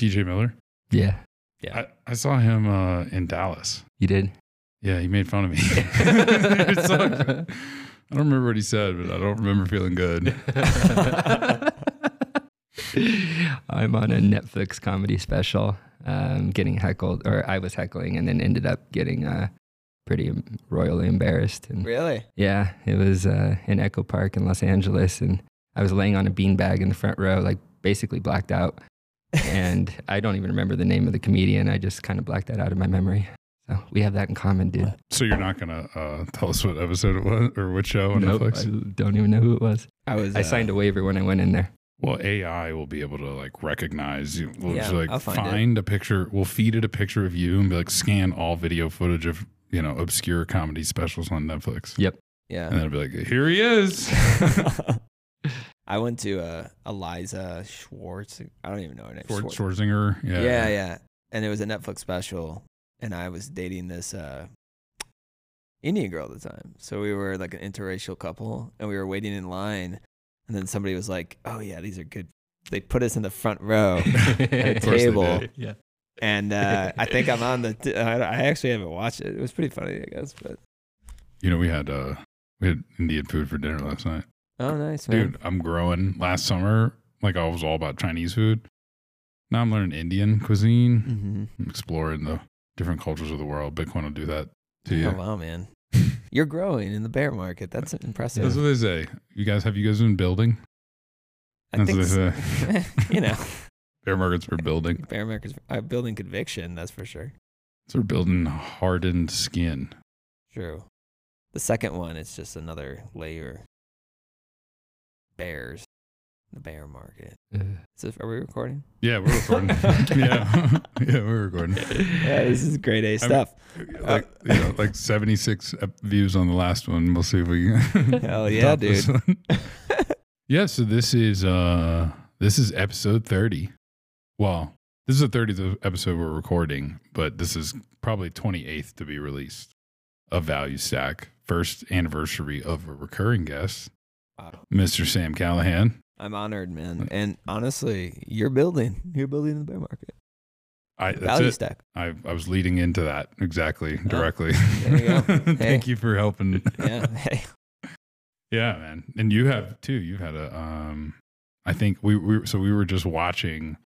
TJ Miller. Yeah, Yeah. I, I saw him uh, in Dallas. you did. Yeah, he made fun of me. I don't remember what he said, but I don't remember feeling good. I'm on a Netflix comedy special, um, getting heckled, or I was heckling, and then ended up getting uh, pretty royally embarrassed. And really? yeah, it was uh, in Echo Park in Los Angeles, and I was laying on a beanbag in the front row, like basically blacked out. And I don't even remember the name of the comedian. I just kind of blacked that out of my memory. So we have that in common, dude. So you're not gonna uh, tell us what episode it was or which show on Nope, I Netflix? don't even know who it was. I was. I signed a waiver when I went in there. Well, AI will be able to like recognize you. We'll Yeah, just like I'll find find, it. a picture. We'll feed it a picture of you and be like, scan all video footage of you know obscure comedy specials on Netflix. Yep. And Yeah. then it'll be like, here he is. I went to uh, Eliza Schwartz. I don't even know her name. Schwar- Schwartz. Schwarzenegger. Yeah. Yeah. yeah, And it was a Netflix special, and I was dating this uh, Indian girl at the time. So we were like an interracial couple, and we were waiting in line, and then somebody was like, "Oh yeah, these are good." They put us in the front row, course they table. Yeah. and uh, I think I'm on the. T- I actually haven't watched it. It was pretty funny, I guess. But You know, we had uh we had Indian food for dinner last night. Oh, nice man. Dude, I'm growing. Last summer, like I was all about Chinese food. Now I'm learning Indian cuisine. Mm-hmm. I'm exploring the different cultures of the world. Bitcoin will do that to you. Oh wow, man. You're growing in the bear market. That's impressive. That's what they say. You guys have you guys been building? I That's think what they s- you know, Bear markets for building. bear markets are building conviction. That's for sure. So we're building hardened skin. True. The second one is just another layer. Bears, the bear market. Uh, Is this, are we recording? Yeah, we're recording. yeah, yeah, we're recording. Yeah, this is great A stuff. Like you know, like 76 views on the last one. We'll see if we can. Hell yeah, top this dude. one. yeah, so this is uh this is episode 30. Well, this is the 30th episode we're recording, but this is probably 28th to be released of Value Stack. First anniversary of a recurring guest, Wow. Mr. Sam Callahan. I'm honored, man. And honestly, you're building. You're building the bear market. I that's Value it. stack. I, I was leading into that exactly directly. there you go. Thank Hey. you for helping. Yeah. Hey. Yeah, man. And you have too. You've had a um I think we we so we were just watching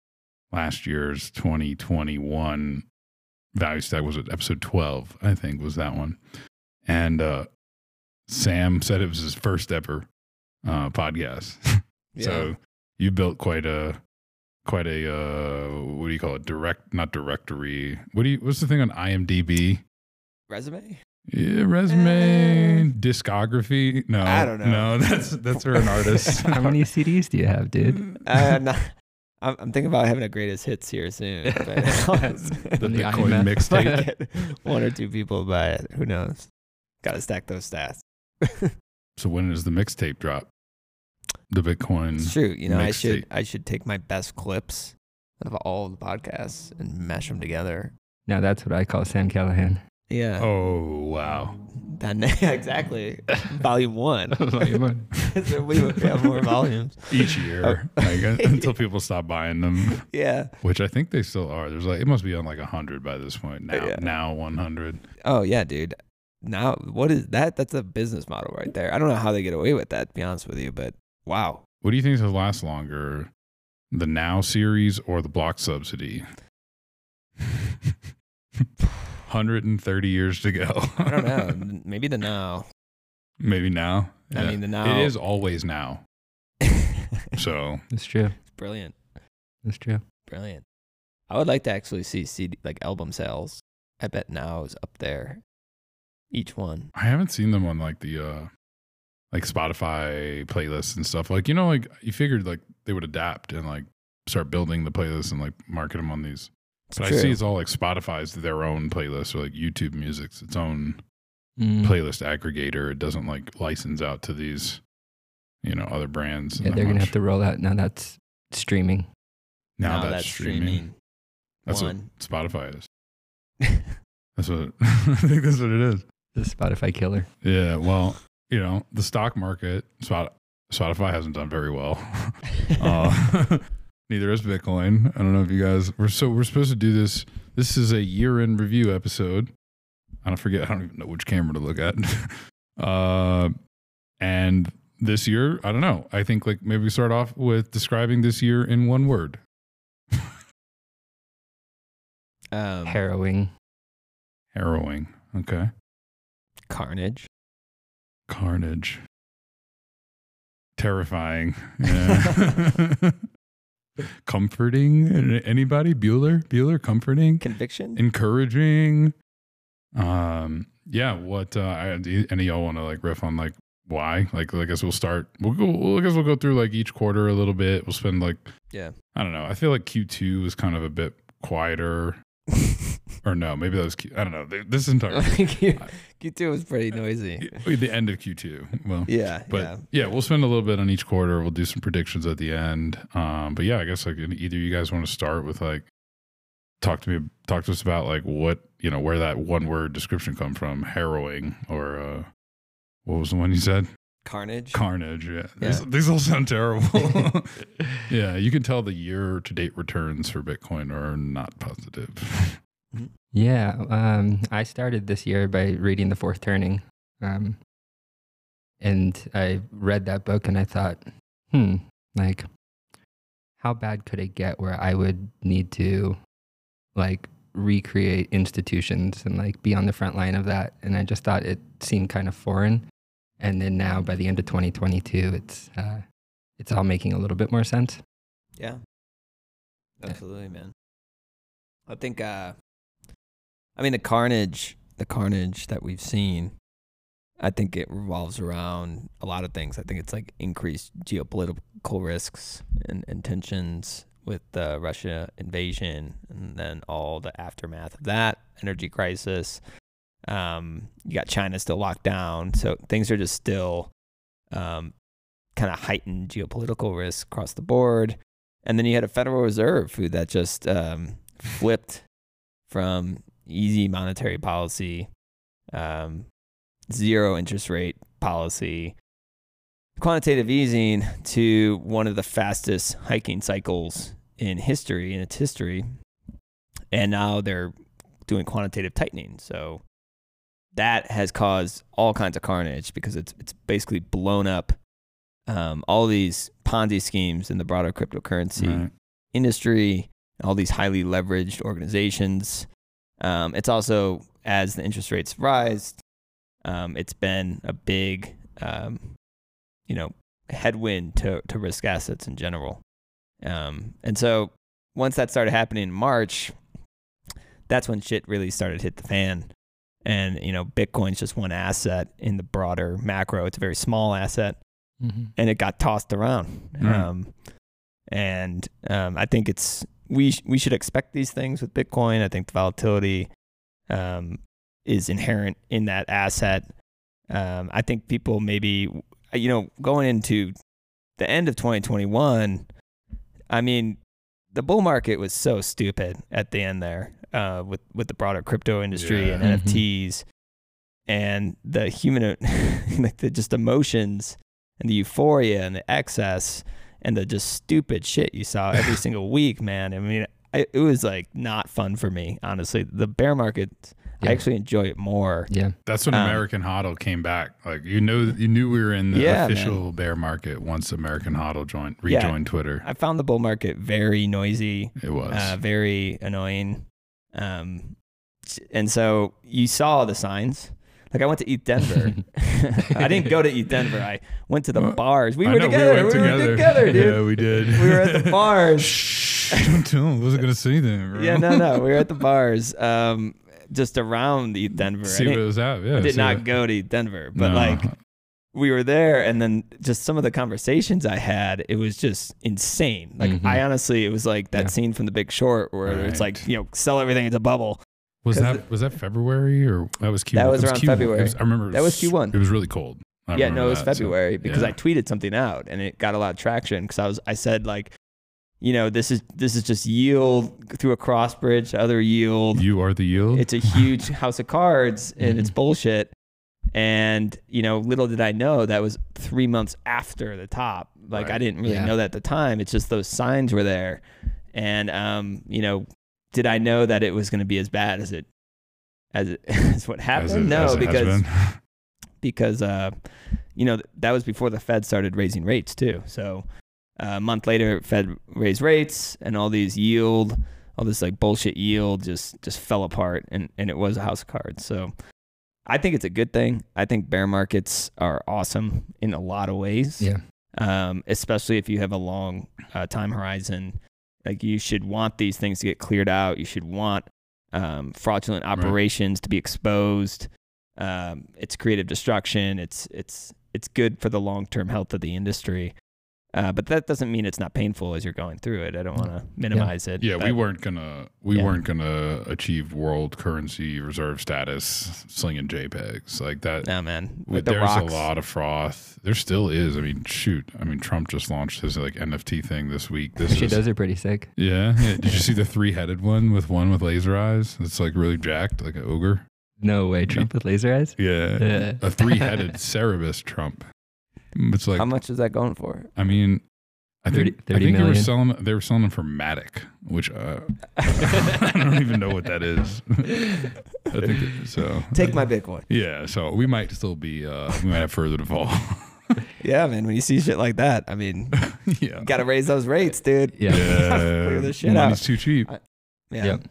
last year's 2021 value stack was it episode 12, I think was that one. And uh Sam said it was his first ever uh podcast. Yeah. So you built quite a quite a uh what do you call it? Direct not directory. What do you what's the thing on IMDb? Resume? Yeah, resume, discography. No, I don't know. No, that's that's for an artist. How many CDs do you have, dude? Uh, no, I'm, I'm thinking about having a greatest hits here soon. But the On the Bitcoin mixtape. one or two people buy it. Who knows? Got to stack those stats. So when does the mixtape drop? The Bitcoin. It's true. You know, I should mixtape. I should take my best clips of all the podcasts and mash them together. Now that's what I call Sam Callahan. Yeah. Oh wow! That, exactly. Volume one. Volume one. so we would have more volumes. Each year, like, uh, until people stop buying them, Yeah. which I think they still are. There's like it must be on like hundred by this point now. Yeah. Now one hundred. Oh yeah, dude. Now what is that? That's a business model right there. I don't know how they get away with that. To be honest with you, but wow. What do you think will last longer, the Now series or the Block Subsidy? 130 years to go. I don't know. Maybe the now. Maybe now. I Yeah. mean the now. It is always now. So That's true. brilliant. That's true. Brilliant. I would like to actually see CD like album sales. I bet now is up there. Each one. I haven't seen them on like the uh like Spotify playlists and stuff. Like you know, like you figured like they would adapt and like start building the playlists and like market them on these. It's But I see it's all like Spotify's their own playlist or like YouTube Music's its own Mm. playlist aggregator. It doesn't like license out to these, you know, other brands. Yeah, they're gonna have to roll out now. That's streaming. now, that's, streaming. That's one. what Spotify is. That's what I think. That's what it is. The Spotify killer. Yeah. Well, you know, the stock market, Spot, Spotify hasn't done very well. uh, Neither is Bitcoin. I don't know if you guys. We're so we're supposed to do this. This is a year in review episode. I don't forget. I don't even know which camera to look at. uh, and this year, I don't know. I think like maybe we start off with describing this year in one word. Um, Harrowing. Harrowing. Okay. carnage. Carnage. Terrifying. Yeah. comforting. Anybody? Bueller? Bueller? Comforting. Conviction. encouraging. Um, yeah. What? Uh, I, any of y'all want to like riff on like why? Like, I guess we'll start. We'll go. Well, I guess we'll go through like each quarter a little bit. We'll spend like yeah. I don't know. I feel like Q two was kind of a bit quieter, or no? Maybe that was Q. I don't know. This entire Q, Q2 was pretty noisy. the end of Q two. Well, Yeah. but yeah. yeah. we'll spend a little bit on each quarter. We'll do some predictions at the end. Um, but yeah, I guess like either you guys want to start with like talk to me, talk to us about like what you know where that one word description come from, harrowing or uh, what was the one you said? Carnage. Carnage. Yeah, These, Yeah. these all sound terrible. yeah, you can tell the year to date returns for Bitcoin are not positive. Yeah, um, I started this year by reading The Fourth Turning. Um, and I read that book and I thought, hmm, like, how bad could it get where I would need to, like, recreate institutions and, like, be on the front line of that? And I just thought it seemed kind of foreign. And then now, by the end of 2022, it's, uh, it's all making a little bit more sense. Yeah. Absolutely, man. I think uh I mean the carnage the carnage that we've seen, I think it revolves around a lot of things. I think it's like increased geopolitical risks and, and tensions with the Russia invasion and then all the aftermath of that, energy crisis. Um, you got China still locked down. So things are just still um, kind of heightened geopolitical risk across the board. And then you had a Federal Reserve who that just um, flipped from easy monetary policy, um, zero interest rate policy, quantitative easing to one of the fastest hiking cycles in history, in its history. And now they're doing quantitative tightening. So that has caused all kinds of carnage because it's it's basically blown up um, all these Ponzi schemes in the broader cryptocurrency Right. industry, all these highly leveraged organizations. Um, it's also as the interest rates rise, um, it's been a big, um, you know, headwind to to risk assets in general. Um, and so once that started happening in March, that's when shit really started to hit the fan. And you know, Bitcoin's just one asset in the broader macro. It's a very small asset Mm-hmm. and it got tossed around. Um, and um, I think it's we sh- we should expect these things with Bitcoin. I think the volatility um, is inherent in that asset. Um, I think people maybe you know going into the end of 2021. I mean, the bull market was so stupid at the end there uh, with with the broader crypto industry and Yeah. Mhm. NFTs and the human like the just emotions and the euphoria and the excess and the just stupid shit you saw every single week, man. I mean, I, it was like not fun for me, honestly. The bear market, Yeah. I actually enjoy it more. Yeah. That's when Um, American HODL came back. Like you know, you knew we were in the Yeah, official bear market once American HODL joined Yeah. rejoined Twitter. I found the bull market very noisy, It was. uh, very annoying. Um, and so you saw the signs. Like I went to ETHDenver. I didn't go to ETHDenver. I went to the Well, bars. We I were know, together. We, went were together, dude. Yeah, we did. We were at the bars. Shh, don't tell him. Wasn't gonna say that. Bro. yeah, no, no. We were at the bars, um, just around ETHDenver. I See what it was at. Yeah, I did not what- go to ETHDenver, but No. like we were there, and then just some of the conversations I had, it was just insane. Like Mhm. I honestly, it was like that Yeah. scene from The Big Short where it's like you know, sell everything into bubble. Was that was that February or that was Q? That was it around Q1. February. Was- I remember That was s- Q1. It was really cold. I yeah, no, it was that, so, February because yeah. I tweeted something out and it got a lot of traction because I was I said like, you know, this is this is just yield through a cross bridge, other yield. you are the yield. It's a huge house of cards and it's bullshit. And you know, little did I know that was three months after the top. Like I didn't really Yeah. know that at the time. It's just those signs were there, and um, you know, did I know that it was going to be as bad as it as it, as what happened? As it- no, as it has because because uh, you know that was before the Fed started raising rates too. So uh, a month later, Fed raised rates, and all these yield, all this like bullshit yield, just just fell apart, and and it was a house of cards. So I think it's a good thing. I think bear markets are awesome in a lot of ways. Yeah. Um, especially if you have a long uh, time horizon. Like you should want these things to get cleared out. You should want um, fraudulent operations to be exposed. Um, it's creative destruction. It's it's it's good for the long term health of the industry. Uh, but that doesn't mean it's not painful as you're going through it. I don't want to minimize it. Yeah, we weren't gonna we Yeah. weren't gonna achieve world currency reserve status slinging JPEGs like that. No man, with- with the there's a lot of froth. There still is. I mean, shoot. I mean, Trump just launched his like NFT thing this week. This She is, does are pretty sick. Yeah, yeah. Did you see the three headed one with one with laser eyes? It's like really jacked, like an ogre. No way, Trump with laser eyes. Yeah, Yeah. a three headed Cerberus Trump. It's like How much is that going for? I mean, I 30 think 30 I think they were selling they were selling them for Matic, which uh, I don't even know what that is. I think it, so. Take my Bitcoin. Yeah, so we might still be uh, we might have further to fall. Yeah, man. When you see shit like that, I mean, yeah. you got to raise those rates, dude. Yeah. Clear this shit Money's out. too cheap. Yeah. Yep.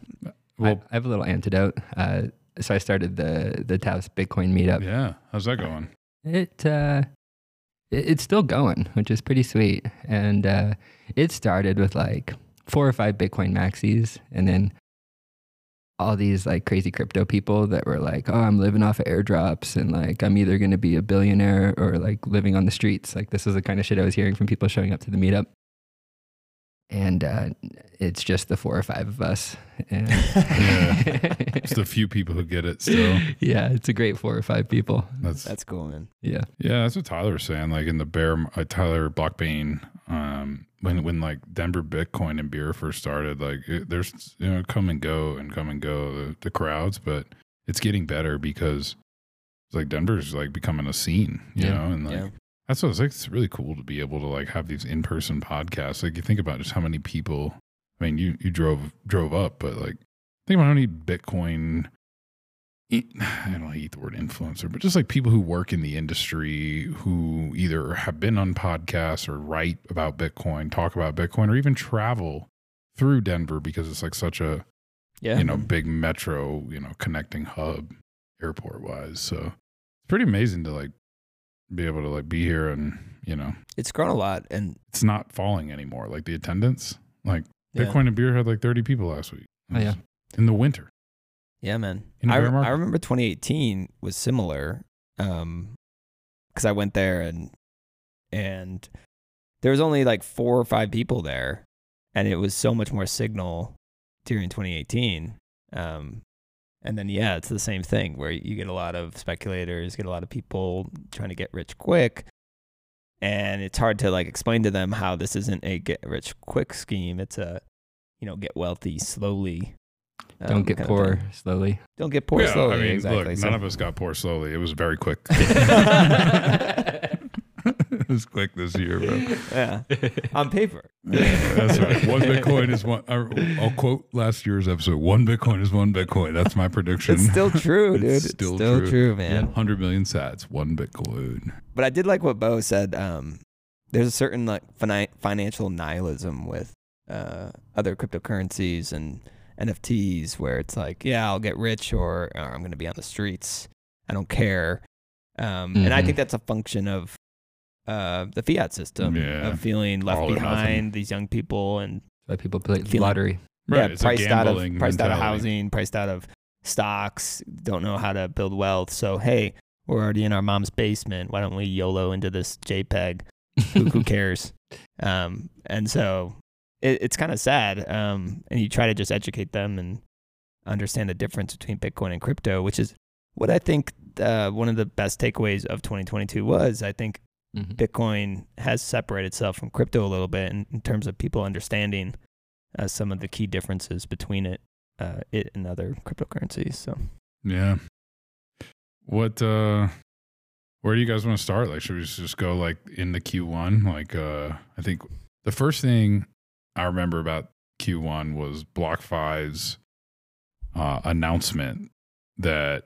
Well, I, I have a little antidote. Uh, so I started the the Taos Bitcoin meetup. yeah. How's that going? It uh, it, it's still going, which is pretty sweet. And uh, it started with like four or five Bitcoin maxis, and then all these like crazy crypto people that were like, "Oh, I'm living off of airdrops, and like I'm either going to be a billionaire or like living on the streets." Like this is the kind of shit I was hearing from people showing up to the meetup. And uh, it's just the four or five of us. And It's the few people who get it still. yeah, it's a great four or five people. That's That's cool, man. Yeah. yeah. That's what Tyler was saying. Like in the bear, uh, Tyler Blockbane, um, when when like Denver Bitcoin and beer first started, like it, there's you know come and go and come and go the, the crowds, but it's getting better because it's like Denver's like becoming a scene, you Yeah. know, and like yeah. That's what it's like. It's really cool to be able to like have these in person podcasts. Like you think about just how many people. I mean, you you drove drove up, but like think about how many Bitcoin. I don't want to eat the word influencer, but just like people who work in the industry who either have been on podcasts or write about Bitcoin, talk about Bitcoin, or even travel through Denver because it's like such a Yeah. you know big metro you know connecting hub airport wise. So it's pretty amazing to like be able to like be here and you know it's grown a lot. And it's not falling anymore. Like the attendance, like yeah. Bitcoin and beer had like 30 people last week. Oh, yeah. In the winter. Yeah, man. In a I. I remember 2018 was similar um cuz I went there and and there was only like 4 or 5 people there and it was so much more signal during 2018. Um and then yeah, it's the same thing where you get a lot of speculators, get a lot of people trying to get rich quick. And it's hard to like explain to them how this isn't a get rich quick scheme. It's a you know, get wealthy slowly. Don't um, get poor slowly. Don't get poor yeah, slowly. I mean, exactly. look, So- none of us got poor slowly. It was very quick. it was quick this year, bro. yeah, on paper. That's right. One Bitcoin is one. I'll I'll quote last year's episode. One Bitcoin is one Bitcoin. That's my prediction. It's still true, dude. It's It's still still, true. true, man. 100 million sats, one Bitcoin. But I did like what Bo said. Um, there's a certain like financial nihilism with uh, other cryptocurrencies and NFTs, where it's like, yeah, I'll get rich, or, or I'm going to be on the streets. I don't care. Um, And I Mhm. think that's a function of uh, the fiat system Yeah. of feeling left All behind. These young people and Why people play Feeling- lottery. Right. yeah, priced out of gambling priced out of housing, priced out of stocks, don't know how to build wealth. So hey, we're already in our mom's basement. Why don't we YOLO into this JPEG? Who, who cares? Um, and so it, it's kind of sad. Um, and you try to just educate them and understand the difference between Bitcoin and crypto, which is what I think uh, one of the best takeaways of 2022 was. I think Mhm. Bitcoin has separated itself from crypto a little bit in, in terms of people understanding uh, some of the key differences between it, uh, it and other cryptocurrencies. So Yeah. What uh Where do you guys want to start? Like, should we just go like in the Q1? Like, uh, I think the first thing I remember about Q1 was BlockFi's uh, announcement that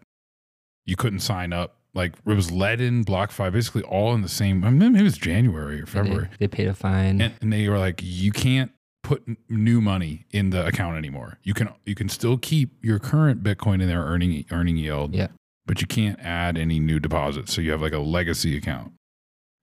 you couldn't sign up. Like, it was led in five basically all in the same. I mean, maybe it was January or February, They, they paid a fine. and, and they were like, you can't put new money in the account anymore. You can you can still keep your current Bitcoin in there earning earning yield, Yeah. but you can't add any new deposits. So you have like a legacy account.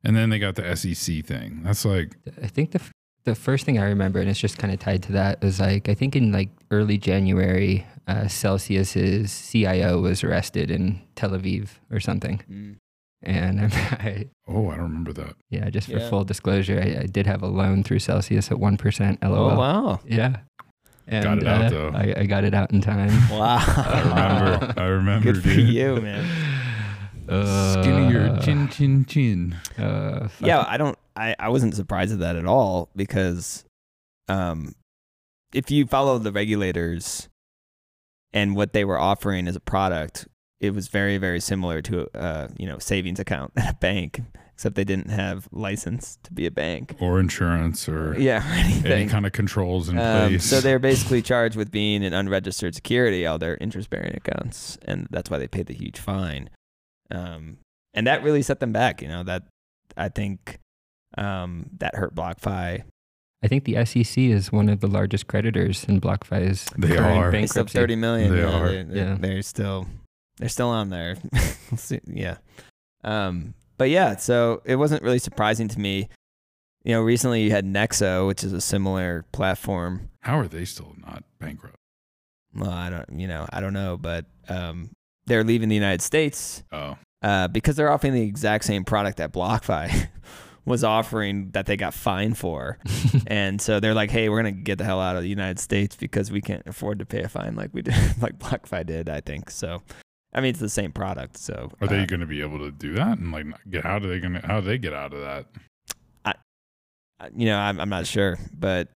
And then they got the SEC thing. That's like I think the the first thing I remember, and it's just kind of tied to that, was like I think in like early January, uh, Celsius's CIO was arrested in Tel Aviv or something, Mm. and I, oh, I don't remember that. yeah, just for Yeah. full disclosure, I, I did have a loan through Celsius at one percent. LOL. Oh wow! Yeah. And, Got it out, uh, though. I, I got it out in time. Wow! I remember. I remember. Good for you, man. Skinny your Uh, chin chin chin. Uh, Yeah, I don't. I I wasn't surprised at that at all because, um, if you follow the regulators and what they were offering as a product, it was very very similar to a you know savings account at a bank, except they didn't have license to be a bank. Or insurance or Yeah, or any kind of controls in Um, place. so they're basically charged with being an unregistered security, all their interest bearing accounts, and that's why they paid the huge fine. Um, and that really set them back. You know that I think um, that hurt BlockFi. I think the SEC is one of the largest creditors in BlockFi's They current are. They still have thirty million. They yeah, are. They're, they're, Yeah. they're still they're still on there. We'll see. yeah. Um, but yeah, so it wasn't really surprising to me. You know, recently you had Nexo, which is a similar platform. How are they still not bankrupt? Well, I don't, you know, I don't know, but um, they're leaving the United States Oh, uh, because they're offering the exact same product that BlockFi was offering that they got fined for. and so they're like, hey, we're going to get the hell out of the United States because we can't afford to pay a fine like we did, like BlockFi did, I think. So, I mean, it's the same product. So, are they uh, going to be able to do that? And like, get how do they going to how do they get out of that? uh, you know, I'm, I'm not sure, but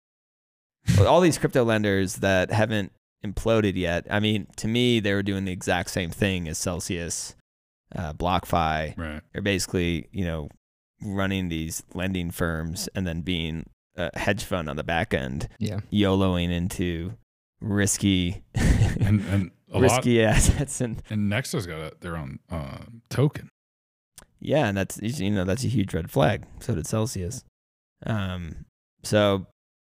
all these crypto lenders that haven't imploded yet, I mean, to me, they were doing the exact same thing as Celsius, uh, BlockFi. Right. They're basically, you know, running these lending firms and then being a hedge fund on the back end, yeah. YOLOing into risky, And and a lot risky assets. And and Nexo's got a, their own uh, token. yeah, and that's, you know, that's a huge red flag. So did Celsius. Um, so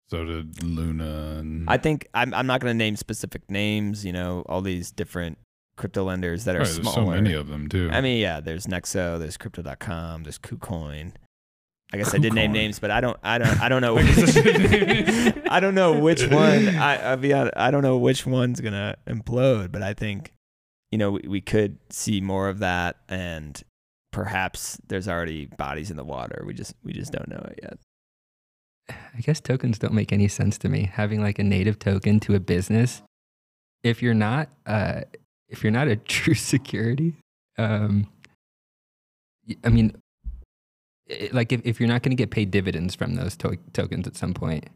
So did Luna and I think I'm, I'm not going to name specific names, you know, all these different crypto lenders that are Right, there's smaller. so many of them too. I mean, yeah, there's Nexo, there's crypto.com, there's KuCoin. I guess I did name names, but I don't, I don't, I don't know. I guess I did. I don't know which one. I, I'll be honest, I don't know which one's gonna implode, but I think, you know, we, we could see more of that, and perhaps there's already bodies in the water. We just, we just don't know it yet. I guess tokens don't make any sense to me. Having like a native token to a business, if you're not, uh, if you're not a true security, um, I mean, i like if, if you're not going to get paid dividends from those to- tokens at some point,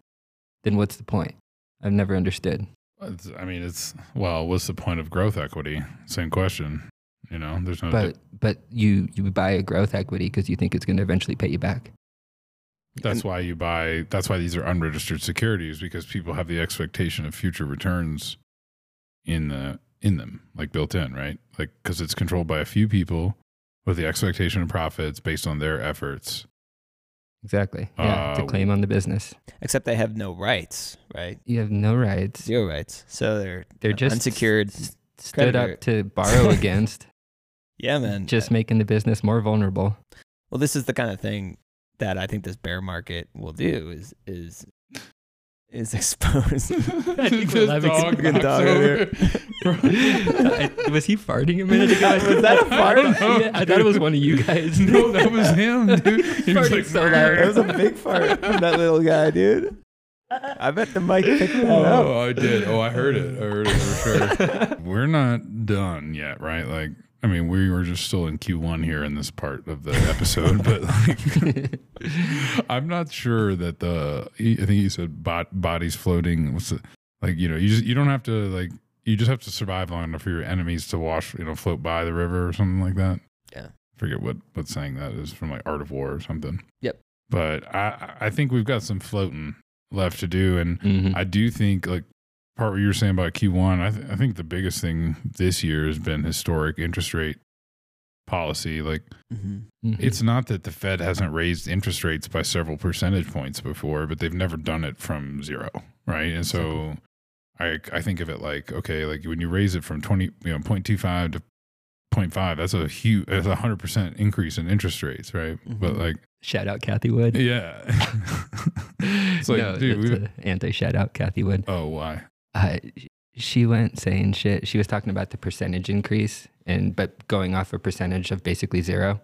then what's the point? I've never understood. It's- I mean, it's well, what's the point of growth equity? Same question. You know, there's no. But but you you buy a growth equity because you think it's going to eventually pay you back. that's why you buy. That's why these are unregistered securities because people have the expectation of future returns in the in them, like built in, right? Like because it's controlled by a few people with the expectation of profits based on their efforts. Exactly. Yeah, to Uh, claim on the business, Except they have no rights, right? you have no rights. Zero rights. So they're They're just unsecured. s- stood creditor. up to borrow against, Yeah, man. just making the business more vulnerable. Well, this is the kind of thing that I think this bear market will do is is is exposed. I think This we're having dog some good dog over. over. I- was he farting a minute ago? Was that a fart? Yeah, I thought it was one of you guys. no, that was him, dude. He was Farted like, so loud. That was a big fart from that little guy, dude. I bet the mic picked that up. Oh, I did. Oh, I heard it. I heard it for sure. We're not done yet, right? Like, I mean, we were just still in Q1 here in this part of the episode, but like, I'm not sure that the. I think you said bot, bodies floating. What's the, like? You know, you just you don't have to like. You just have to survive long enough for your enemies to wash, you know, float by the river or something like that. Yeah. I forget what what saying that is from like Art of War or something. Yep. But I I think we've got some floating left to do, and Mhm. I do think like part what you were saying about Q1. I th- I think the biggest thing this year has been historic interest rate policy. Like Mm-hmm. Mhm. it's not that the Fed hasn't raised interest rates by several percentage points before, but they've never done it from zero, right? And so I I think of it like okay, like when you raise it from 20, you know, 0.25 to 0.5, that's a huge that's a 100% increase in interest rates, right? But Mhm. like shout out Cathie Wood. yeah. it's like no, dude, we, anti shout out Cathie Wood. oh, why? Uh, she went saying shit. She was talking about the percentage increase, and but going off a percentage of basically 0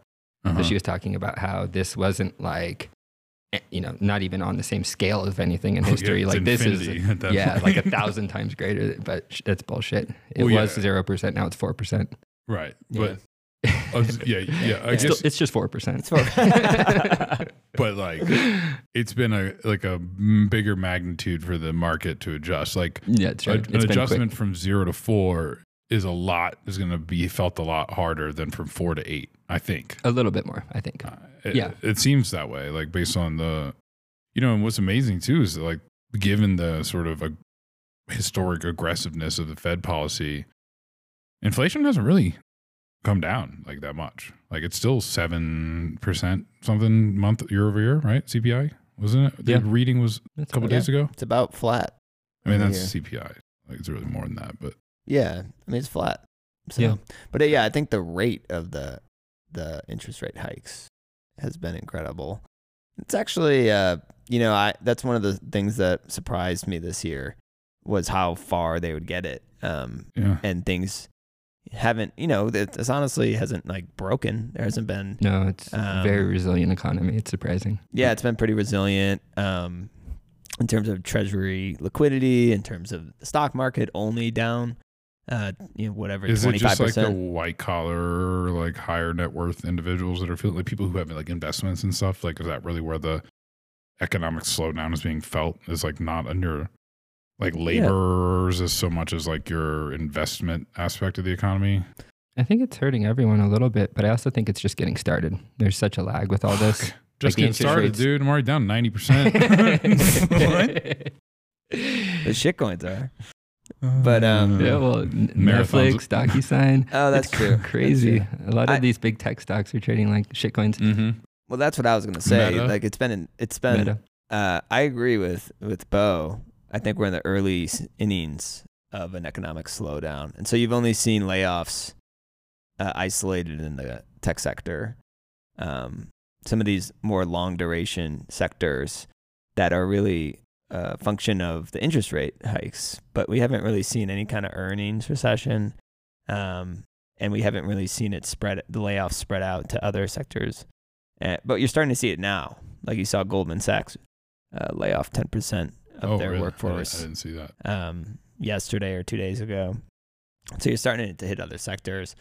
Uh-huh. So she was talking about how this wasn't like, eh, you know, not even on the same scale of anything in Oh, yeah, history. like this is, infinity at that yeah, point. like a thousand times greater. But that's bullshit. It Well, was yeah. zero percent. Now it's four percent. right. Yeah. But uh, yeah, yeah, I it's, guess still, it's just four percent. But like it's been a like a m- bigger magnitude for the market to adjust. Like yeah, it's a- right. an adjustment quick. from zero to four is a lot is going to be felt a lot harder than from four to eight. I think. a little bit more. I think. Uh, it, Yeah. it seems that way. Like based on the, you know, and what's amazing too is that, like given the sort of a historic aggressiveness of the Fed policy, inflation hasn't really come down like that much. Like it's still seven percent something month year over year, right? CPI wasn't it? The Yeah. reading was That's a couple about days ago. it's about flat. I mean over that's CPI. Like it's really more than that, but Yeah, I mean it's flat. So, Yeah. but yeah, I think the rate of the the interest rate hikes has been incredible. It's actually, uh, you know, I that's one of the things that surprised me this year was how far they would get it, um, yeah. and things haven't, you know, it- it's honestly hasn't like broken. There hasn't been No, it's a very Um, resilient economy. It's surprising. yeah, it's been pretty resilient um, in terms of treasury liquidity, in terms of the stock market only down, uh, you know, whatever Is it twenty five just like the percent. white collar, like higher net worth individuals that are feeling like people who have like investments and stuff? Like, is that really where the economic slowdown is being felt? Is like not under like laborers as so much as like your investment aspect of the economy? I think it's hurting everyone a little bit, but I also think it's just getting started. There's such a lag with all this. Fuck. Like Just the get interest started, rates- dude. I'm already down ninety percent. The shit coins are. But, um, Yeah, well, n- Netflix, DocuSign. Oh, that's true. Crazy. That's A lot of I- these big tech stocks are trading like shitcoins. Mm-hmm. Well, that's what I was gonna say. Meta. Like it's been, in, it's been. Uh, I agree with with Bo. I think we're in the early innings of an economic slowdown, and so you've only seen layoffs uh, isolated in the tech sector. Um, some of these more long duration sectors that are really a function of the interest rate hikes, but we haven't really seen any kind of earnings recession, um, and we haven't really seen it spread the layoffs spread out to other sectors. Uh, but you're starting to see it now, like you saw Goldman Sachs uh, lay off 10% of Oh, their really? Workforce I didn't see that. um, yesterday or two days ago. So you're starting to hit other sectors.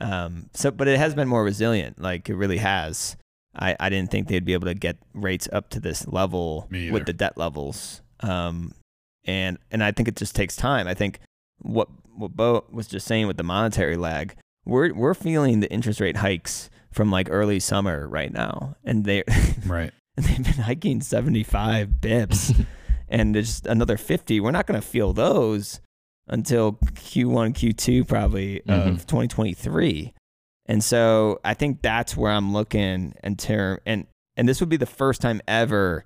Um, so, but it has been more resilient. Like it really has. I, I didn't think they'd be able to get rates up to this level with the debt levels. Um, and and I think it just takes time. I think what what Bo was just saying with the monetary lag, we're we're feeling the interest rate hikes from like early summer right now, and they Right. And they've been hiking seventy five bips and there's another 50 we're not going to feel those until q1 q2 probably Mhm. of 2023 and so i think that's where i'm looking in term and and this would be the first time ever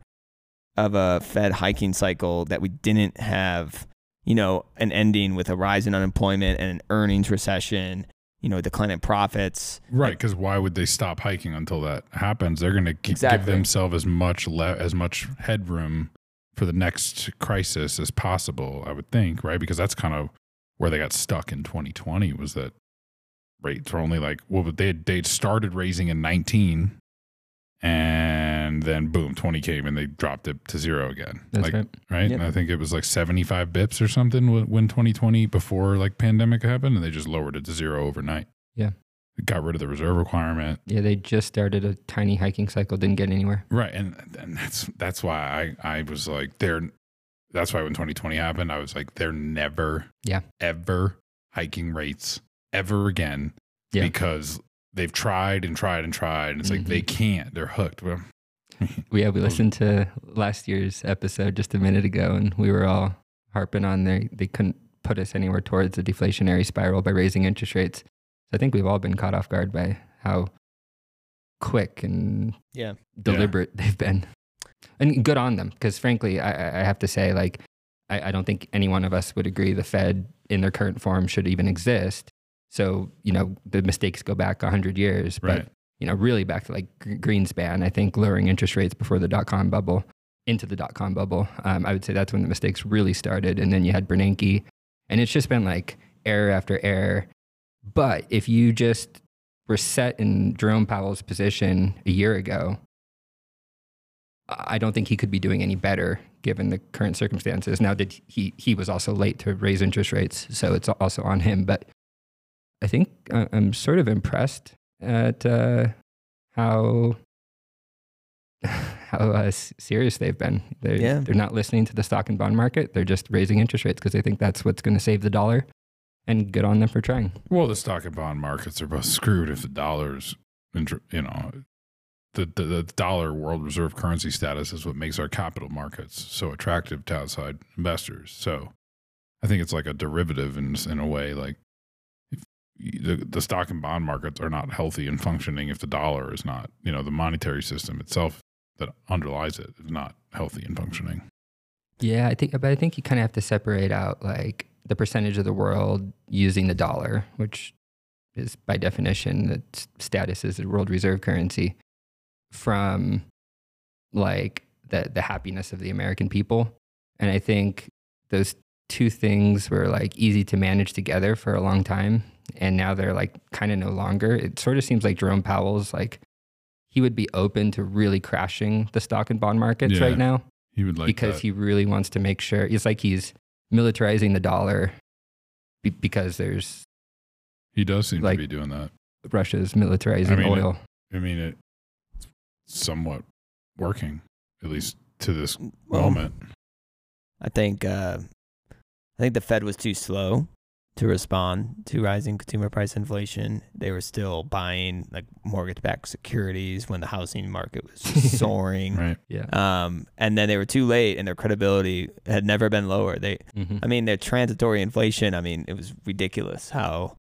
of a fed hiking cycle that we didn't have you know an ending with a rise in unemployment and an earnings recession you know decline in profits Right, because why would they stop hiking until that happens? They're going to give themselves as much le- as much headroom for the next crisis as possible. I would think, right? Because that's kind of where they got stuck in 2020 was that rates were only like well, they had, they started raising in 19, and then boom, 20 came and they dropped it to zero again. That's like, right. right? Yep. And I think it was like 75 bips or something when 2020 before like pandemic happened, and they just lowered it to zero overnight. Yeah. Got rid of the reserve requirement. Yeah, they just started a tiny hiking cycle, didn't get anywhere. Right, and and that's that's why I I was like they're that's why when 2020 happened I was like they're never Yeah. ever hiking rates ever again Yeah. because they've tried and tried and tried. And it's like they mm-hmm. can't. They're hooked. Well, Yeah, we listened to last year's episode just a minute ago, and we were all harping on they they couldn't put us anywhere towards a deflationary spiral by raising interest rates. So I think we've all been caught off guard by how quick and Yeah. deliberate they've been, and good on them. Because frankly, I, I have to say, like, I, I don't think any one of us would agree the Fed in their current form should even exist. So you know the mistakes go back hundred years, but right. you know, really back to like Greenspan, I think lowering interest rates before the dot com bubble into the dot com bubble. Um, I would say that's when the mistakes really started. And then you had Bernanke, and it's just been like error after error. But if you just were set in Jerome Powell's position a year ago, I don't think he could be doing any better given the current circumstances. Now, did he? He was also late to raise interest rates, so it's also on him. But I think I- I'm sort of impressed at uh, how how uh, serious they've been. They're, Yeah. they're not listening to the stock and bond market. They're just raising interest rates because they think that's what's going to save the dollar. And good on them for trying. Well, the stock and bond markets are both screwed if the dollar's, you know, the, the, the dollar world reserve currency status is what makes our capital markets so attractive to outside investors. So I think it's like a derivative in, in a way. Like if the, the stock and bond markets are not healthy and functioning if the dollar is not, you know, the monetary system itself that underlies it is not healthy and functioning. Yeah, I think, but I think you kind of have to separate out like the percentage of the world using the dollar, which is by definition its status as a world reserve currency, from like the the happiness of the American people. And I think those two things were like easy to manage together for a long time, and now they're like kind of no longer. It sort of seems like Jerome Powell's like he would be open to really crashing the stock and bond markets Yeah. right now He would like because that. he really wants to make sure it's like he's militarizing the dollar be, because there's he does seem like- to be doing that. Russia's militarizing mean, oil. I mean, it, it's somewhat working, at least to this Well, moment. I think uh, I think the Fed was too slow to respond to rising consumer price inflation. They were still buying like mortgage-backed securities when the housing market was soaring. Right. Yeah. Um, and then they were too late, and their credibility had never been lower. They, hmm I mean, their transitory inflation. I mean, it was ridiculous how.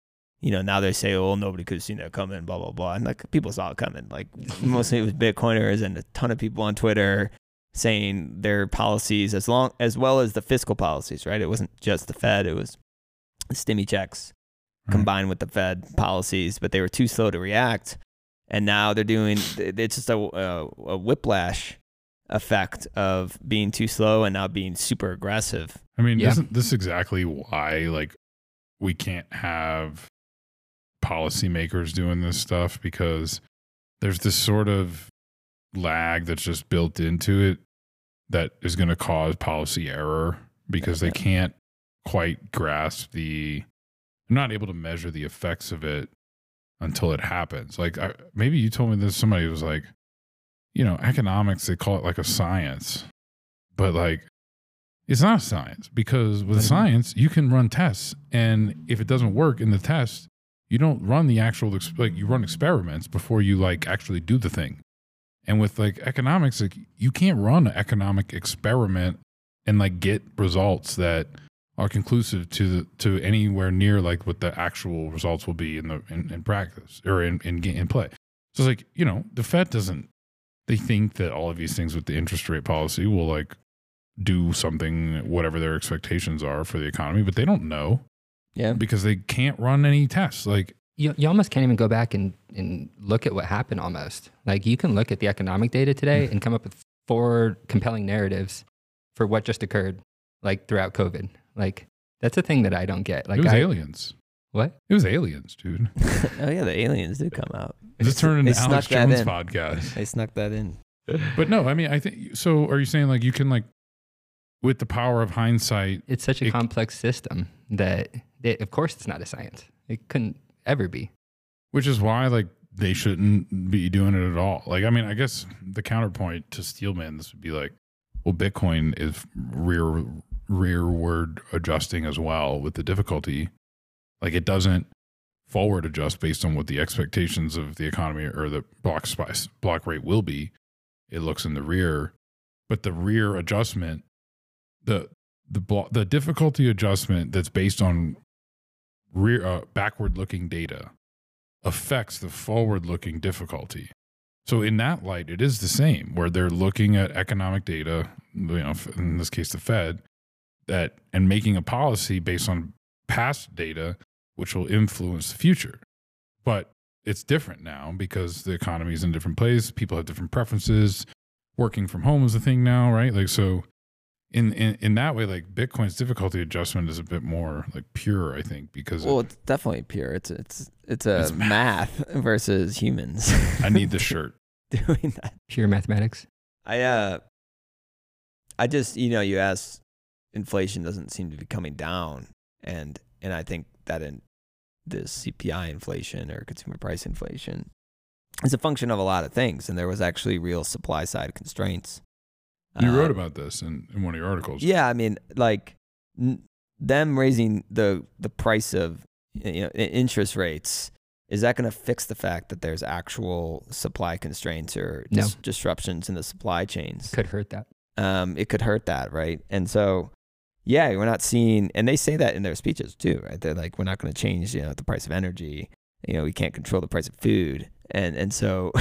You know, now they say, "Oh, nobody could have seen that coming," blah blah blah, and like people saw it coming. Like mostly it was Bitcoiners and a ton of people on Twitter saying their policies as long as well as the fiscal policies, right? It wasn't just the Fed, it was stimmy checks Right. combined with the Fed policies, but they were too slow to react. And now they're doing it's just a, a, a whiplash effect of being too slow and now being super aggressive. I mean, Yeah. isn't this exactly why like we can't have policymakers doing this stuff because there's this sort of lag that's just built into it that is going to cause policy error because they can't quite grasp the they're not able to measure the effects of it until it happens. Like I, maybe you told me this somebody was like, you know, economics they call it like a science. But like it's not a science because with science you can run tests and if it doesn't work in the test, you don't run the actual like you run experiments before you like actually do the thing. And with like economics, like you can't run an economic experiment and like get results that are conclusive to the, to anywhere near like what the actual results will be in the in, in practice or in in, in play. So it's like you know the Fed doesn't they think that all of these things with the interest rate policy will like do something whatever their expectations are for the economy, but they don't know Yeah. because they can't run any tests. Like You, you almost can't even go back and, and look at what happened almost. Like you can look at the economic data today hmm. and come up with four compelling narratives for what just occurred, like throughout COVID. Like that's a thing that I don't get. Like it was I, aliens. what? It was aliens, dude. oh yeah, the aliens did come out. This turned into They Alex snuck that Jones in. podcast. They snuck that in. But no, I mean, I think so. Are you saying like you can like, with the power of hindsight, It's such a It- complex system that, it, of course, it's not a science. It couldn't ever be. which is why like they shouldn't be doing it at all. Like, I mean, I guess the counterpoint to Steelman this would be like, well, Bitcoin is rear rearward adjusting as well with the difficulty. Like, it doesn't forward adjust based on what the expectations of the economy or the block space block rate will be. It looks in the rear, but the rear adjustment, the the the difficulty adjustment that's based on rear uh, backward looking data affects the forward looking difficulty. So in that light, it is the same where they're looking at economic data, you know, in this case the Fed, that and making a policy based on past data which will influence the future. But it's different now because the economy is in a different place, people have different preferences. Working from home is a thing now, right? Like so in, in in that way, like Bitcoin's difficulty adjustment is a bit more like pure, I think, because Well, it- it's definitely pure. It's it's it's a It's math. math versus humans. I need the shirt. doing that. Pure mathematics. I uh, I just you know you asked, inflation doesn't seem to be coming down, and and I think that in this CPI inflation or consumer price inflation is a function of a lot of things, and there was actually real supply side constraints. You Uh, wrote about this in, in one of your articles. Yeah, I mean, like n- them raising the the price of you know interest rates is that going to fix the fact that there's actual supply constraints or No. disruptions in the supply chains? Could hurt that. um, it could hurt that, right? And so, yeah, we're not seeing, and they say that in their speeches too, right? They're like, we're not going to change, you know, the price of energy. You know, we can't control the price of food, and and so,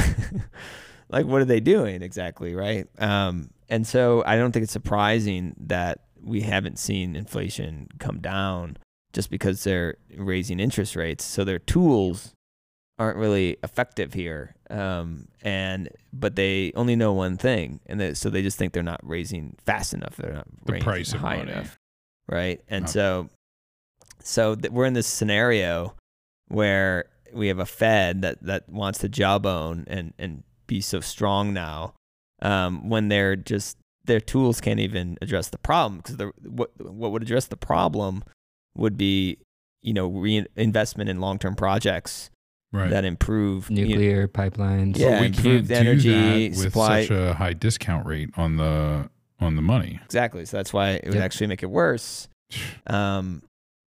like, what are they doing exactly, right? Um, and so, I don't think it's surprising that we haven't seen inflation come down just because they're raising interest rates. So their tools aren't really effective here. Um, and but they only know one thing, and they, so they just think they're not raising fast enough. They're not The raising price of high money. enough, right? And Okay. so, so th- we're in this scenario where we have a Fed that that wants to jawbone and and be so strong now, um, when they're just their tools can't even address the problem because what what would address the problem would be you know reinvestment in long term projects right. that improve you know, Nuclear pipelines. Yeah, but we improved can't energy, do that with supply- such a high discount rate on the on the money. exactly. So that's why it would Yep. actually make it worse. Um,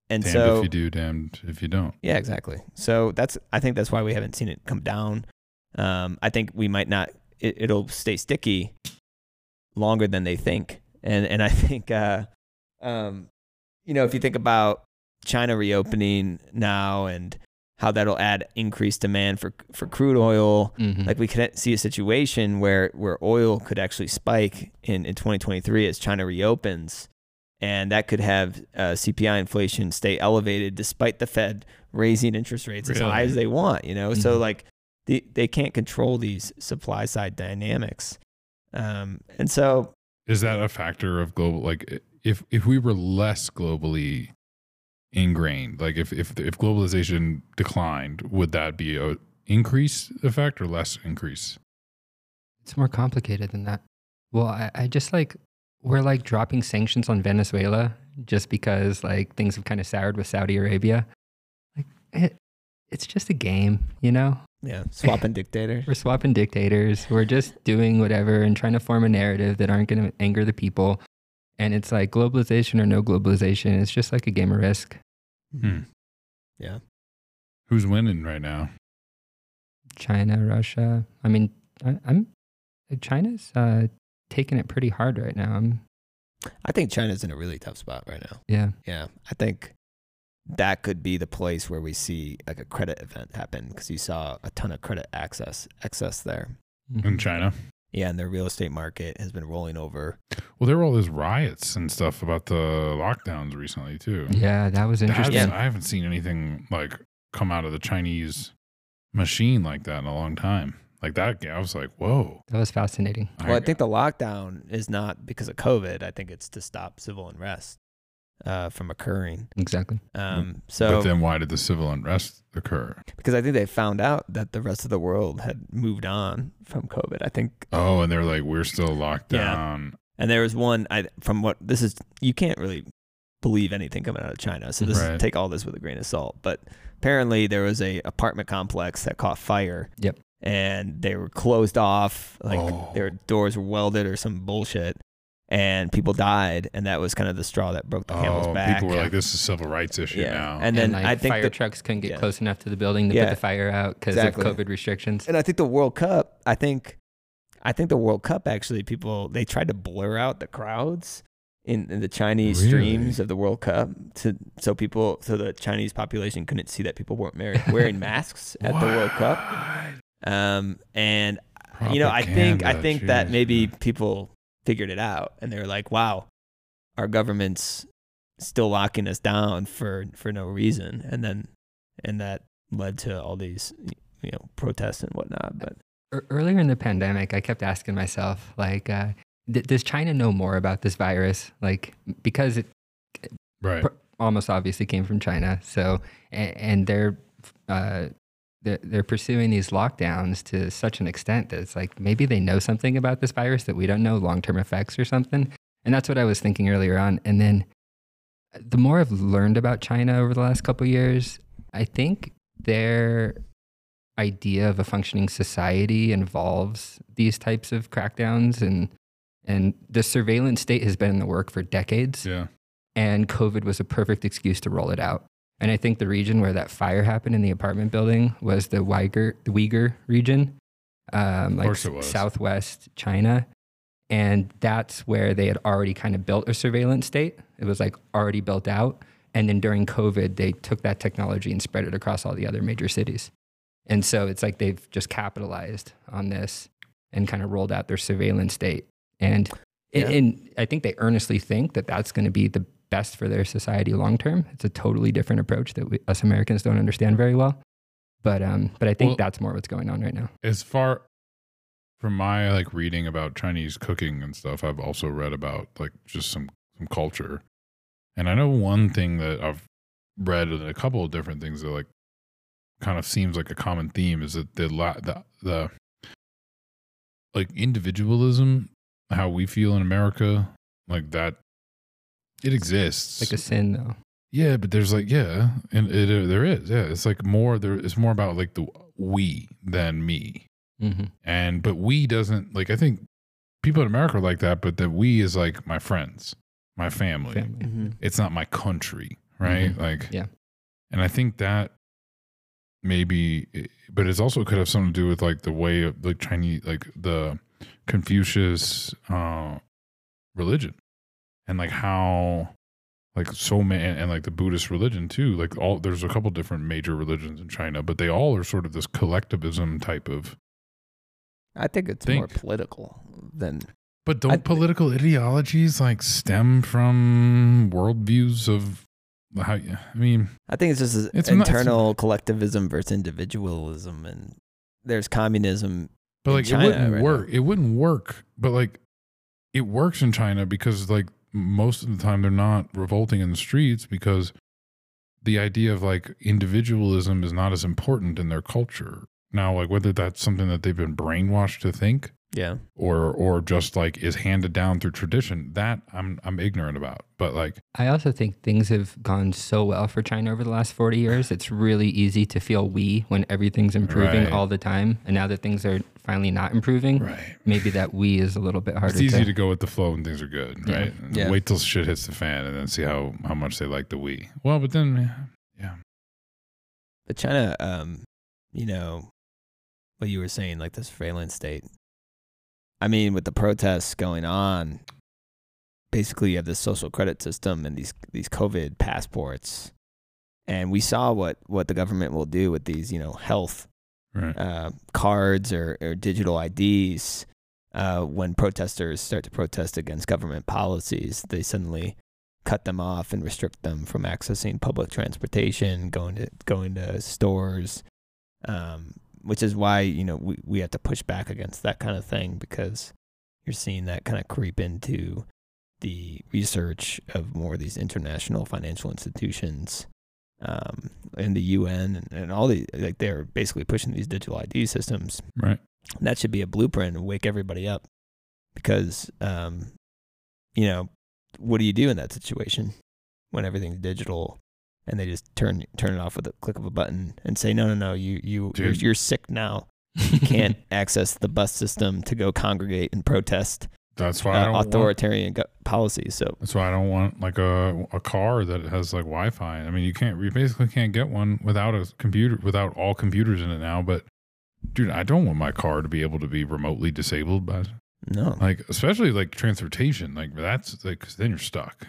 and damned so if you do, damned if you don't. yeah, exactly. So that's I think that's why we haven't seen it come down. Um, I think we might not. It, it'll stay sticky longer than they think, and and I think uh, um, you know if you think about China reopening now and how that'll add increased demand for for crude oil. Mhm. Like we could see a situation where where oil could actually spike in, in 2023 as China reopens, and that could have uh, CPI inflation stay elevated despite the Fed raising interest rates as high as they want. You know, so Mhm. like the, they can't control these supply side dynamics, um, and so Is that a factor of global? Like, if if we were less globally ingrained, like if if if globalization declined, would that be a increase effect or less increase? It's more complicated than that. Well, I, I just like we're like dropping sanctions on Venezuela just because like things have kind of soured with Saudi Arabia. Like it, it's just a game, you know. yeah, swapping dictator. We're swapping dictators. We're just doing whatever and trying to form a narrative that aren't going to anger the people. And it's like globalization or no globalization. It's just like a game of risk. Hmm. Yeah. Who's winning right now? China, Russia. I mean, I, I'm China's uh, taking it pretty hard right now. I'm, I think China's in a really tough spot right now. yeah. Yeah, I think that could be the place where we see like a credit event happen because you saw a ton of credit access excess there. In Mhm. China? Yeah, and their real estate market has been rolling over. Well, there were all those riots and stuff about the lockdowns recently too. Yeah, that was interesting. hasn't- I haven't seen anything like come out of the Chinese machine like that in a long time. Like that, I was like, whoa. That was fascinating. Well, I think the lockdown is not because of COVID. I think it's to stop civil unrest uh, from occurring. Exactly. Um, so, but then why did the civil unrest occur? because I think they found out that the rest of the world had moved on from COVID. I think Oh, and they're like, we're still locked Yeah. down. And there was one I from what this is you can't really believe anything coming out of China. So this Right. take all this with a grain of salt. But apparently there was a apartment complex that caught fire. Yep. And they were closed off, like Oh. their doors were welded or some bullshit. And people died, and that was kind of the straw that broke the camel's Oh, back. people were like, "This is a civil rights issue Yeah. now." And then like, I think fire that- trucks couldn't get yeah. close enough to the building to Yeah. put the fire out because Exactly. of COVID restrictions. And I think the World Cup, I think, I think the World Cup actually, people they tried to blur out the crowds in, in the Chinese Really? streams of the World Cup to so people so the Chinese population couldn't see that people weren't mar- wearing masks at the World Cup. Um, and you know, I think I Propaganda, think that maybe man. people figured it out and they were like, "Wow, our government's still locking us down for for no reason," and then and that led to all these you know protests and whatnot. But Earlier in the pandemic, I kept asking myself, like, uh, d- does China know more about this virus? Like, because it right. pr- almost obviously came from China. So, and, and they're, uh, they're they're pursuing these lockdowns to such an extent that it's like maybe they know something about this virus that we don't know, long term effects or something. And that's what I was thinking earlier on. And then, uh, the more I've learned about China over the last couple of years, I think their idea of a functioning society involves these types of crackdowns and and the surveillance state has been in the work for decades Yeah. and COVID was a perfect excuse to roll it out. And I think the region where that fire happened in the apartment building was the Uyghur, the Uyghur region, um, like course it was. southwest China. And that's where they had already kind of built a surveillance state. It was like already built out. And then during COVID, they took that technology and spread it across all the other major cities. And so it's like they've just capitalized on this and kind of rolled out their surveillance state. And, Yeah. and I think they earnestly think that that's going to be the best for their society long term. It's a totally different approach that we, us Americans don't understand very well. But um, but I think Well- that's more what's going on right now. as far from my like reading about Chinese cooking and stuff, I've also read about like just some some culture. And I know one thing that I've read in a couple of different things that like kind of seems like a common theme is that the la- the the like individualism, how we feel in America, like that it exists. Like a sin, though. Yeah, but there's like yeah, and it, uh, there is yeah. It's like more there. It's more about like the we than me, hmm and but we doesn't like. I think people in America are like that, but that we is like my friends, my family. Family. It's not my country, right? Mhm. Like Yeah. and I think that maybe, but it's also could have something to do with like the way of like Chinese, like the Confucius uh, religion, and like how like so many and, like the buddhist religion too like all there's a couple different major religions in china but they all are sort of this collectivism type of I think it's Think. more political than but don't political ideologies like stem from worldviews of how i mean I think it's just It's not- internal collectivism versus individualism, and there's communism. but like China it wouldn't right work it wouldn't work but like it works in china because like most of the time they're not revolting in the streets because the idea of like individualism is not as important in their culture. Now like whether that's something that they've been brainwashed to think Yeah, or or just like is handed down through tradition that i'm i'm ignorant about but like I also think things have gone so well for China over the last 40 years. It's really easy to feel we when everything's improving Right. all the time. And now that things are finally not improving, right maybe that we is a little bit harder it's easy to. to go with the flow when things are good Yeah. right Yeah. wait till shit hits the fan and then see how how much they like the we well but then yeah but China, um, you know, what you were saying, like the surveillance state. I mean, with the protests going on, basically you have this social credit system and these these COVID passports, and we saw what what the government will do with these, you know, health right uh, cards or, or digital IDs uh, when protesters start to protest against government policies. They suddenly cut them off and restrict them from accessing public transportation, going to going to stores, um, which is why you know we, we have to push back against that kind of thing because you're seeing that kind of creep into the research of more of these international financial institutions um, and the UN and, and all the like they're basically pushing these digital ID systems. right That should be a blueprint and wake everybody up because um, you know what do you do in that situation when everything's digital and they just turn turn it off with a click of a button and say no no no you you you're, you're sick now you can't access the bus system to go congregate and protest That's why I uh, want, authoritarian go- policies. So That's why I don't want like a a car that has like Wi-Fi. I mean, you can't you basically can't get one without a computer without all computers in it now. But dude, I don't want my car to be able to be remotely disabled. But no like especially like transportation, like that's like 'cause then you're stuck.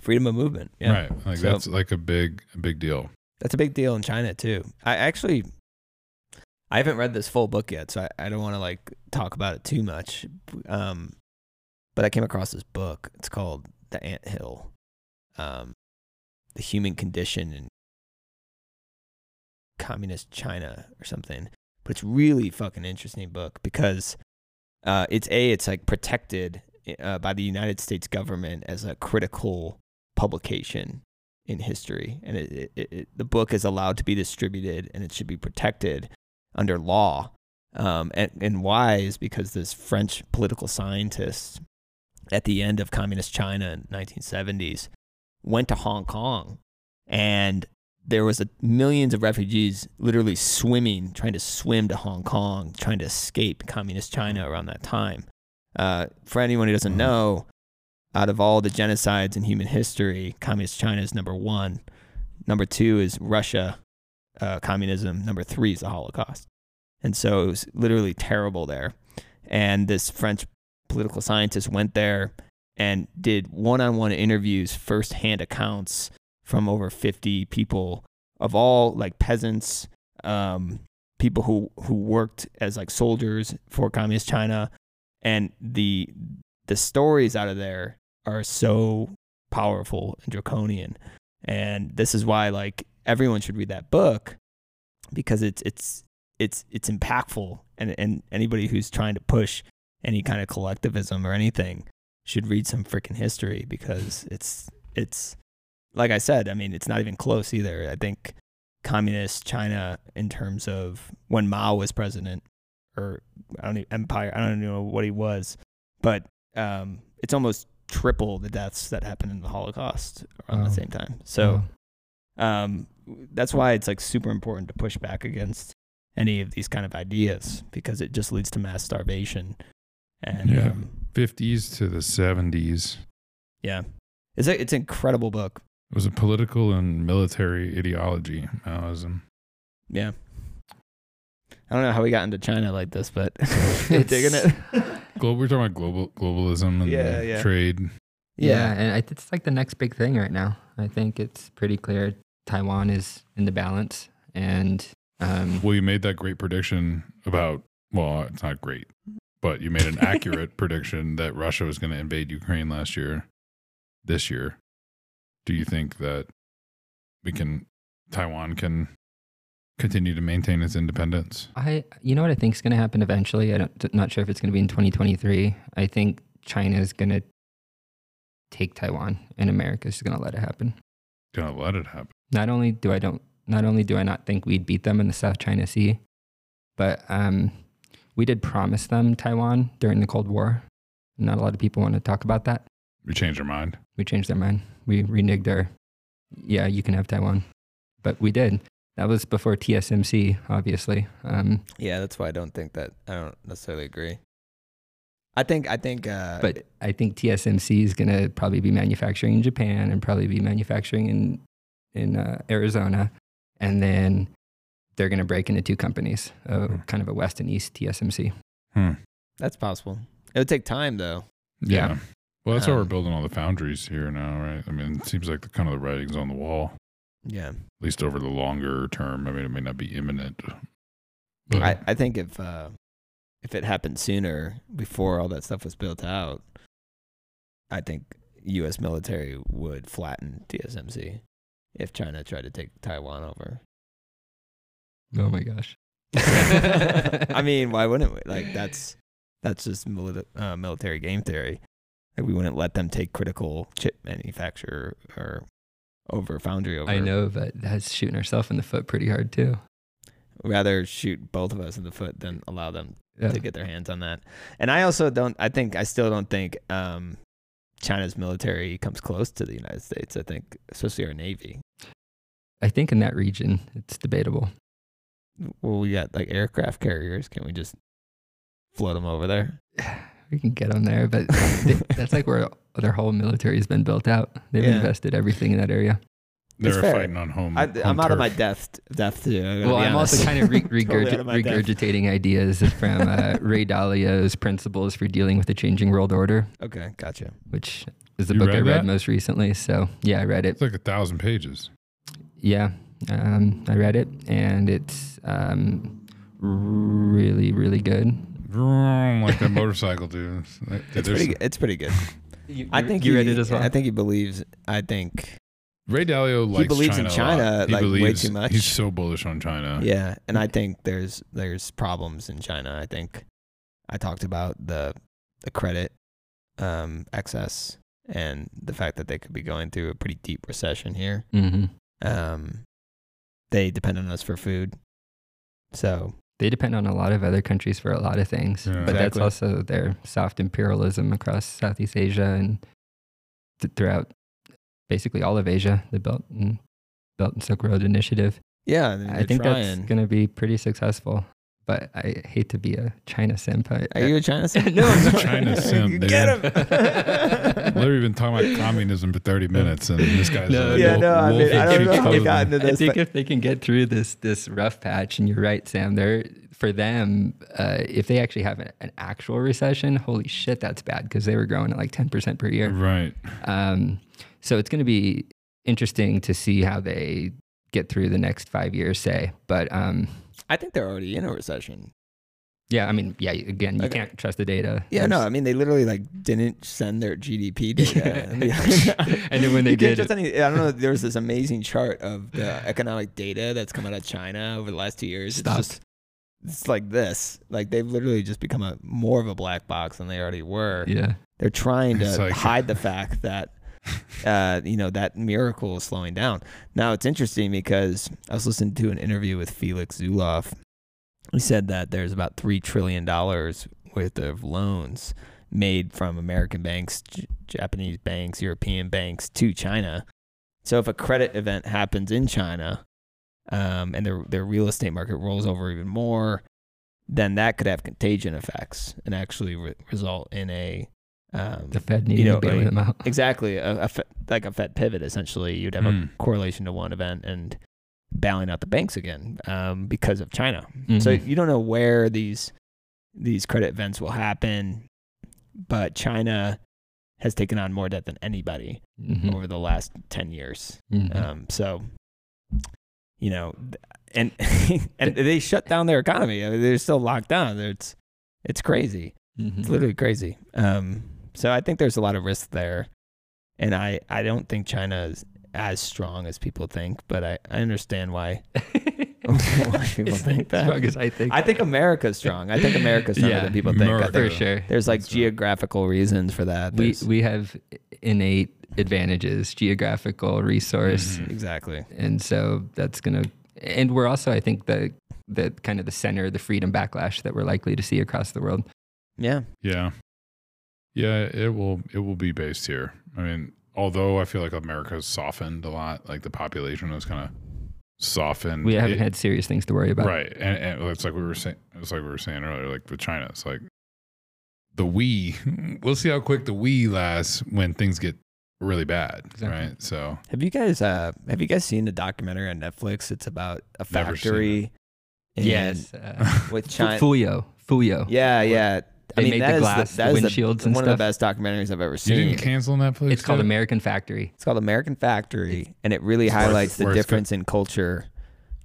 Freedom of movement. Yeah, Right. Like So- that's like a big a big deal. that's a big deal in China too. I actually, I haven't read this full book yet, so I, I don't want to like talk about it too much. Um, but I came across this book. It's called The Ant Hill, um, the human condition in communist China or something. But it's really fucking interesting book because uh, it's a it's like protected uh, by the United States government as a critical publication in history, and it, it, it, the book is allowed to be distributed and it should be protected under law. Um, and, and why is because this French political scientist at the end of communist China in 1970s went to Hong Kong and there was a, millions of refugees literally swimming, trying to swim to Hong Kong, trying to escape communist China around that time. Uh, for anyone who doesn't Mhm. know, out of all the genocides in human history, communist China is number one. Number two is Russia, uh, communism. Number three is the Holocaust. And so it was literally terrible there. And this French political scientist went there and did one on one interviews, first hand accounts from over 50 people of all like peasants, um, people who, who worked as like soldiers for communist China. And the, the stories out of there are so powerful and draconian. And this is why like everyone should read that book because it's, it's, it's, it's impactful. And, and anybody who's trying to push any kind of collectivism or anything should read some freaking history because it's it's like I said, I mean, it's not even close either. I think communist China in terms of when Mao was president or I don't empire, I don't even know what he was, but um, it's almost triple the deaths that happened in the Holocaust around Wow. the same time. So Oh. um, that's why it's like super important to push back against any of these kind of ideas because it just leads to mass starvation. And Yeah. um, 50s to the 70s. yeah, it's a, it's an incredible book. It was a political and military ideology, Maoism. Yeah. I don't know how we got into China like this, but digging it. Global, we're talking about global globalism and Yeah, yeah. trade. Yeah, and I, it's like the next big thing right now. I think it's pretty clear Taiwan is in the balance, and um, Well, you made that great prediction about, well, it's not great, but you made an accurate prediction that Russia was going to invade Ukraine last year, this year. Do you think that we can, Taiwan can continue to maintain its independence? I, you know what I think is going to happen eventually. I don't, not sure if it's going to be in 2023. I think China is going to take Taiwan, and America is going to let it happen. Gonna let it happen. Not only do I don't, not only do I not think we'd beat them in the South China Sea, but um, we did promise them Taiwan during the Cold War. Not a lot of people want to talk about that. We changed our mind. We changed our mind. We reneged our, yeah, you can have Taiwan, but we did. That was before TSMC, obviously. Um, Yeah, that's why I don't think that. I don't necessarily agree. I think I think. Uh, but I think TSMC is going to probably be manufacturing in Japan and probably be manufacturing in in uh, Arizona, and then they're going to break into two companies, uh, Hmm. kind of a West and East TSMC. Hmm. that's possible. It would take time though. Yeah. Yeah. Well, that's why we're Um, building all the foundries here now, right? I mean, it seems like the kind of the writing's on the wall, Yeah, at least over the longer term. I mean, it may not be imminent. But I, I think if uh, if it happened sooner before all that stuff was built out, I think U.S. military would flatten TSMC if China tried to take Taiwan over. Oh my gosh! I mean, why wouldn't we? Like that's that's just mili- uh, military game theory. Like we wouldn't let them take critical chip manufacturer or over foundry over. I know, but that's shooting ourselves in the foot pretty hard too. Rather shoot both of us in the foot than allow them Yeah. to get their hands on that. And I also don't. I think I still don't think um, China's military comes close to the United States. I think, especially our navy. I think in that region, it's debatable. Well, we got like aircraft carriers. Can we just float them over there? we can get them there, but that's like where their whole military has been built out. They've Yeah. invested everything in that area. They It's were fair. fighting on home. I, home I'm out of my turf. depth. Depth too. I gotta Well, be I'm also kind of re- regurgi- out of my depth. regurgitating ideas from uh, Ray Dalio's Principles for Dealing with the Changing World Order, Okay, gotcha. which is the You book I read read that? most recently. So yeah, I read it. It's like a thousand pages. Yeah, um, I read it, and it's um, really, really good. Vroom, Like that motorcycle, dude. It's pretty. It's pretty good. I think you he, read it as well. I think he believes. I think Ray Dalio likes believes in China, a lot. China, He like, way too much. He's so bullish on China. Yeah, and I think there's there's problems in China. I think I talked about the the credit um, excess and the fact that they could be going through a pretty deep recession here. hmm Um, they depend on us for food, so They depend on a lot of other countries for a lot of things, Yeah. but that's also their soft imperialism across Southeast Asia and th- throughout basically all of Asia. The Belt and Belt and Silk Road Initiative. yeah, I think trying. that's going to be pretty successful. But I hate to be a China simp. I, Are you a China simp? No, I'm not. China simp, You dude. Get him. Literally been talking about communism for 30 minutes, and this guy's No, a yeah, wolf, no, I mean, in I don't know how we got into I think but- if they can get through this this rough patch, and you're right, Sam, they're for them, uh, if they actually have a, an actual recession, holy shit, that's bad because they were growing at like 10% per year. Right. Um, so it's going to be interesting to see how they get through the next five years, say. But um, I think they're already in a recession. yeah, I mean, yeah, again, you Okay. can't trust the data. Yeah, no, I mean they literally like didn't send their GDP data. And then when they did- trust any- I don't know. There was this amazing chart of the economic data that's come out of China over the last two years. It's just it's like this. Like they've literally just become a more of a black box than they already were. Yeah. They're trying to like- hide the fact that uh, you know that miracle is slowing down. Now it's interesting because I was listening to an interview with Felix Zulauf. He said that there's about three trillion dollars worth of loans made from American banks, J- Japanese banks, European banks to China. So if a credit event happens in China, um, and their their real estate market rolls over even more, then that could have contagion effects and actually re- result in a um, The Fed needed know, to bail I mean, them out. exactly a, a fe- like a Fed pivot. Essentially, you'd have Hmm. a correlation to one event and bailing out the banks again um, because of China. So Mhm. you don't know where these these credit events will happen, but China has taken on more debt than anybody Mhm. over the last ten years. Mhm. Um, so, you know, and and they shut down their economy. I mean, they're still locked down. It's it's crazy. It's literally crazy. Um, so I think there's a lot of risk there, and I I don't think China is as strong as people think, but I I understand why. Why people think as that. strong as I think. I think America's strong. I think America's stronger Yeah, than people think. I America. for sure. there's like That's right. geographical reasons for that. We There's- we have innate advantages, geographical resource, Mhm. exactly. and so that's gonna. And we're also, I think, the the kind of the center of the freedom backlash that we're likely to see across the world. Yeah. Yeah. Yeah, it will it will be based here. I mean, although I feel like America's softened a lot, like the population has kind of softened. We haven't It- had serious things to worry about. right, and, and it's like we were saying. It's like we were saying earlier, like with China. It's like the we. We'll see how quick the we lasts when things get really bad, Exactly. right? So Have you guys uh have you guys seen the documentary on Netflix? It's about a factory. in- Yes. Uh, With China. Fuyao. Fuyao. Yeah, yeah. I mean, made that the is glass, that the is windshields and one stuff. of the best documentaries I've ever seen. you seen. didn't cancel Netflix. It's called? American Factory. It's called American Factory, and it really It's worth- highlights the worth it. difference in culture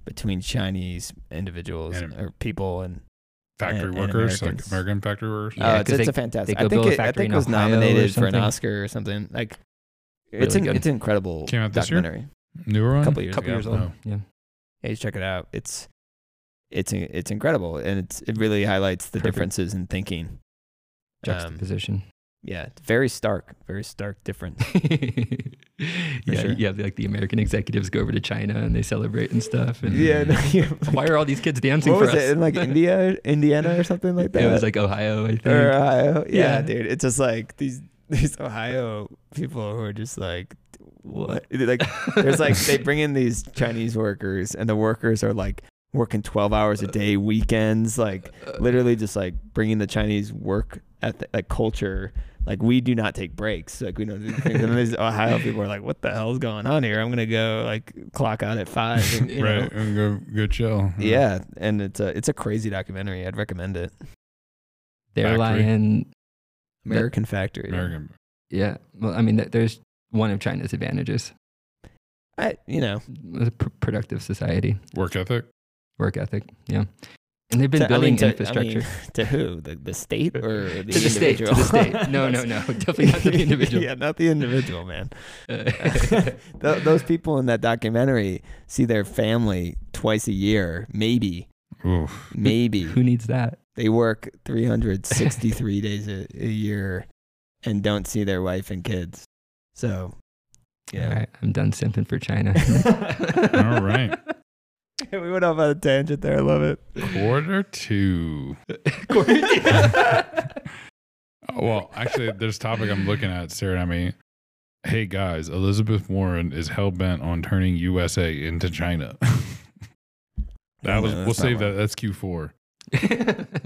between Chinese individuals And- or people and factory and- and workers, like American factory workers. Yeah, oh, it's, 'cause it's they- a fantastic. they I think it, I think it was nominated for an. Oscar or something. Like it's Really an good. it's an incredible Came out this year? documentary. Newer one. couple years couple ago. years old. Oh. Yeah. Yeah, you should check it out. It's it's it's incredible, and it's it really highlights the Perfect. differences in thinking. Um, Juxtaposition. yeah, very stark, very stark difference. yeah, sure. yeah. Like the American executives go over to China and they celebrate and stuff. And yeah, no, yeah. why are all these kids dancing what for was us? it in like India, Indiana, or something like that? it was like Ohio, I think. or Ohio. Yeah, Yeah. dude, it's just like these these Ohio people who are just like what? Like there's like they bring in these Chinese workers, and the workers are like working 12 hours a day, weekends, like literally just like bringing the Chinese work eth- like culture. Like we do not take breaks. Like we don't do things. And these Ohio people are like, "What the hell's going on here? I'm gonna go like clock out at five. And, you know, right. And go go chill. Yeah, and it's a it's a crazy documentary. I'd recommend it. They're lying. American Factory. American. Yeah. Well, I mean, th- there's one of China's advantages: I you know a pr- productive society, Work ethic. Work ethic. Yeah. And they've been To- I building mean, to- I infrastructure mean, to who? The the state or the to the state. To the individual? state. No, no, no. Definitely not the individual. yeah, not the individual, man. Uh, Th- those people in that documentary see their family twice a year, maybe, Oof. maybe. Who needs that? They work 363 days a, a year and don't see their wife and kids. So, yeah. All right, I'm done simping for China. All right. we went off on a tangent there. I love it. Quarter two. Well, actually, there's a topic I'm looking at staring at me. Hey guys, Elizabeth Warren is hell bent on turning USA into China. that was man, we'll save right. that. That's Q4.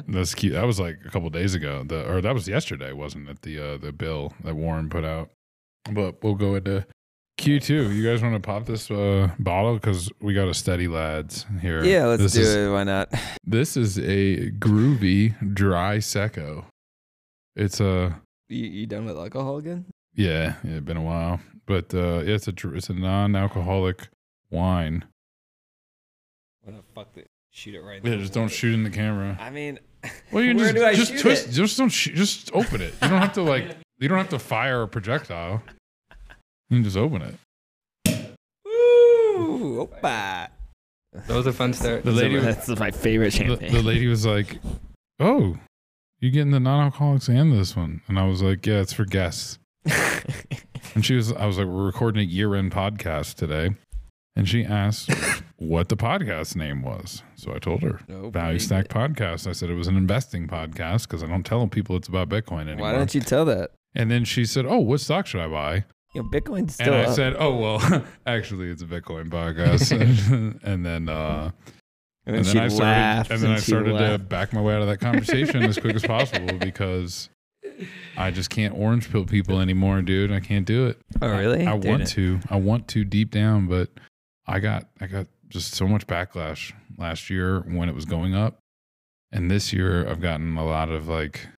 That's Q. That was like a couple days ago. The or that was yesterday, wasn't it? The uh, the bill that Warren put out. But we'll go into Q2. You guys want to pop this uh, bottle because we got a steady lads here. Yeah, let's this do is, it. Why not? This is a groovy dry secco. It's a You, you done with alcohol again? yeah, yeah, been a while, but uh, yeah, it's a it's a non-alcoholic wine. What the fuck? The, shoot it right Yeah, just don't shoot in the camera. I mean, Well, you Where just do I just shoot twist, it? just don't shoot, just open it. You don't have to like you don't have to fire a projectile. You can just open it. Woo! Opa! that was a fun start. The lady- That's my favorite champagne. the lady was like, "Oh, you getting the non-alcoholics and this one?" And I was like, "Yeah, it's for guests." And she was, I was like, "We're recording a year-end podcast today," and she asked what the podcast name was. So I told her. No, Value please. Stack Podcast. I said it was an investing podcast because I don't tell people it's about Bitcoin anymore. Why don't you tell that? And then she said, "Oh, what stock should I buy?" You know, Bitcoin's still and I up. said, "Oh well, actually, it's a Bitcoin podcast." and then, uh, and and then, I started, laughed. and then I started to back my way out of that conversation as quick as possible because I just can't orange pill people anymore, dude. I can't do it. Oh, really? I, I want to. I want to deep down, but I got I got just so much backlash last year when it was going up, and this year I've gotten a lot of like.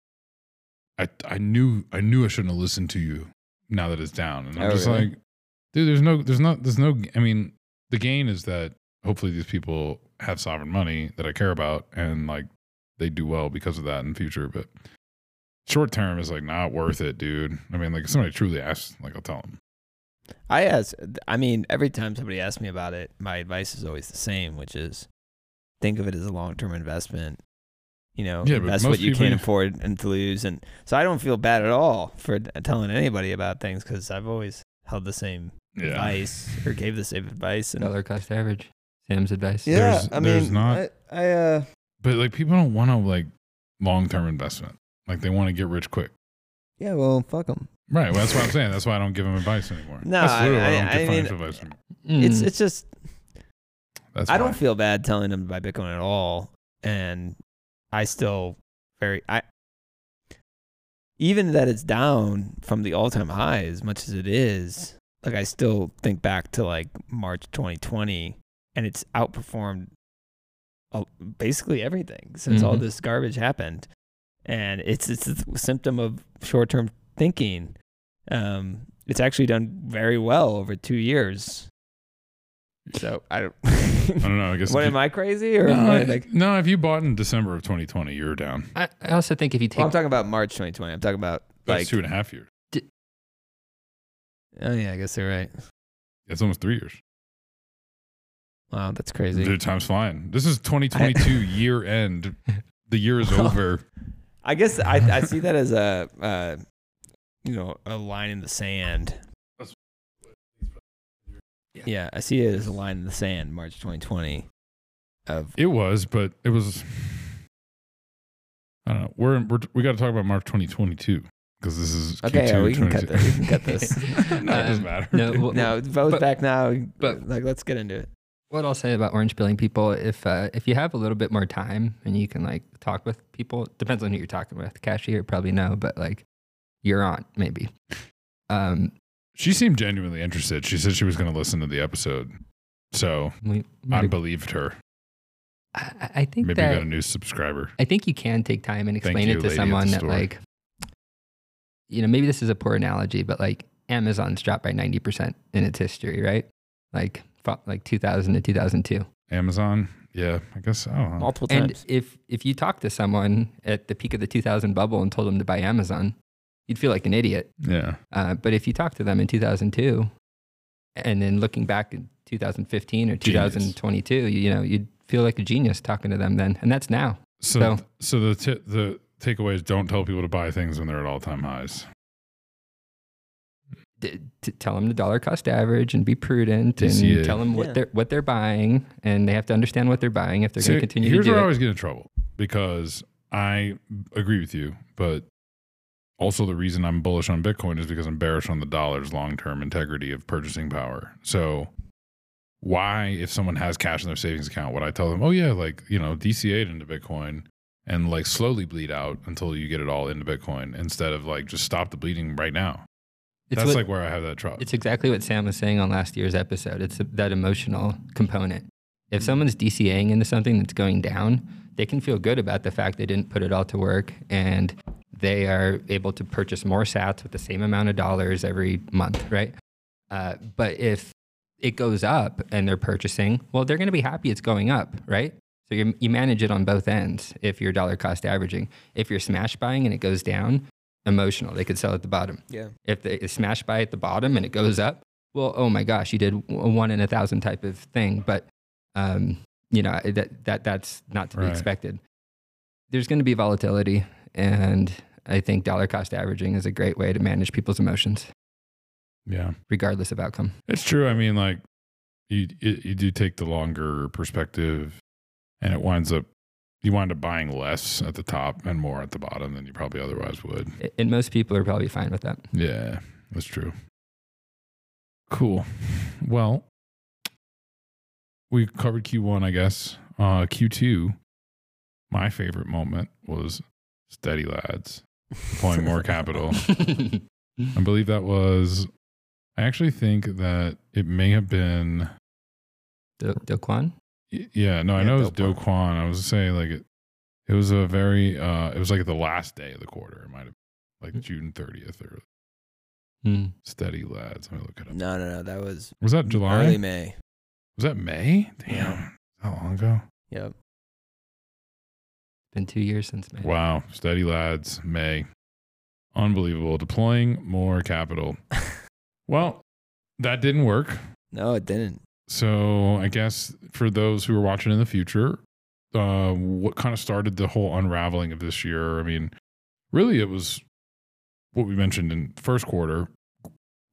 I I knew I knew I shouldn't have listened to you now that it's down, and I'm Oh, just really? like, dude, there's no there's not there's no. I mean, the gain is that hopefully these people have sovereign money that I care about, and like they do well because of that in the future, but. Short term is like not worth it, dude. I mean, like if somebody truly asks, like I'll tell them. I ask. I mean, every time somebody asks me about it, my advice is always the same, which is think of it as a long-term investment. You know, Yeah, but invest what you can't afford and to lose. And so I don't feel bad at all for telling anybody about things because I've always held the same Yeah. advice or gave the same advice. And Dollar cost average. Sam's advice. yeah, There's- I there's mean, not- I, I uh, But like people don't want to like long term investment. Like they want to get rich quick. yeah, well, fuck them. Right. Well, that's what I'm saying. That's why I don't give them advice anymore. No, that's literally why I I- don't I mean- financial advice anymore. It's Mm. it's just That's I why. don't feel bad telling them to buy Bitcoin at all, and I still very I even that it's down from the all time high as much as it is. Like I still think back to like March 2020, and it's outperformed basically everything since all Mhm. this garbage happened, and it's it's a symptom of short term thinking. Um, it's actually done very well over two years. So I don't. I don't know. I guess. What if am you- I crazy or no, am I I- like? no, if you bought in December of 2020, you're down. I, I also think if you take Well, I'm talking about March 2020. I'm talking about That's like. two and a half years. Oh yeah, I guess they're right. It's almost three years. Wow, that's crazy. Dude, time's flying. This is 2022 year end. The year is over. I guess I I see that as a uh, you know a line in the sand. Yeah. Yeah, I see it as a line in the sand. March 2020. Of It was, but it was. I don't know. We're, we're we got to talk about March 2022 because this is okay, yeah, Q2 we can cut 22. this. We can cut this. no, it doesn't Um, matter. no, well, no, vote but- back now. but- like, let's get into it. What I'll say about orange pilling people, if uh, if you have a little bit more time and you can like talk with people, depends on who you're talking with. Cashier, probably no, but like your aunt, maybe. Um, She seemed genuinely interested. She said she was going to listen to the episode. So we, I I, believed her. I, I think Maybe you that got a new subscriber. I think you can take time and explain you, it to lady at the someone that like, you know, maybe this is a poor analogy, but like Amazon's dropped by ninety percent in its history, right? Like like two thousand to two thousand two. Amazon. Yeah, I guess. I don't know. Multiple And times. if if you talk to someone at the peak of the 2000 bubble and told them to buy Amazon, you'd feel like an idiot. Yeah. Uh, but if you talk to them in 2002, and then looking back in 2015 or Genius. 2022, you, you know, you'd feel like a genius talking to them then, and that's now. So, So- so the t- the takeaway is don't tell people to buy things when they're at all time highs. D- to tell them the dollar cost average and be prudent DCA. and tell them what Yeah. they're what they're buying, and they have to understand what they're buying if they're See, going to continue here's to where I always get in trouble because I agree with you, but also the reason I'm bullish on Bitcoin is because I'm bearish on the dollar's long term integrity of purchasing power. So why, if someone has cash in their savings account, would I tell them, oh yeah, like you know, DCA it into Bitcoin and like slowly bleed out until you get it all into Bitcoin instead of like just stop the bleeding right now. It's That's what- like where I have that trouble. It's exactly what Sam was saying on last year's episode. It's that emotional component. If someone's DCAing into something that's going down, they can feel good about the fact they didn't put it all to work and they are able to purchase more sats with the same amount of dollars every month, right? Uh, but if it goes up and they're purchasing, well, they're going to be happy it's going up, right? So you you manage it on both ends if you're dollar cost averaging. If you're smash buying and it goes down, emotional. They could sell at the bottom. Yeah. If they smash buy at the bottom and it goes up, well, oh my gosh, you did a one in a thousand type of thing. But um, you know that that that's not to be expected. There's going to be volatility, and I think dollar cost averaging is a great way to manage people's emotions, yeah. regardless of outcome. It's true. I mean, like you, you do take the longer perspective, and it winds up you wind up buying less at the top and more at the bottom than you probably otherwise would. And most people are probably fine with that. Yeah, that's true. Cool. Well, we covered Q1, I guess. Uh, Q2, my favorite moment was Steady Lads deploying more capital. I believe that was. I actually think that it may have been. Do, Do Kwon? y- Yeah, no, I know it was Do Do Kwon. I was saying like it. It was a very. uh It was like the last day of the quarter. It might have like Mm. June thirtieth or Hmm. Steady Lads. Let me look it up. No, no, no. That was Was that July? early May. Was that May? Damn, Yeah. how long ago? Yep. Been two years since May. Wow, Steady Lads, May, unbelievable. Deploying more capital. well, that didn't work. No, it didn't. So I guess for those who are watching in the future, uh, what kind of started the whole unraveling of this year? I mean, really, it was what we mentioned in first quarter.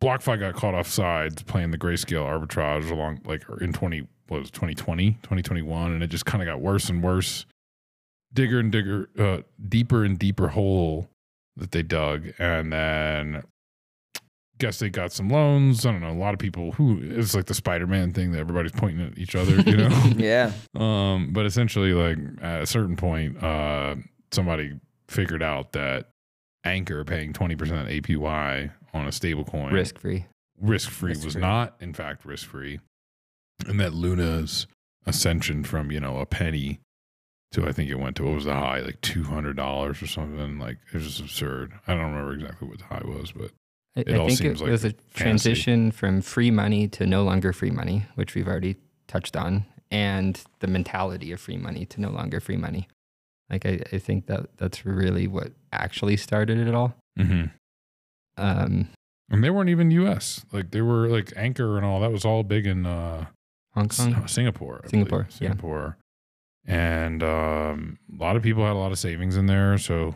BlockFi got caught off sides playing the grayscale arbitrage along like in 20 what was it, 2020 2021 and it just kind of got worse and worse digger and digger uh, deeper and deeper hole that they dug and then guess they got some loans i don't know a lot of people who it's like the spider-man thing that everybody's pointing at each other you know Yeah. um, but essentially, like at a certain point, uh, somebody figured out that Anchor paying twenty percent APY on a stable coin Risk free. risk free was Risk-free. not, in fact, risk free, and that Luna's ascension from you know a penny to I think it went to what was the high like two hundred dollars or something like it was just absurd. I don't remember exactly what the high was, but I, It I all think seems it like was a transition from free money to no longer free money, which we've already touched on, and the mentality of free money to no longer free money. Like I, I think that that's really what actually started it all. mm-hmm. Um, and they weren't even U.S. Like they were like Anchor and all that was all big in. uh Hong Kong. Singapore. I Singapore, yeah. Singapore. And um, a lot of people had a lot of savings in there. So,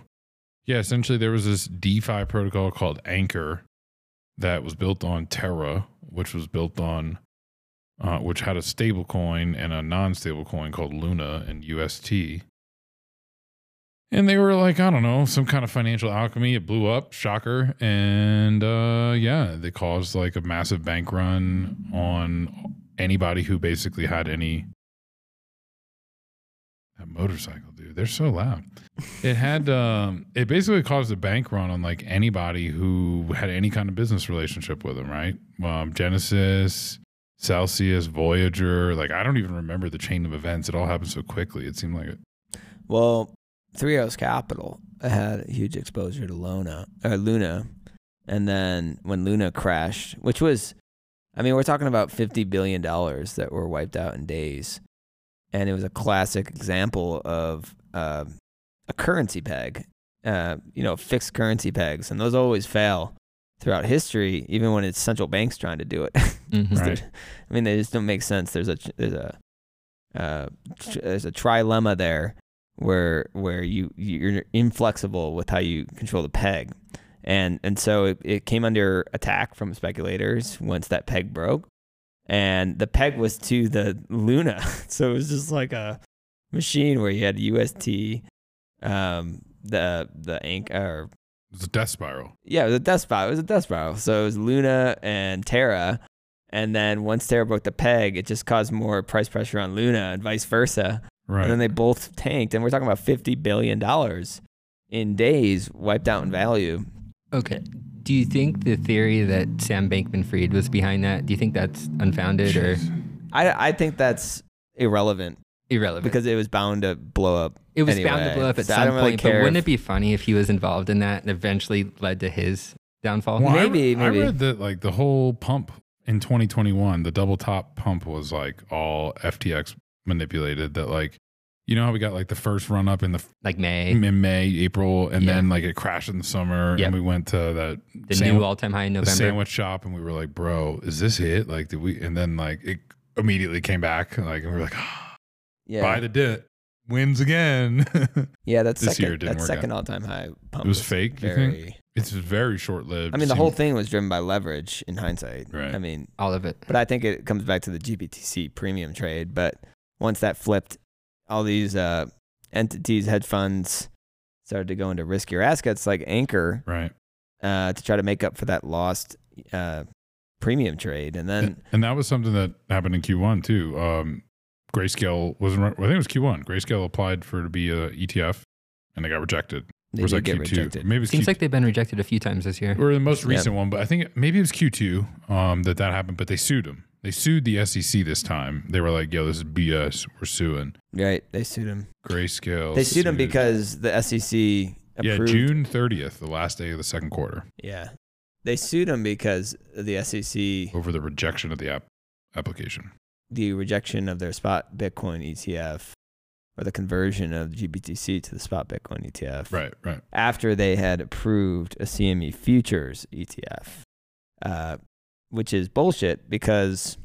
yeah, essentially there was this DeFi protocol called Anchor that was built on Terra, which was built on, uh, which had a stable coin and a non stable coin called Luna and UST. And they were like, I don't know, some kind of financial alchemy. It blew up, shocker. And uh, yeah, they caused like a massive bank run on anybody who basically had any that motorcycle, dude, they're so loud. It had um it basically caused a bank run on like anybody who had any kind of business relationship with them, right? Um Genesis, Celsius, Voyager, like I don't even remember the chain of events. It all happened so quickly. It seemed like it. Well, Three Arrows Capital had a huge exposure to Luna, or Luna, and then when Luna crashed, which was, I mean, we're talking about fifty billion dollars that were wiped out in days, and it was a classic example of uh, a currency peg, uh, you know, fixed currency pegs, and those always fail throughout history, even when it's central banks trying to do it. Mhm. Right. I mean, they just don't make sense. There's a there's a uh, tr- there's a trilemma there where where you you're inflexible with how you control the peg, and and so it, it came under attack from speculators once that peg broke, and the peg was to the Luna, so it was just like a machine where you had UST, um, the the ink or It was a death spiral. yeah, it was a death spiral. It was a death spiral. So it was Luna and Terra. And then once Terra broke the peg, it just caused more price pressure on Luna and vice versa. Right. And then they both tanked. And we're talking about $50 billion in days wiped out in value. Okay. Do you think the theory that Sam Bankman Fried was behind that, do you think that's unfounded or I, I think that's irrelevant irrelevant? because it was bound to blow up. it was bound to blow up at So some don't really point, but wouldn't if- it be funny if he was involved in that and eventually led to his downfall? Well, I Maybe, I, read that like the whole pump in 2021, the double top pump was like all FTX manipulated. That like, you know how we got like the first run up in the like May, in May, April, and Yeah. then like it crashed in the summer, Yep. and we went to that the sand- new all-time high in the November. sandwich shop, and we were like, "Bro, is this it?" Like, did we? And then like it immediately came back, like, and we were like, ah, Yeah. "Buy the dip, wins again." yeah, that's this second, year didn't that work second all time high pump. It was fake, you Very, think? it's very short lived. I mean, the whole thing was driven by leverage in hindsight. Right. I mean, all of it. But I think it comes back to the GBTC premium trade. But once that flipped, all these uh, entities, hedge funds, started to go into riskier assets like Anchor right. uh, to try to make up for that lost uh, premium trade. And then, and, and that was something that happened in Q1 too. Um, Grayscale wasn't. I think it was Q1. Grayscale applied for to be a ETF, and they got rejected. They was that get Q2? rejected. Maybe it Seems Q2. like they've been rejected a few times this year. or the most recent one, but I think maybe it was Q2 um, that that happened. But they sued them. They sued the SEC this time. They were like, "Yo, this is BS. We're suing." Right. They sued him. Grayscale. They sued him because the SEC Approved. yeah. June thirtieth, the last day of the second quarter, Yeah. They sued him because the SEC, over the rejection of the app application. the rejection of their spot Bitcoin ETF or the conversion of GBTC to the spot Bitcoin ETF. Right, right. after they had approved a CME futures ETF, uh, which is bullshit because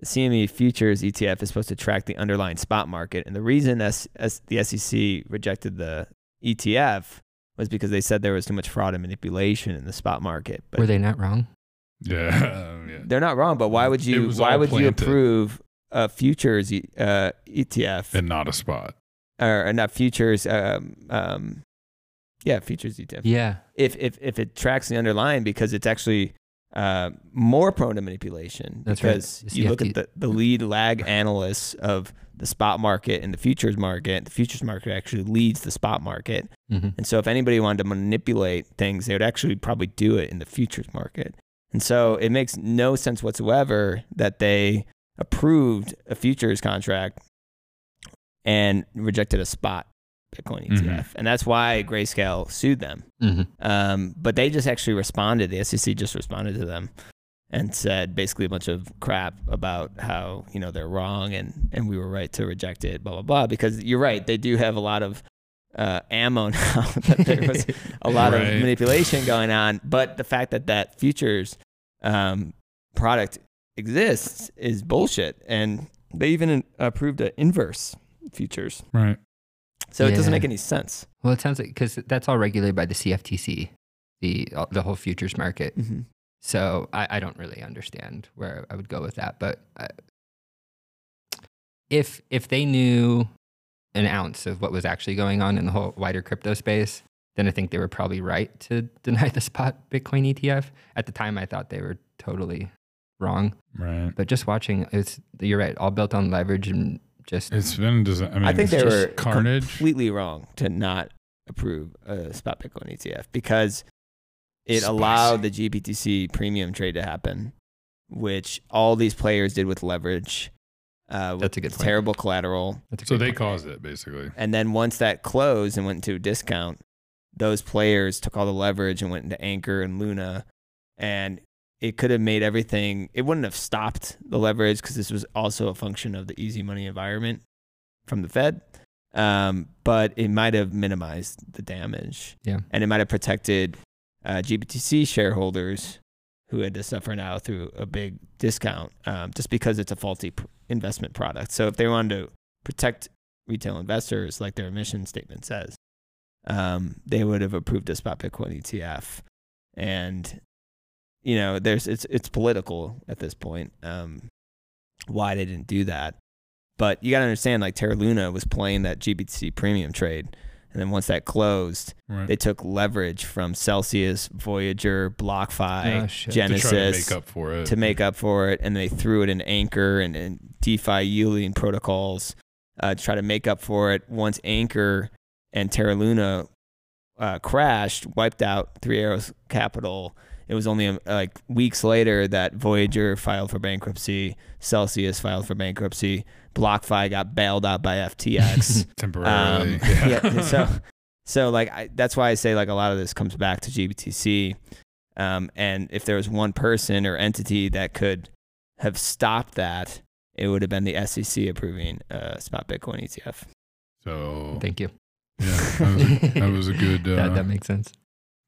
the CME futures ETF is supposed to track the underlying spot market. And the reason S- S- the SEC rejected the ETF was because they said there was too much fraud and manipulation in the spot market. But Were they not wrong? Yeah, yeah. they're not wrong. But why would you? Why all would you approve a futures e- uh, ETF and not a spot. or, or not futures? Um, um, yeah, futures ETF. Yeah. if if if it tracks the underlying because it's actually uh, more prone to manipulation That's right. because The you look CFD. at the, the lead lag analysts of the spot market and the futures market. The futures market actually leads the spot market, hmm and so if anybody wanted to manipulate things, they would actually probably do it in the futures market. And so it makes no sense whatsoever that they approved a futures contract and rejected a spot Bitcoin ETF, Mhm. and that's why Grayscale sued them. hmm Um, but they just actually responded. The SEC just responded to them and said basically a bunch of crap about how you know they're wrong and and we were right to reject it. Blah blah blah. Because you're right, they do have a lot of uh, ammo now that there was a lot Right. of manipulation going on. But the fact that that futures um, product exists is bullshit. And they even uh, approved an inverse futures. Right. So it doesn't make any sense. Well, it sounds like because that's all regulated by the CFTC, the uh, the whole futures market. Mm-hmm. So I, I don't really understand where I would go with that. But I, if if they knew an ounce of what was actually going on in the whole wider crypto space, then I think they were probably right to deny the spot Bitcoin ETF. At the time, I thought they were totally wrong. Right. But just watching, it's you're right, all built on leverage and just It's been. desi- I mean, I think it's they just were carnage. completely wrong to not approve a spot Bitcoin ETF because it Spicy. allowed the GBTC premium trade to happen, which all these players did with leverage. Uh, with That's a good point. terrible collateral. that's a So they point. caused it basically. And then once that closed and went into a discount, those players took all the leverage and went into Anchor and Luna. And it could have made everything, it wouldn't have stopped the leverage because this was also a function of the easy money environment from the Fed. Um, but it might have minimized the damage. Yeah. And it might have protected uh, GBTC shareholders who had to suffer now through a big discount um, just because it's a faulty pr- investment product. So if they wanted to protect retail investors, like their mission statement says, um, they would have approved a spot Bitcoin ETF. And you know, there's it's it's political at this point. Um, why they didn't do that, but you got to understand, like Terra Luna was playing that GBTC premium trade, and then once that closed, Right. they took leverage from Celsius, Voyager, BlockFi, Oh, to try to Genesis make up for it. to make up for it, and they threw it in Anchor and, and DeFi yielding protocols uh, to try to make up for it. Once Anchor and Terra Luna uh, crashed, wiped out Three Arrows Capital. It was only um, like weeks later that Voyager filed for bankruptcy, Celsius filed for bankruptcy, BlockFi got bailed out by FTX. temporarily. Um, yeah. So, so like I, that's why I say like a lot of this comes back to GBTC. Um, and if there was one person or entity that could have stopped that, it would have been the SEC approving uh, spot Bitcoin ETF. So Thank you. yeah, that was a, that was a good uh, that, that makes sense.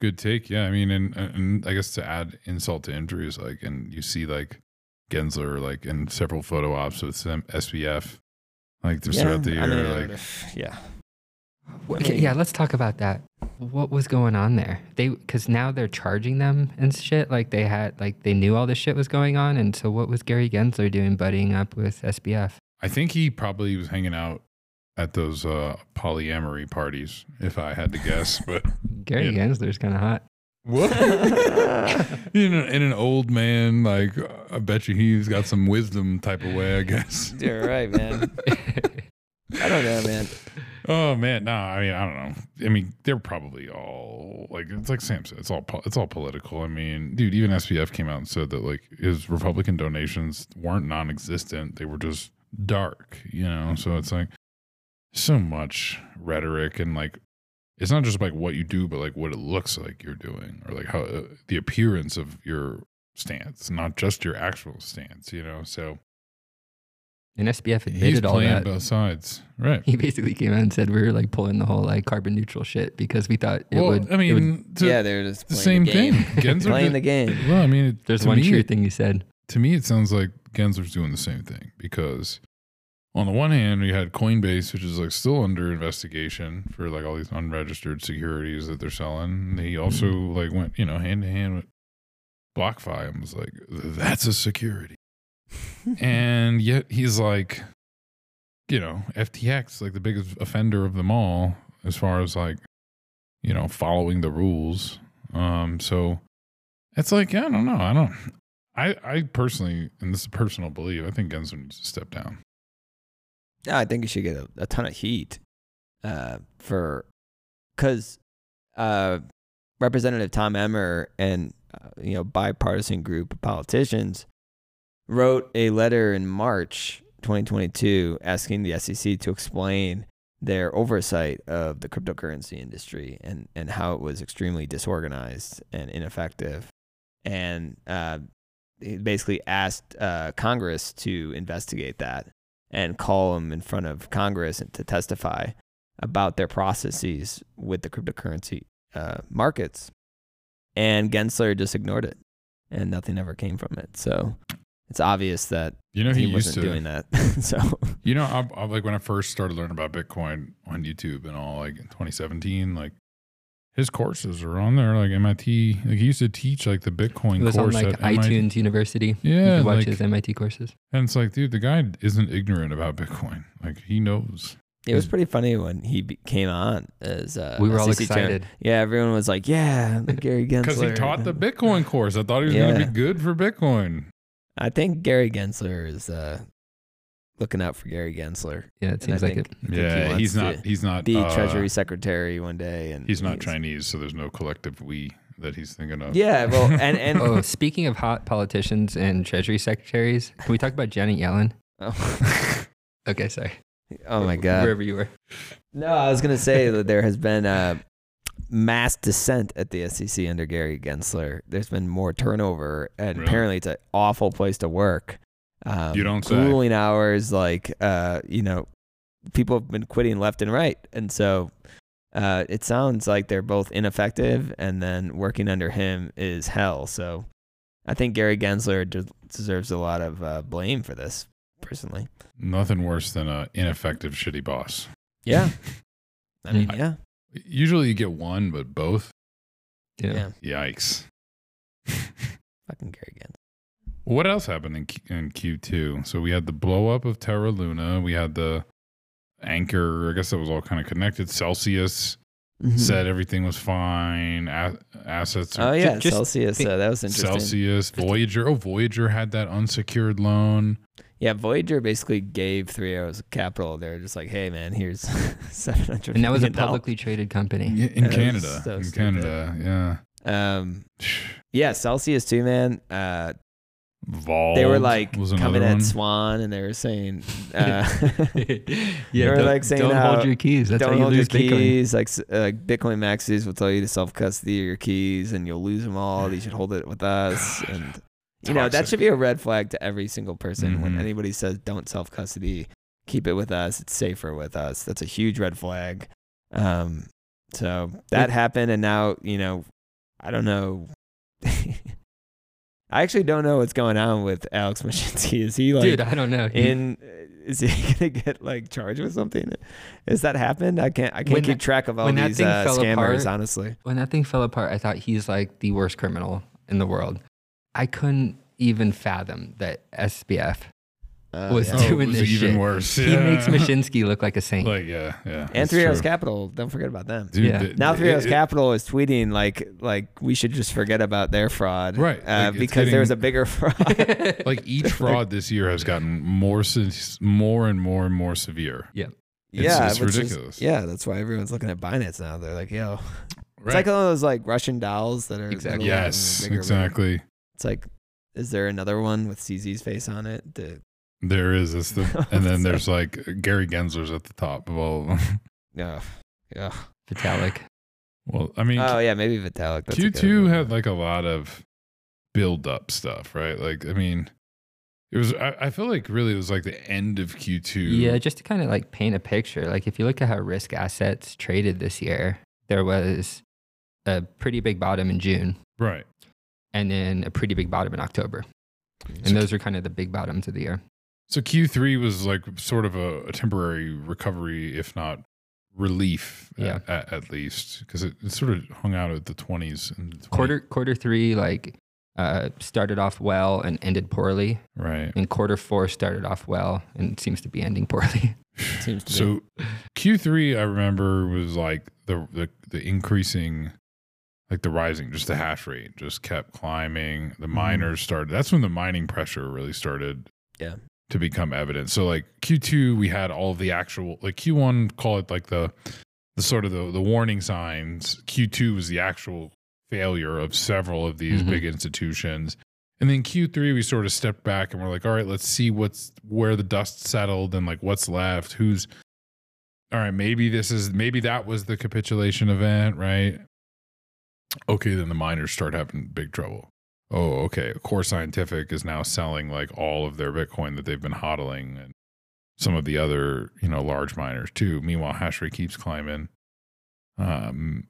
Good take. Yeah, I mean, and and I guess to add insult to injury is like, and you see like Gensler like in several photo ops with some SBF, like just throughout the year, I mean, like yeah. Okay, yeah, let's talk about that. What was going on there? They because now they're charging them and shit. Like they had, like they knew all this shit was going on, and so what was Gary Gensler doing, buddying up with SBF? I think he probably was hanging out at those uh polyamory parties, if I had to guess. But Gary Yeah. Gensler's kind of hot. what? in, a, in an old man, like I bet you he's got some wisdom type of way, I guess. You're right, man. I don't know, man. Oh man, no, I mean I don't know. I mean they're probably all like it's like Sam said, it's all po- it's all political. I mean, dude, even SBF came out and said that like his Republican donations weren't non-existent; they were just dark, you know. So it's like so much rhetoric and like it's not just like what you do, but like what it looks like you're doing, or like how uh, the appearance of your stance, not just your actual stance, you know. So And SBF he's all playing that. both sides, right? He basically came out and said we were like pulling the whole like carbon neutral shit because we thought it well, would. I it would- mean, to- yeah, they're just the same the game. thing. Gensler playing did- the game. Well, I mean, it, there's one me, true thing you said. To me, it sounds like Gensler's doing the same thing because, on the one hand, we had Coinbase, which is like still under investigation for like all these unregistered securities that they're selling. He also like went, you know, hand to hand with BlockFi and was like, "That's a security," and yet he's like, you know, FTX, like the biggest offender of them all, as far as like, you know, following the rules. Um, so it's like, yeah, I don't know. I don't, I, I personally, and this is a personal belief, I think Gensler needs to step down. Yeah, I think you should get a, a ton of heat uh, for because uh, Representative Tom Emmer and uh, you know bipartisan group of politicians wrote a letter in March 2022 asking the SEC to explain their oversight of the cryptocurrency industry and and how it was extremely disorganized and ineffective, and uh, he basically asked uh, Congress to investigate that and call them in front of Congress and to testify about their processes with the cryptocurrency uh, markets. And Gensler just ignored it, and nothing ever came from it. So it's obvious that You know, he, he, wasn't to, doing that. so you know, I, I, like when I first started learning about Bitcoin on YouTube and all, like in 2017, like his courses are on there, like MIT. Like he used to teach like the Bitcoin It was on course like at MIT. iTunes University. you Yeah, could watch like, his MIT courses. and it's like, dude, the guy isn't ignorant about Bitcoin. Like he knows. it was pretty funny when he came on as uh, we were all SEC chairman. excited. Yeah, everyone was like, "Yeah, Gary Gensler." Because he taught the Bitcoin course. I thought he was going to be good for Bitcoin. I think Gary Gensler is uh, looking out for Gary Gensler. Yeah, it And I seems like think- it. I think he Yeah, he's not. He's not. Be uh, Treasury Secretary one day, and He's not Chinese, so there's no collective we that he's thinking of. Yeah, well, and and Oh, speaking of hot politicians and treasury secretaries, can we talk about Janet Yellen? oh, Okay, sorry. oh my god. Wherever you were. No, I was gonna say that there has been a mass dissent at the SEC under Gary Gensler. There's been more turnover, and Really? apparently it's an awful place to work. Um, You don't say. grueling hours, like uh, you know, people have been quitting left and right, and so uh, it sounds like they're both ineffective, and then working under him is hell. So I think Gary Gensler de- deserves a lot of uh, blame for this, personally. Nothing worse than an ineffective, shitty boss. Yeah, I mean, Mm. yeah, Usually you get one, but both. Yeah. yeah, Yikes. fucking Gary Gensler. What else happened in, Q, in Q2? So we had the blow up of Terra Luna. We had the anchor. I guess that was all kind of connected. Celsius said everything was fine. A- assets. Oh yeah, just Celsius. think- Uh, that was interesting. Celsius, Voyager. Oh, Voyager had that unsecured loan. Yeah, Voyager basically gave Three Arrows Capital. They're just like, hey man, here's seven hundred. And that was a publicly traded company. Yeah, in That is Canada. so in stupid. Canada, Um, yeah. yeah, Celsius too, man. Uh, Vault. they were like was coming at one. Swan, and they were saying, uh, yeah, were don't, like saying don't how- hold your keys. That's how don't you hold your Bitcoin. keys. Like uh, Bitcoin maxis will tell you to self custody your keys, and you'll lose them all. You should hold it with us, God. and you know that should be a red flag to every single person when Mhm. anybody says don't self custody keep it with us it's safer with us that's a huge red flag um so that It- happened and now you know i don't know i actually don't know what's going on with alex Mashinsky. is he like Dude, I don't know. In is he gonna get like charged with something has that happened i can't i can't When keep that- track of all these uh, scammers apart- honestly when that thing fell apart, I thought he's like the worst criminal in the world. I couldn't even fathom that SBF Uh, was yeah. Oh, it doing was this even shit. worse. He makes Mashinsky look like a saint. Like, yeah, yeah. and three arrows capital don't forget about them Dude, Yeah. the- Now Three Arrows Capital is tweeting like like we should just forget about their fraud, Right, Uh, like, it's because there's a bigger fraud. like each fraud this year has gotten more se- more and more and more severe. yeah. It's- yeah, it's which is- ridiculous. yeah, that's why everyone's looking at Binance now. They're like, yo, Right. it's like one of those like Russian dolls that are Exactly. yes, bigger, bigger. exactly. It's like, is there another one with CZ's face on it? The, There is. It's the, and then there's like Gary Gensler's at the top of all of them. yeah, yeah. Vitalik. Well, I mean, Oh yeah, maybe Vitalik. That's Q2 one. had like a lot of build up stuff, right? Like, I mean, it was, I, I feel like really it was like the end of Q2. Yeah, just to kind of like paint a picture. Like if you look at how risk assets traded this year, there was a pretty big bottom in June Right. and then a pretty big bottom in October. And those are kind of the big bottoms of the year. So Q3 was like sort of a, a temporary recovery, if not relief, Yeah. at, at, at least, because it, it sort of hung out at the 20s. And the 20 Quarter quarter three like uh, started off well and ended poorly, Right. and quarter four started off well and seems to be ending poorly. Seems to be. So Q3, I remember was like the, the the increasing, like the rising, just the hash rate just kept climbing. The miners started. That's when the mining pressure really started. Yeah. To become evident. So like Q2, we had all of the actual like Q1, call it like the the sort of the the warning signs. Q2 was the actual failure of several of these Mhm. big institutions. And then Q3, we sort of stepped back and we're like, all right, let's see what's where the dust settled and like what's left. Who's all right, maybe this is maybe that was the capitulation event, right? Okay, then the miners start having big trouble. Oh, okay. Core Scientific is now selling like all of their Bitcoin that they've been hodling and some of the other, you know, large miners too. Meanwhile, hash rate keeps climbing. Um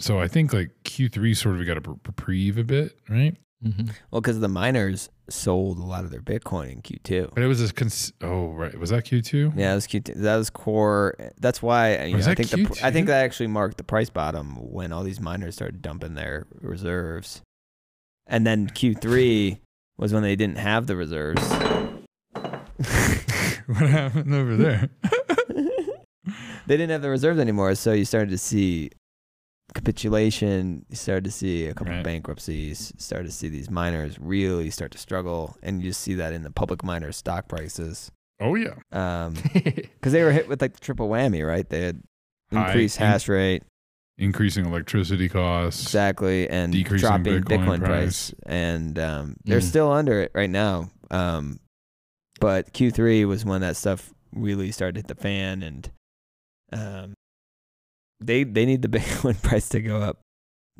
so I think like Q3 sort of got a reprieve a bit, right? Mm-hmm. well, because the miners sold a lot of their Bitcoin in Q2. But it was a cons- oh right, was that Q2? Yeah, that was Q2. That was core. That's why you Was know, I that think the, I think that actually marked the price bottom when all these miners started dumping their reserves, and then Q3 was when they didn't have the reserves. what happened over there? they didn't have the reserves anymore, so you started to see capitulation. You started to see a couple Right. bankruptcies. Started to see these miners really start to struggle, and you just see that in the public miners' stock prices. Oh yeah. Um, because they were hit with like the triple whammy, right? They had High increased in- hash rate, Increasing electricity costs. exactly, and Decreasing dropping Bitcoin Bitcoin, price. price, and um, they're Mm. still under it right now. Um, but Q3 was when that stuff really started to hit the fan, and um, they they need the Bitcoin price to go up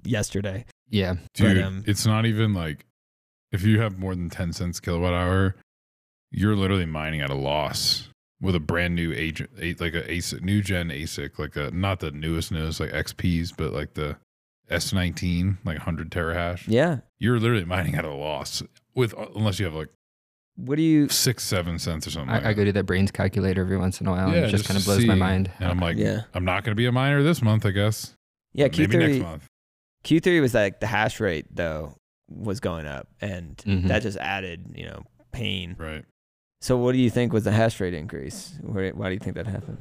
yesterday. yeah. Dude, But, um, it's not even like if you have more than 10 cents kilowatt hour, you're literally mining at a loss with a brand new agent, like a ASIC, new gen ASIC, like a not the newest newest like XPs, but like the S19, like 100 terahash. Yeah. You're literally mining at a loss with unless you have like What do you? six, seven cents or something. like I, I go to that Braiins calculator every once in a while and Yeah, it just just kind of to blows my mind. and I'm like, Yeah. I'm not going to be a miner this month, I guess. Yeah. Maybe next Q3 month. Q3 was like the hash rate though was going up, and Mhm. that just added you know pain. Right. So what do you think was the hash rate increase? Why do you think that happened?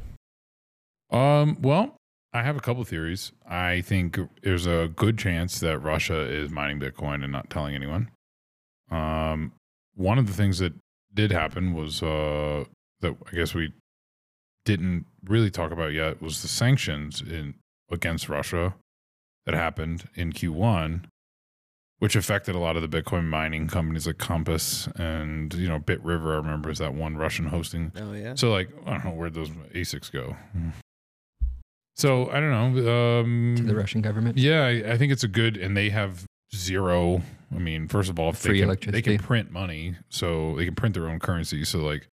Um, well, I have a couple theories. I think there's a good chance that Russia is mining Bitcoin and not telling anyone. Um, one of the things that did happen was uh, that I guess we didn't really talk about yet was the sanctions in against Russia that happened in Q1, which affected a lot of the Bitcoin mining companies like Compass and you know BitRiver. I remember is that one Russian hosting Oh yeah. so like I don't know where those ASICs go. So I don't know. Um, To the Russian government. yeah, I, I think it's a good, and they have zero. I mean, first of all, Free they can, electricity. they can print money, so they can print their own currency. So like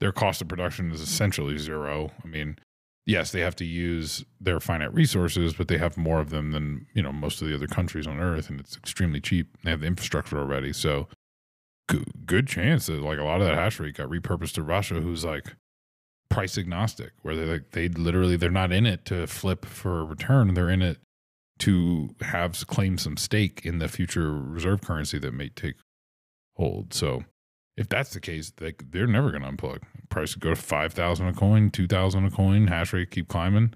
their cost of production is essentially zero. I mean, yes, they have to use their finite resources, but they have more of them than you know most of the other countries on Earth, and it's extremely cheap. They have the infrastructure already, so good, good chance that like a lot of that hash rate got repurposed to Russia, who's like price agnostic, where they like they literally they're not in it to flip for a return, they're in it to have claim some stake in the future reserve currency that may take hold. So if that's the case, they, they're never going to unplug. Price could go to 5,000 a coin, 2,000 a coin, hash rate keep climbing.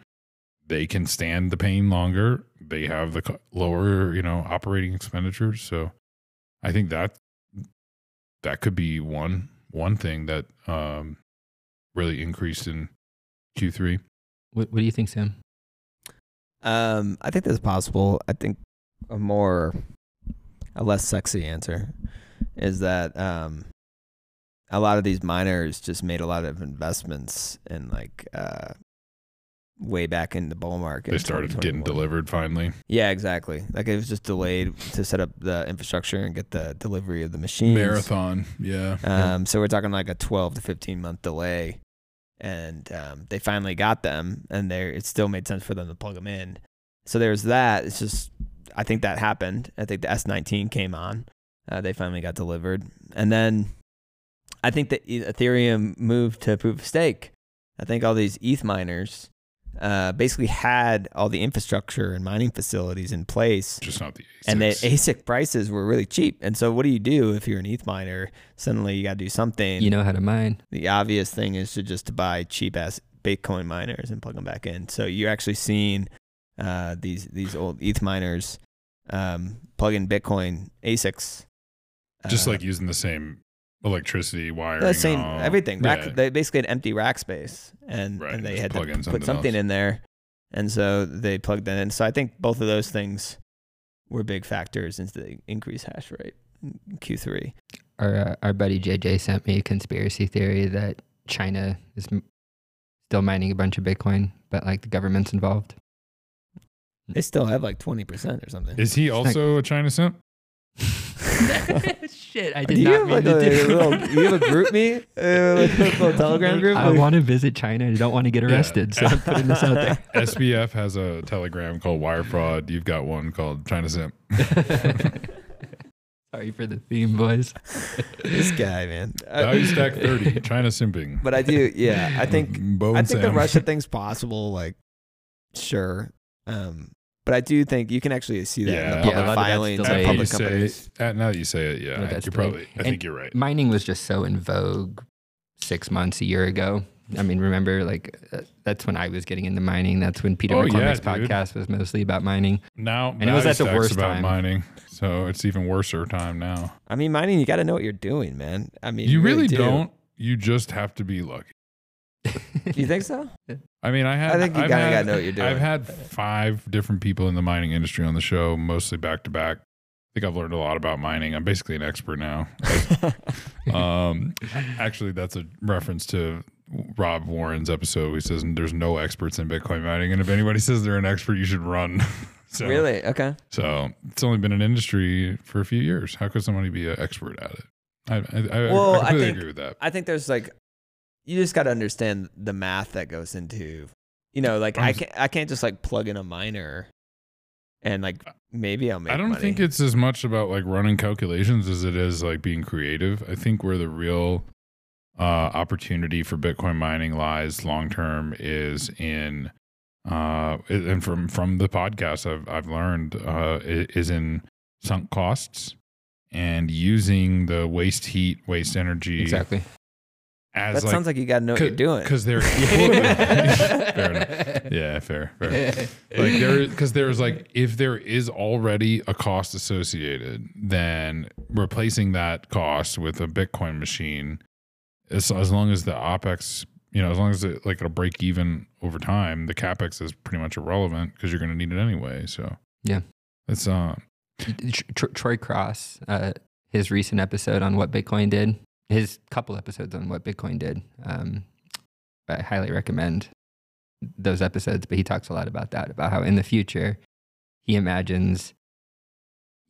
They can stand the pain longer. They have the lower, you know, operating expenditures. So I think that that could be one one thing that um, really increased in Q3. What, what do you think, Sam? Um, I think that's possible. I think a more, a less sexy answer is that um, a lot of these miners just made a lot of investments in like uh, way back in the bull market. They started getting delivered finally. Yeah, exactly. Like it was just delayed to set up the infrastructure and get the delivery of the machines. Marathon, yeah. Um, so we're talking like a 12 to 15 month delay, and um, they finally got them, and they it still made sense for them to plug them in. So there's that. It's just I think that happened. I think the S19 came on. Uh, they finally got delivered, and then I think that Ethereum moved to proof of stake. I think all these ETH miners uh, basically had all the infrastructure and mining facilities in place Just not the ASICs. and the ASIC prices were really cheap. And so, what do you do if you're an ETH miner? Suddenly, you got to do something. You know how to mine. the obvious thing is to just to buy cheap ass Bitcoin miners and plug them back in. So you're actually seeing uh, these these old ETH miners um, plug in Bitcoin ASICs. just uh, like using the same electricity wiring. the same all- everything. Rack, Yeah. They basically had empty rack space, and Right, and they just had to plug put something something else. in there, and so they plugged that in. So I think both of those things were big factors into the increased hash rate in Q3. Our, uh, our buddy JJ sent me a conspiracy theory that China is m- still mining a bunch of Bitcoin, but like the government's involved. They still have like twenty percent or something. Is he also a China simp? Shit, I do did you not have mean like to a, do little, you have a group me, uh, like a little Telegram group? I want to visit China and don't want to get Yeah. arrested, so I'm putting this out there. SBF has a telegram called Wire Fraud. You've got one called China Simp. Sorry for the theme, boys. this guy, man. Uh, Value stack 30, China simping. but I do, yeah. I think Bo I think the Sam. Russia thing's possible. Like, sure, um, but I do think you can actually see that in the public a lot of that's filings Now of that delayed. you public say, companies. uh, now that you say it, yeah, you're delayed. probably. I And- think you're right. Mining was just so in vogue six months, a year ago I mean, remember, like uh, that's when I was getting into mining. That's when Peter Oh, McCormack's dude. podcast was mostly about mining. Now, And it was at the worst about time. mining, so it's even worser time now. I mean, mining, you got to know what you're doing, man. I mean, You really do. don't. You just have to be lucky. You think so? I mean, I had. I think you kinda gotta know what you're doing. I've had five different people in the mining industry on the show, mostly back to back. I think I've learned a lot about mining. I'm basically an expert now. um, actually, that's a reference to Rob Warren's episode. He says there's no experts in Bitcoin mining, and if anybody says they're an expert, you should run. so, Really? Okay. So it's only been an industry for a few years. How could somebody be an expert at it? I, I, I, Well, I I think- agree with that. I think there's like, you just got to understand the math that goes into, you know, like I I'm- can't, I can't just like plug in a miner and like maybe I'll make I don't money. think it's as much about like running calculations as it is like being creative. I think where the real uh, opportunity for Bitcoin mining lies long term is in, uh, and from from the podcast I've I've learned uh, is in sunk costs and using the waste heat, waste energy exactly. As that like sounds like you got to know what you're doing. because they're fair enough. Yeah, fair, fair like there because there's like if there is already a cost associated then replacing that cost with a bitcoin machine as, as long as the opex you know as long as it like it'll break even over time the capex is pretty much irrelevant because you're going to need it anyway so Yeah. it's um Tr- Tr- Troy Cross, uh, his recent episode on what Bitcoin did, his couple episodes on what Bitcoin did. Um, I highly recommend those episodes, but he talks a lot about that, about how in the future he imagines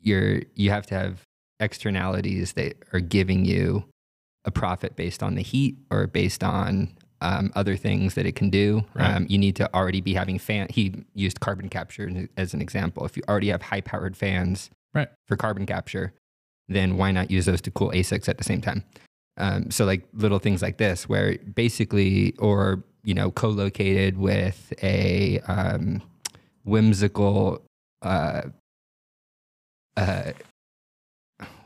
you're, you have to have externalities that are giving you a profit based on the heat or based on um, other things that it can do. Right. Um, you need to already be having fan. He used carbon capture as an example. If you already have high powered fans Right. for carbon capture, then why not use those to cool ASICs at the same time? Um, so like little things like this, where basically, or you know, co-located with a um, whimsical uh, uh,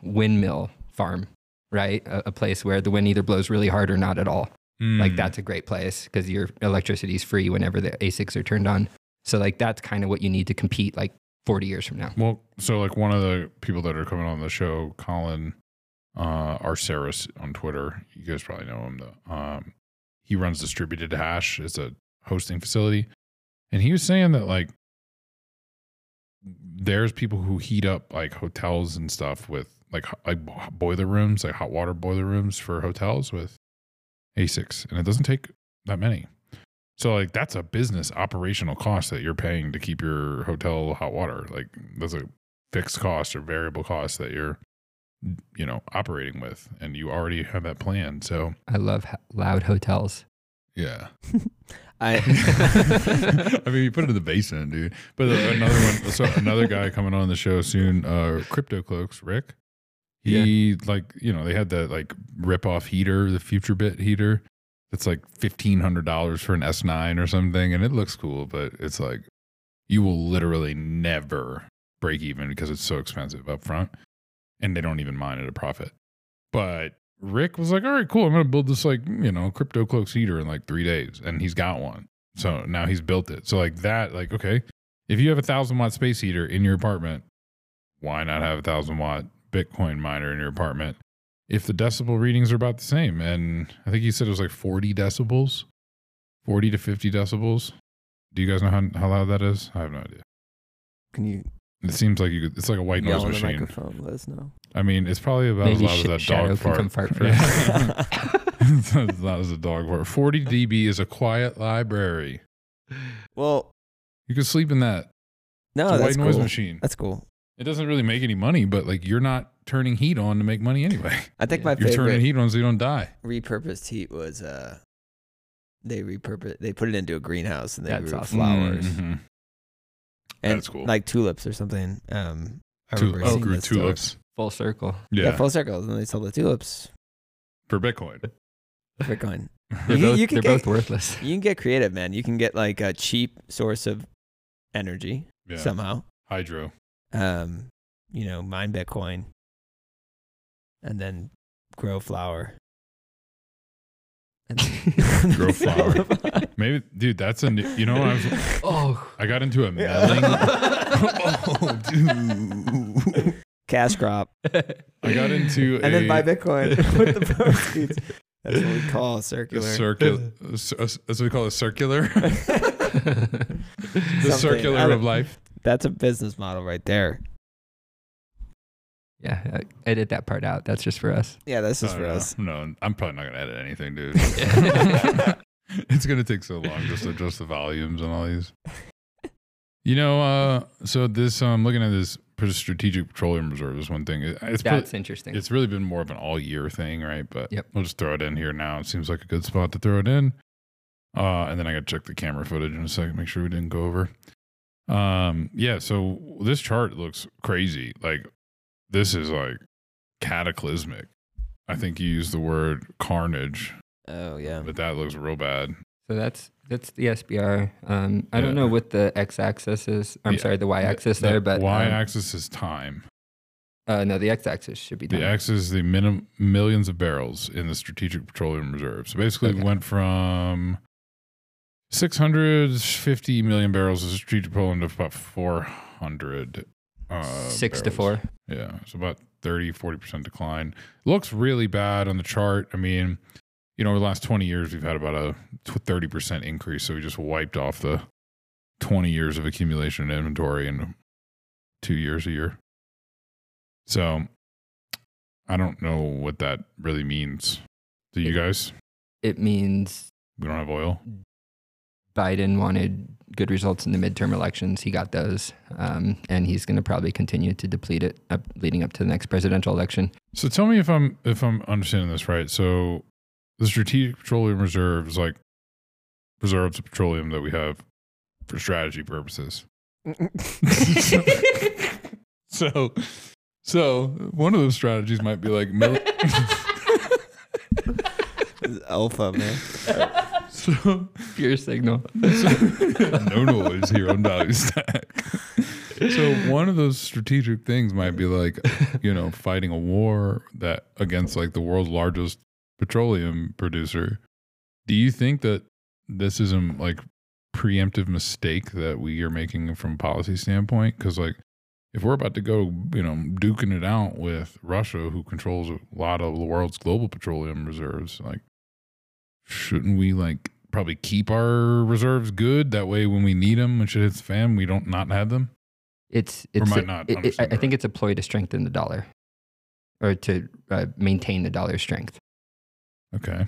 windmill farm, right? A, a place where the wind either blows really hard or not at all. Like mm, that's a great place because your electricity is free whenever the ASICs are turned on. So like that's kind of what you need to compete like 40 years from now. well so like one of the people that are coming on the show colin uh arceris on twitter. You guys probably know him though. Um he runs distributed hash it's a hosting facility. And he was saying that like there's people who heat up like hotels and stuff with like like boiler rooms like hot water boiler rooms for hotels with asics. And it doesn't take that many. So like that's a business operational cost that you're paying to keep your hotel hot water. Like that's a fixed cost or variable cost that you're you know operating with and you already have that plan. So I love h- loud hotels. yeah. I, I mean you put it in the basement, dude. But another one so another guy coming on the show soon, uh Crypto Cloaks, Rick. He like, you know, they had that like rip off heater, the future bit heater. It's like fifteen hundred dollars for an S nine or something, and it looks cool, but it's like you will literally never break even because it's so expensive up front, and they don't even mine at a profit. But Rick was like, "All right, cool. I'm gonna build this like you know crypto cloaks heater in like three days," and he's got one. So now he's built it. So like that, like okay, if you have a thousand watt space heater in your apartment, why not have a thousand watt Bitcoin miner in your apartment? If the decibel readings are about the same, and I think he said it was like 40 decibels, 40 to 50 decibels. Do you guys know how, how loud that is? I have no idea. can you It seems like you could, it's like a white yell noise on the machine. microphone? Let us know. I mean, it's probably about Maybe as loud as Sh- that Shadow dog can fart. come fart for Yeah. it's as loud as a dog fart. 40 dB is a quiet library. well, You can sleep in that. no, It's a that's white noise cool. machine. That's cool. It doesn't really make any money, but like you're not turning heat on to make money anyway. I think Yeah. my You're turning heat on so you don't die. repurposed heat was uh, they repurposed. They put it into a greenhouse and they That's grew awesome. flowers Mhm. And That's cool. like tulips or something. Um, I Tul- remember oh, seeing grew this stuff. tulips. Full circle. Yeah. Yeah, full circle, and they sell the tulips for Bitcoin. for Bitcoin. They're, You- both, you can they're get- both worthless. You can get creative, man. You can get like a cheap source of energy Yeah, somehow. hydro. Um, you know, mine Bitcoin, and then grow flower. And Grow flower. Maybe, dude, that's a new, you know, I was, oh, I got into a milling. oh, dude. Cash crop. I got into and a, then buy Bitcoin with the proceeds. That's what we call a circular. circular, that's what we call a circular, the Something. circular of life. That's a business model right there. Yeah. uh, Edit that part out. That's just for us. Yeah, this is for no, us. No, I'm probably not gonna edit anything, dude. it's gonna take so long just to adjust the volumes and all these. You know, uh, so this um, looking at this strategic petroleum reserve is one thing. It- It's pre- That's interesting. it's really been more of an all year thing, right? But Yep. we'll just throw it in here now. It seems like a good spot to throw it in. Uh, and then I got to check the camera footage in a second, make sure we didn't go over. Um, yeah. So this chart looks crazy. Like this is like cataclysmic. I think you used the word carnage, Oh yeah. but that looks real bad. So that's that's the SPR. Um, I don't know what the x-axis is. I'm The- sorry, the y-axis The there, but um, y-axis is time. uh, no, the x-axis should be The. X is the minimum millions of barrels in the strategic petroleum reserve. So basically, Okay. it went from 650 million barrels of strategic petroleum to about 400. Uh, Six to four. Yeah. So about 30, 40% decline. Looks really bad on the chart. I mean, you know, over the last 20 years, we've had about a 30% increase. So we just wiped off the 20 years of accumulation and inventory in two years a year. So I don't know what that really means. Do you guys? It means We don't have oil. Biden wanted good results in the midterm elections. He got those, um, and he's going to probably continue to deplete it up, leading up to the next presidential election. So tell me if I'm if I'm understanding this right. So the strategic petroleum reserve is like reserves of petroleum that we have for strategy purposes. So so one of those strategies might be like mil- Alpha man. so Pure signal. no noise here on Value Stack. So one of those strategic things might be like, you know, fighting a war that against like the world's largest petroleum producer. Do you think that this is a like preemptive mistake that we are making from a policy standpoint? Because like, if we're about to go, you know, duking it out with Russia, who controls a lot of the world's global petroleum reserves, like, shouldn't we like probably keep our reserves good? That way, when we need them, when shit hits the fan, we don't not have them. It's Or it's might a- not it- it- I, think right. it's a ploy to strengthen the dollar, or to uh, maintain the dollar strength. Okay,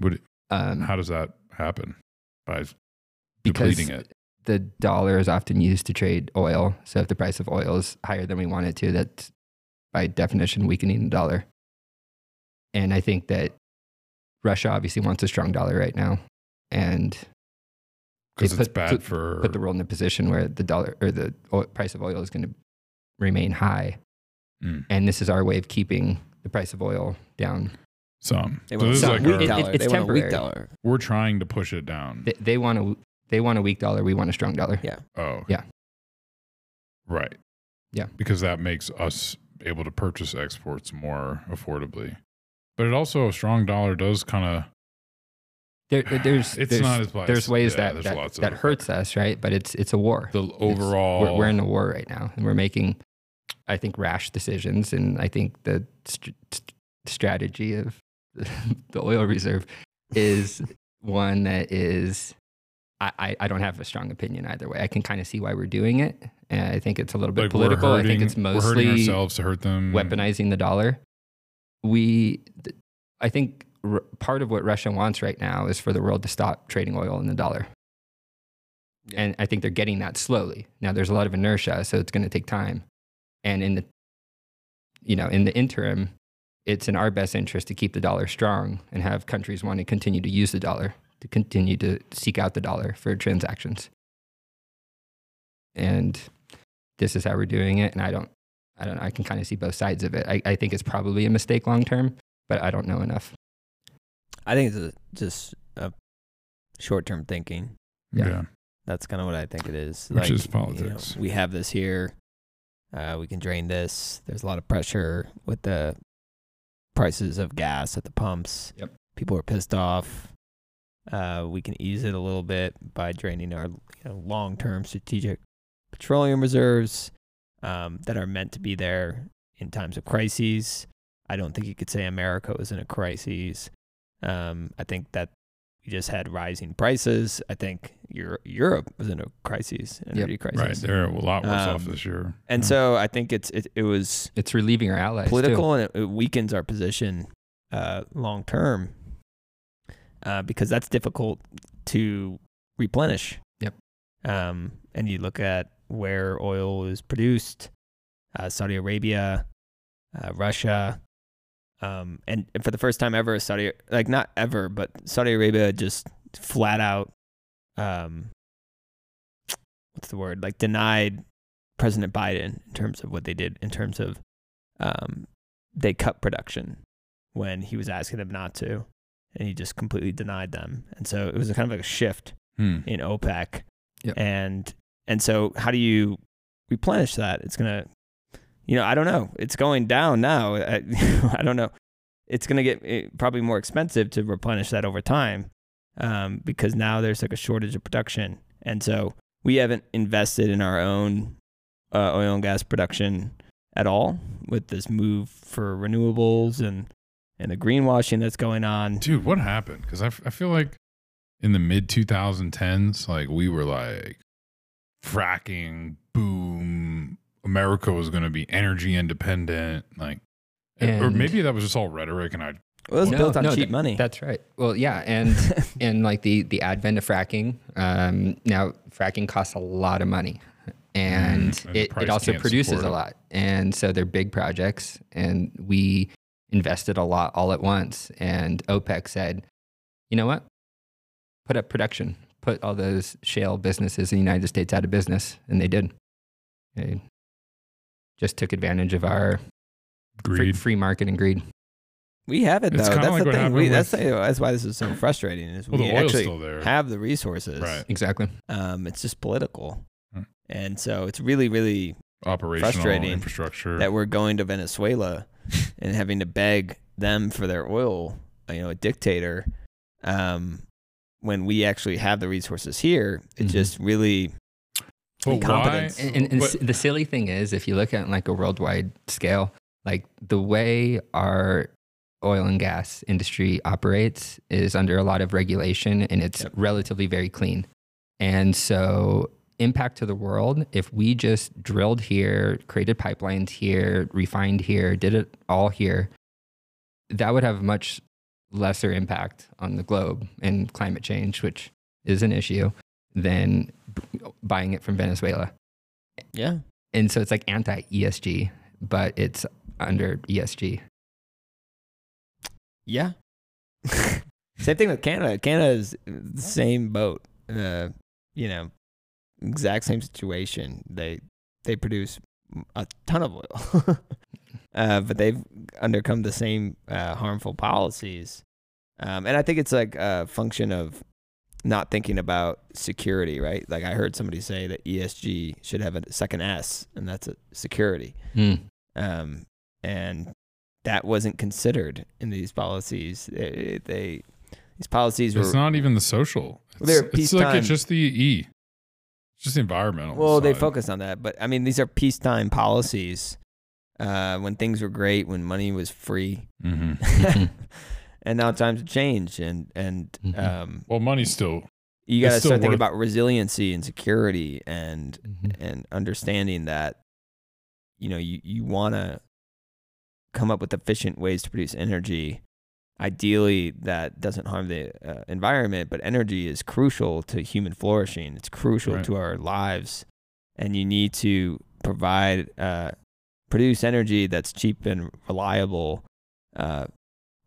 would it, Um, how does that happen? By depleting it. the dollar is often used to trade oil. So if the price of oil is higher than we want it to, that's by definition weakening the dollar. And I think that Russia obviously wants a strong dollar right now, and because they it's put- bad put- for put the world in a position where the dollar or the oil, price of oil is going to remain high. Mm. And this is our way of keeping the price of oil down. some. They So want this a is some- like weak our- it- dollar. it's they want a weak temporary. dollar. we're trying to push it down. They, they want a they want a weak dollar. We want a strong dollar. Yeah. Oh, Yeah. right. Yeah. because that makes us able to purchase exports more affordably. But it also a strong dollar does kind of There, there- there's It's there's, not as bad. there's ways Yeah, that that, that hurts us, right? But it's it's a war. the overall. we're, we're in a war right now, and we're making, I think, rash decisions. And I think the st- st- strategy of the oil reserve is one that is. I, I, I don't have a strong opinion either way. I can kind of see why we're doing it. And I think it's a little bit like political. I think it's hurting mostly ourselves to hurt them. weaponizing the dollar. We, th- I think r- part of what Russia wants right now is for the world to stop trading oil in the dollar. Yeah. And I think they're getting that slowly. Now there's a lot of inertia, so it's going to take time. And in the, you know, in the interim, it's in our best interest to keep the dollar strong and have countries want to continue to use the dollar, to continue to seek out the dollar for transactions. And this is how we're doing it. And I don't, I don't know. I can kind of see both sides of it. I, I think it's probably a mistake long term, but I don't know enough. I think it's a, just a short term thinking. Yeah. Yeah. That's kind of what I think it is. Which is you know, politics. we have this here. Uh, we can drain this. There's a lot of pressure with the prices of gas at the pumps. Yep. people are pissed off. Uh, we can ease it a little bit by draining our you know, long-term strategic petroleum reserves um, that are meant to be there in times of crises. I don't think you could say America was in a crisis. Um, I think that we just had rising prices. I think Euro- Europe was in a crisis, energy crisis. Right. They're a lot worse off Um, this year. And Yeah. so I think it's it, it was It's relieving our allies. too. political and it, it weakens our position uh, long term uh, because that's difficult to replenish. Yep. Um, and you look at where oil is produced, uh, Saudi Arabia, uh, Russia, um, and, and for the first time ever, Saudi like not ever, but Saudi Arabia just flat out, um, what's the word? Like denied President Biden in terms of what they did in terms of um, they cut production when he was asking them not to, and he just completely denied them. And so it was a kind of like a shift Hmm. in OPEC, Yep. and and so how do you replenish that? It's gonna, you know, I don't know. It's going down now. I, I don't know. It's gonna get eh, probably more expensive to replenish that over time, um, because now there's like a shortage of production, and so we haven't invested in our own uh, oil and gas production at all with this move for renewables and and the greenwashing that's going on. Dude, what happened? Because I, f- I feel like in the mid 2010s, like we were like fracking, boom. America was going to be energy independent. Like, or maybe that was just all rhetoric and I, Well, it was No, built on no, cheap that- money. That's right. Well, yeah, and and like the the advent of fracking. Um, now fracking costs a lot of money, and Mm, and it, it also produces a lot. And so they're big projects, and we invested a lot all at once. And OPEC said, you know what? Put up production. Put all those shale businesses in the United States out of business, and they did. They just took advantage of our free, greed. free market and greed. we have it though. It's That's like the thing. happened We, that's with- the- that's why this is so frustrating. Is Well, we the actually still there. have the resources. Right. Exactly. Um, it's just political, Hmm. and so it's really really Operational frustrating infrastructure. that we're going to Venezuela and having to beg them for their oil, you know, a dictator, um, when we actually have the resources here. It Mhm. just really but why? And, and, and the silly thing is, if you look at like a worldwide scale, like the way our oil and gas industry operates is under a lot of regulation and it's Yep. relatively very clean. And so, impact to the world, if we just drilled here, created pipelines here, refined here, did it all here, that would have much lesser impact on the globe and climate change, which is an issue, than b- buying it from Venezuela. yeah. And so it's like anti ESG, but it's under ESG. Yeah. same thing with Canada. Canada is the same boat. Uh, you know, exact same situation. They they produce a ton of oil, uh, but they've undercome the same uh, harmful policies. Um, and I think it's like a function of not thinking about security, right? Like I heard somebody say that ESG should have a second S, and that's a security Mm. um, and that wasn't considered in these policies. They, they these policies were it's not even the social. It's, They're it's like peacetime. it's just the E. It's just the environmental. well, they side. focused on that, but I mean, these are peacetime policies. Uh, when things were great, when money was free, Mhm. and now times have changed, and and Mhm. um, Well, money's still you got to It's still start thinking worth- about resiliency and security, and Mhm. and understanding that you know you, you want to come up with efficient ways to produce energy ideally that doesn't harm the uh, environment but energy is crucial to human flourishing it's crucial Right. to our lives and you need to provide uh, produce energy that's cheap and reliable uh,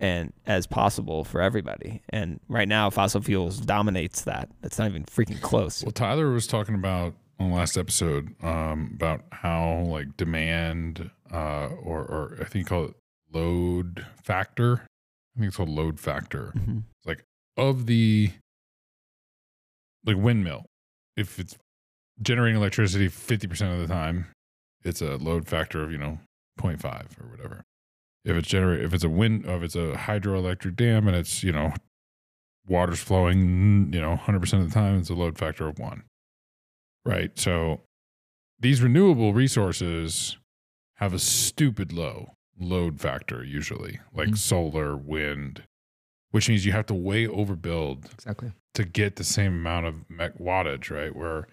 and as possible for everybody and right now fossil fuels dominates that that's not even freaking close Well, Tyler was talking about on the last episode um, about how like demand uh, or or I think called it load factor. I think it's called load factor Mhm. It's like of the like windmill. If it's generating electricity fifty percent of the time, it's a load factor of you know 0.5 or whatever. If it's generate if it's a wind if it's a hydroelectric dam and it's you know water's flowing you know 100% of the time it's a load factor of 1 right so these renewable resources have a stupid low load factor usually like Mhm. solar wind which means you have to way overbuild Exactly. to get the same amount of wattage, right? Where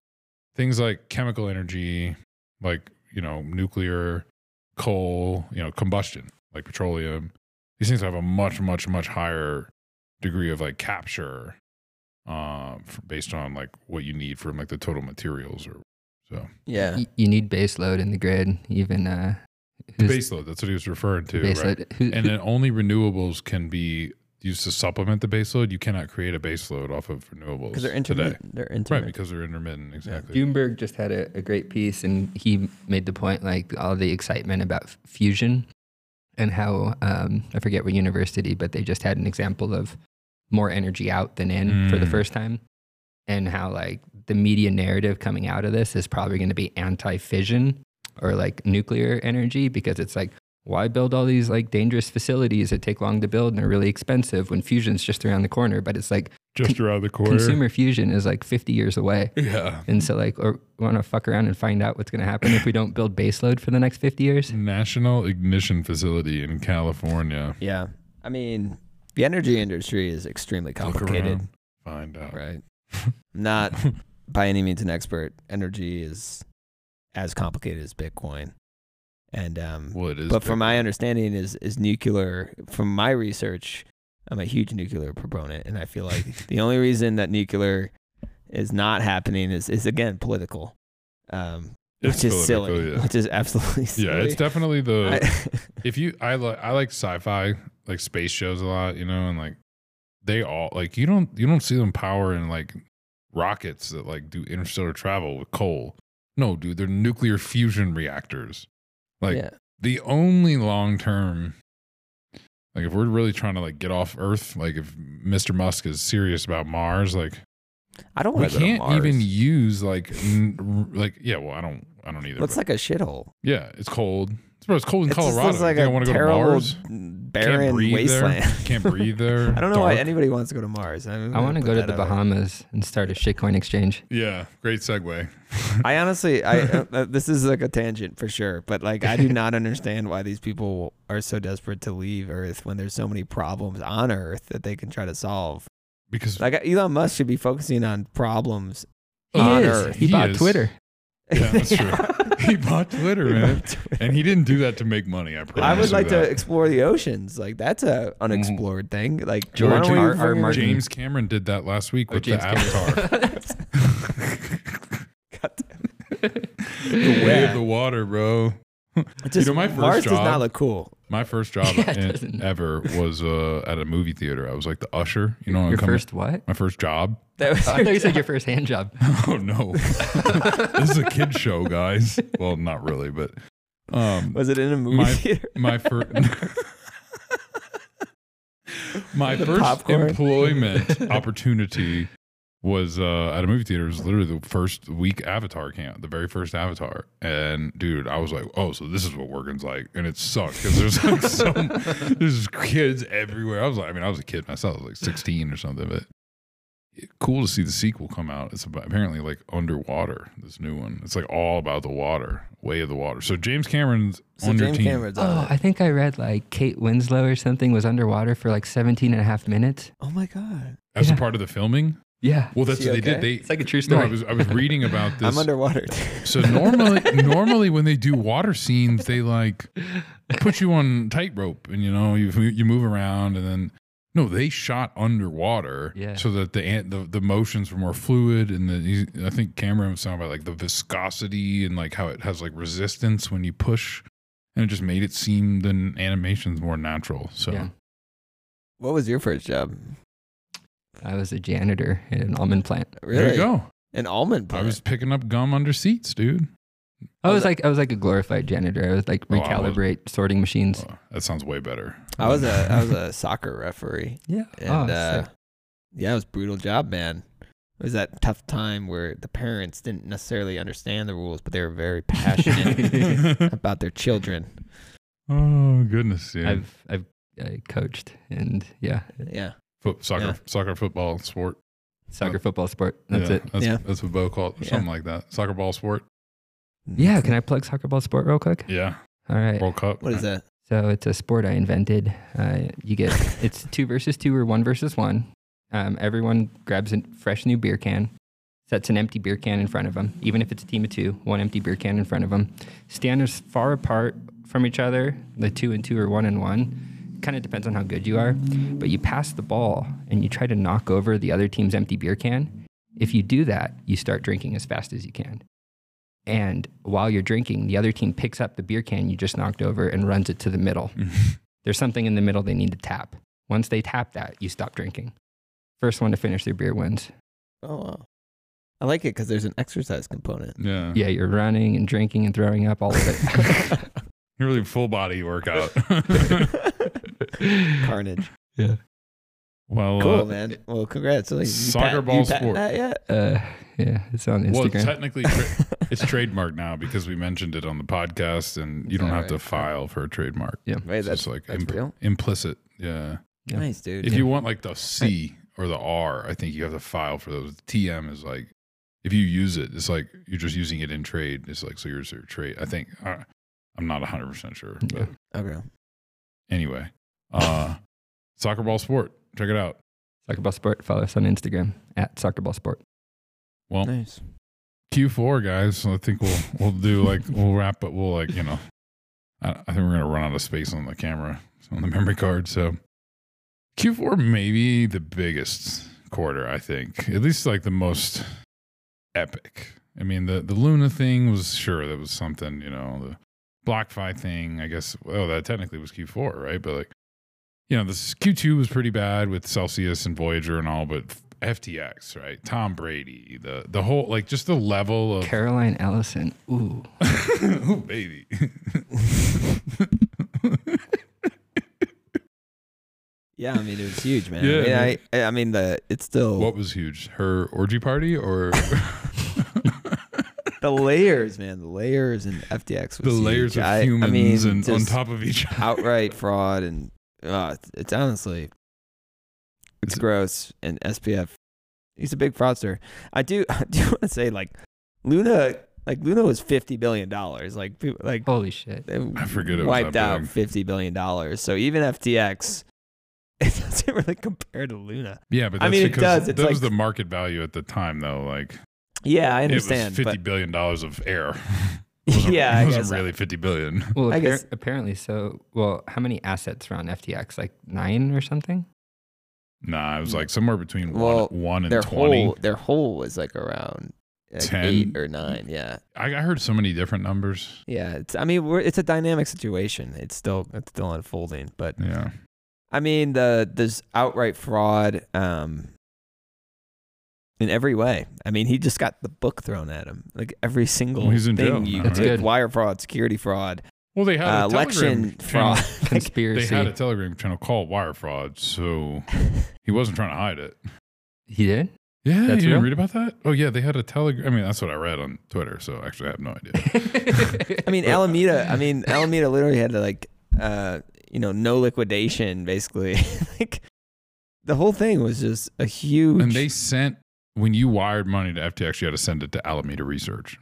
things like chemical energy, like, you know, nuclear, coal, you know, combustion, like petroleum, these things have a much, much, much higher degree of like capture um, f- based on like what you need from like the total materials or so. Yeah. Y- you need base load in the grid. Even uh, The who's- base load, that's what he was referring to, base right? load. And then only renewables can be used to supplement the base load. You cannot create a base load off of renewables Because they're today. intermittent. They're intermittent. Right, intermittent. because they're intermittent, exactly. Bloomberg just had a, a great piece, and he made the point like all the excitement about f- fusion and how um, I forget what university, but they just had an example of more energy out than in for the Mm. first time, and how like the media narrative coming out of this is probably going to be anti-fission or like nuclear energy because it's like why build all these like dangerous facilities that take long to build and are really expensive when fusion's just around the corner but it's like Just around the corner. consumer fusion is like 50 years away Yeah. and so, like, or want to fuck around and find out what's going to happen if we don't build baseload for the next 50 years? National Ignition Facility in California. Yeah. I mean, the energy industry is extremely Look complicated, around, find out. right? Not by any means an expert. Energy is as complicated as Bitcoin. And um well, it is. but from my understanding is is nuclear from my research, I'm a huge nuclear proponent and I feel like the only reason that nuclear is not happening is is again political. Um It's which is silly. yeah. Which is absolutely silly. yeah, it's definitely the. I- if you, I like, I like sci-fi, like space shows a lot, you know, and like they all like you don't you don't see them powering like rockets that like do interstellar travel with coal. No, dude, they're nuclear fusion reactors. Like yeah. the only long term like if we're really trying to like get off earth like if mr musk is serious about mars like I don't we want to go to can't even use like n- r- like yeah well i don't i don't either Looks but- like a shithole. yeah it's cold bro, it's cold in It just colorado looks like you a want to go to terrible, mars barren can't wasteland. there can't breathe there I don't know why anybody wants to go to Mars. I'm I want to go to the out there. Bahamas and start a shitcoin exchange. yeah great segue I honestly, I uh, uh, this is like a tangent for sure, but like I do not understand why these people are so desperate to leave Earth when there's so many problems on Earth that they can try to solve. because Like Elon Musk should be focusing on problems He on is. Earth. He, He bought is. Twitter. Yeah, that's true. he bought twitter man and he didn't do that to make money i promise I would you like to explore the oceans. Like that's a unexplored mm-hmm. thing. Like George why don't R. R. Martin. james cameron did that last week Oh, with James the Cameron. avatar God damn the way Yeah. of the water, bro. It. Just, know, my first Mars does not job- look cool. My first job Yeah, in- ever was uh, at a movie theater. I was like the usher. You know, what I'm Your coming- first what? my first job. That was Oh, I thought you said your first hand job. Oh no, this is a kid show, guys. Well, not really, but um, was it in a movie My- theater? my first. My The first popcorn. employment opportunity was uh, at a movie theater. It was literally the first week Avatar came out, the very first Avatar. And dude, I was like, oh, so this is what working's like. And it sucked because there's like some, there's kids everywhere. I was like, I mean, I was a kid myself, I was like 16 or something, but it- cool to see the sequel come out. It's about, apparently like underwater, this new one. It's like all about the water, way of the water. So James Cameron's So on your team. Cameron's on Oh, it. I think I read like Kate Winslow or something was underwater for like 17 and a half minutes. Oh my god. as Yeah. a part of the filming. Yeah. Well, that's what he they did. They It's like a true story. no, story. I was I was reading about this. I'm underwater. so normally, normally when they do water scenes, they like put you on tightrope, and you know you you move around, and then no, they shot underwater, Yeah. so that the the the motions were more fluid, and the I think Cameron was talking about like the viscosity and like how it has like resistance when you push, and it just made it seem the animations more natural. So Yeah. what was your first job? I was a janitor at an almond plant. Really? there you go. An almond plant. I was picking up gum under seats, dude. I Oh, was like I was like a glorified janitor. I was like Oh, was- recalibrate sorting machines. Oh, that sounds way better. I was a I was a soccer referee, Yeah. and oh, uh, yeah, it was a brutal job, man. It was that tough time where the parents didn't necessarily understand the rules, but they were very passionate about their children. Oh goodness, yeah. I've I've uh, coached and yeah, Yeah. Foot, soccer, Yeah. soccer, football, sport. soccer, football, sport. That's yeah, it. That's, Yeah. that's what Bo called it, Yeah. something like that. Soccer ball sport. Yeah, can I plug soccer, ball, sport real quick? Yeah, All right. World Cup. What is that? So it's a sport I invented. Uh, you get it's two versus two or one versus one. Um, everyone grabs a fresh new beer can, sets an empty beer can in front of them, even if it's a team of two, one empty beer can in front of them. Stand as far apart from each other, the two and two or one and one. Kind of depends on how good you are, but you pass the ball and you try to knock over the other team's empty beer can. If you do that, you start drinking as fast as you can. And while you're drinking, the other team picks up the beer can you just knocked over and runs it to the middle. Mm-hmm. There's something in the middle they need to tap. Once they tap that, you stop drinking. First one to finish their beer wins. Oh, wow. I like it because there's an exercise component. Yeah. Yeah, you're running and drinking and throwing up all of it. You're really full body workout. Carnage. yeah. well, Cool, uh, man. Well, congrats. So, you Soccer pat- ball you patent sport. That yet? Uh, yeah, it's on Instagram. well, technically, tra- it's trademarked now because we mentioned it on the podcast, and you don't that have to file for a trademark. yeah. Wait, It's that's just like that's impl- real. implicit. Yeah. Yeah. Nice, dude. If you want like the C or the R, I think you have to file for those. TM is like if you use it, it's like you're just using it in trade. It's like so you're your trade. I think uh, I'm not 100 percent sure, but okay. Anyway, uh, soccer ball sport. Check it out. Soccer Ball Sport. Follow us on Instagram at Soccer Ball Sport. Well, Nice. Q4 guys. So I think we'll we'll do like we'll wrap, but we'll like you know, I, I think we're gonna run out of space on the camera on the memory card. So Q4 maybe the biggest quarter. I think at least like the most epic. I mean the the Luna thing was sure that was something. You know the BlockFi thing. I guess oh, that technically was Q4 right, but like you know this Q2 was pretty bad with Celsius and Voyager and all, but FTX right, Tom Brady, the the whole like just the level of Caroline Ellison. Ooh. Ooh, baby. Yeah, I mean it was huge, man. Yeah, I mean. I, I mean the it's still what was huge? Her orgy party or the layers, man. The layers in FTX. Was the layers huge. of I- humans I mean, and on top of each other? outright fraud and uh, it's, it's honestly it's It's- gross. And SBF, he's a big fraudster. I do I do want to say like Luna, like Luna was fifty billion dollars. Like people like Holy shit. they I forget it wiped that out big. fifty billion dollars. So even FTX, it doesn't really compare to Luna. Yeah, but I that's mean, it because does. It's that was the market value at the time, though. Like Yeah, I it was understand, fifty but billion dollars of air. It wasn't, Yeah, I it wasn't really fifty billion. Well, I appar- guess- apparently so. Well, how many assets are on FTX? Like nine or something? Nah, it was like somewhere between Well, one, one and their twenty. whole their whole was like around like 10. eight or nine. Yeah. I, I heard so many different numbers. Yeah, it's. I mean, we're, it's a dynamic situation. It's still it's still unfolding, but Yeah, I mean, the there's outright fraud, um, in every way. I mean, he just got the book thrown at him, like every single Well, he's in thing jail you now, That's could- good. wire fraud, security fraud, well, they had a uh, Telegram election channel. fraud. Like, They Conspiracy. had a Telegram channel called Wire Fraud, so he wasn't trying to hide it. he did? Yeah, That's you didn't real? read about that? Oh yeah, they had a telegram. I mean, that's what I read on Twitter. So actually, I have no idea. I mean, Alameda. I mean, Alameda literally had to like, uh, you know, no liquidation, basically. like, the whole thing was just a huge. and they sent when you wired money to FTX, you had to send it to Alameda Research.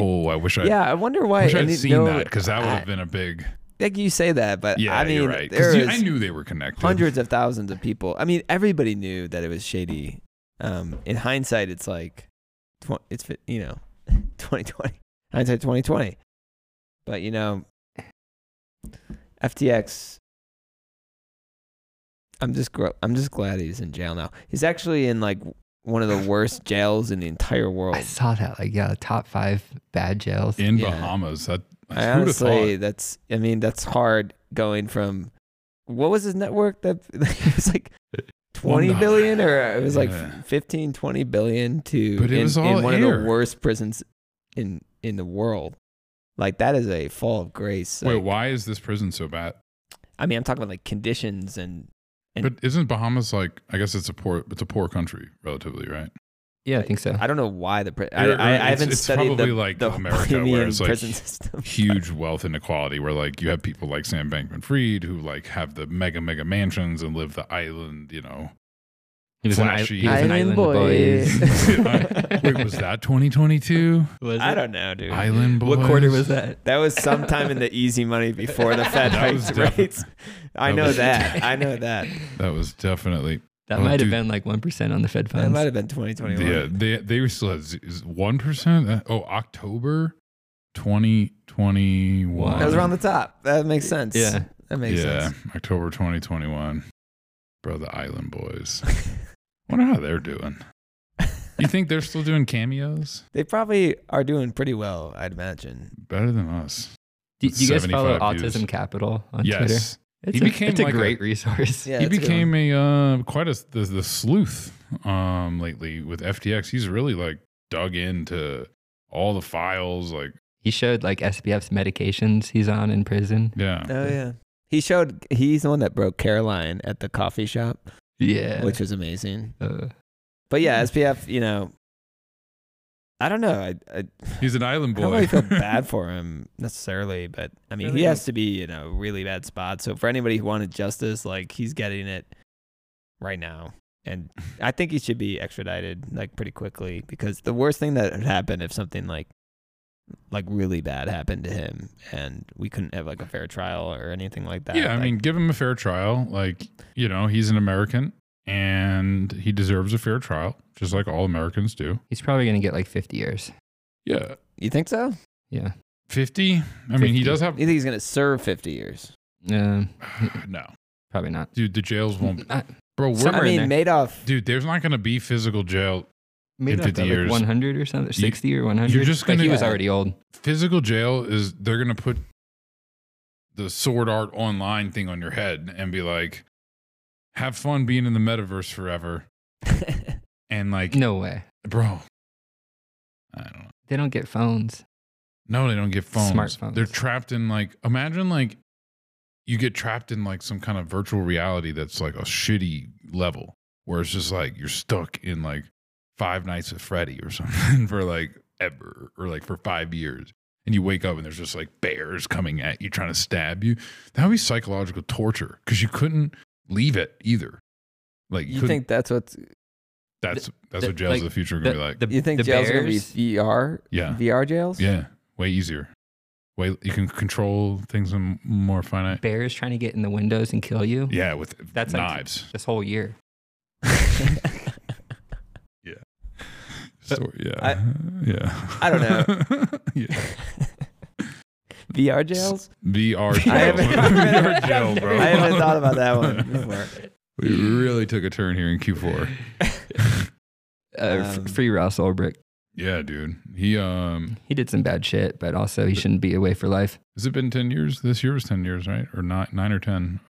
Oh, I wish I. yeah, I wonder why. wish I'd seen know- that because that would have been a big. like you say that, but Yeah, I mean, you're right. there was I knew they were connected. hundreds of thousands of people. I mean, everybody knew that it was shady. Um, in hindsight, it's like, it's you know, twenty twenty. Hindsight twenty twenty. But you know, FTX. I'm just gro- I'm just glad he's in jail now. He's actually in like one of the worst jails in the entire world. I saw that. Like, yeah, top five bad jails. in Yeah. Bahamas. That I honestly, that's I mean, that's hard going from what was his network that it was like 20 One- billion or it was like Yeah. 15 20 billion to But it in, was in all one of the worst prisons in in the world. Like that is a fall of grace. Wait, Like, why is this prison so bad? I mean, I'm talking about like conditions and And- but isn't Bahamas like? I guess it's a poor. It's a poor country, relatively, right? Yeah, I think so. I don't know why the pri- I, Or- or I, I it's- haven't it's studied probably the, like the America, where Bahamian it's like prison system. huge wealth inequality where like you have people like Sam Bankman Fried who like have the mega mega mansions and live the island, you know. He was, an, he was an Island island boy. boy. Wait, was that 2022? Was I it? don't know, dude. Island Boys. What quarter was that? That was sometime in the easy money before the Fed That was hiked defi- rates. I that know was- that. I know that. That was definitely That Oh, might have dude. been like one percent on the Fed funds. That funds. might have been 2021. yeah. They they still had one percent. Uh, oh, October 2021. That was around the top. That makes sense. Yeah. That makes yeah, sense. October 2021. Bro, the Island Boys. Wonder how they're doing. You think they're still doing cameos? They probably are doing pretty well, I'd imagine. Better than us. Do, do you guys follow views. Autism Capital on Twitter? Yes. It's He a, became it's like a- great resource. Yeah, he that's a became a uh, quite a the, the sleuth um lately with FTX. He's really like dug into all the files like He showed like SBF's medications he's on in prison. yeah. Oh yeah. He showed he's the one that broke Caroline at the coffee shop, Yeah. which was amazing. uh, But yeah, SBF, you know, I don't know. I I, He's an island boy. I don't really feel bad for him necessarily, but I mean, Really he has to be in a really bad spot. So for anybody who wanted justice, like he's getting it right now. And I think he should be extradited like pretty quickly because the worst thing that would happen if something like like really bad happened to him and we couldn't have like a fair trial or anything like that. yeah, I like, mean, give him a fair trial. Like, you know, he's an American and he deserves a fair trial, just like all Americans do. he's probably gonna get like 50 years. Yeah. you think so? Yeah. 50? I mean, he does have You think he's gonna serve fifty years? Um, no. probably not. Dude, the jails won't Uh, Bro, we're Somewhere I in mean, Madoff. Dude, there's not going to be physical jail. Made In 50 to, like, years. 100 or something, 60 or 100. you're just like he was already old. Physical jail is they're going to put the sword art online thing on your head and be like, have fun being in the metaverse forever. And like, No way. bro, I don't know. They don't get phones. No, they don't get phones. Smartphones. They're trapped in like, imagine like you get trapped in like some kind of virtual reality that's like a shitty level where it's just like you're stuck in like Five Nights at Freddy or something for like ever or like for five years. And you wake up and there's just like bears coming at you trying to stab you. That would be psychological torture because you couldn't leave it either. Like you, You think that's what's? that's that's the- what jails like, of the future are gonna be like. the, You think the jails bears, gonna be VR? Yeah. VR jails? yeah, way easier. Way you can control things in more finite. bears trying to get in the windows and kill you Yeah, with That's like- knives. this whole year. So, yeah, I- yeah. I don't know. yeah, VR jails? VR I jail. haven't- VR jail, bro. I haven't thought about that one before. We really took a turn here in Q4. Uh, Um, free Ross Ulbricht. Yeah, dude. He um, He did some bad shit, but also he shouldn't be away for life. has it been ten years? This year was ten years, right? Or nine, nine or ten?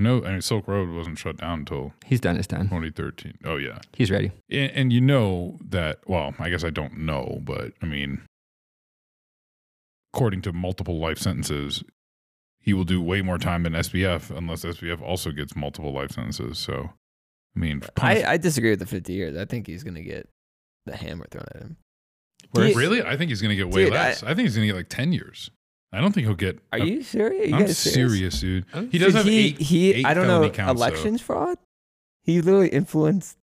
No, I mean Silk Road wasn't shut down until He's done his time. 2013. Oh yeah, He's ready. and, and you know that. Well, I guess I don't know, but I mean, according to multiple life sentences, he will do way more time than SBF unless SBF also gets multiple life sentences. So, I mean, I, I disagree with the 50 years. I think he's gonna get the hammer thrown at him. Where- Dude, really, I think he's going to get way Dude, I- less. I, think he's going to get like ten years. I don't think he'll get. Are you serious? You I'm guys serious, dude. He does Did have he, eight. he eight I don't know counts, though. elections fraud. He literally influenced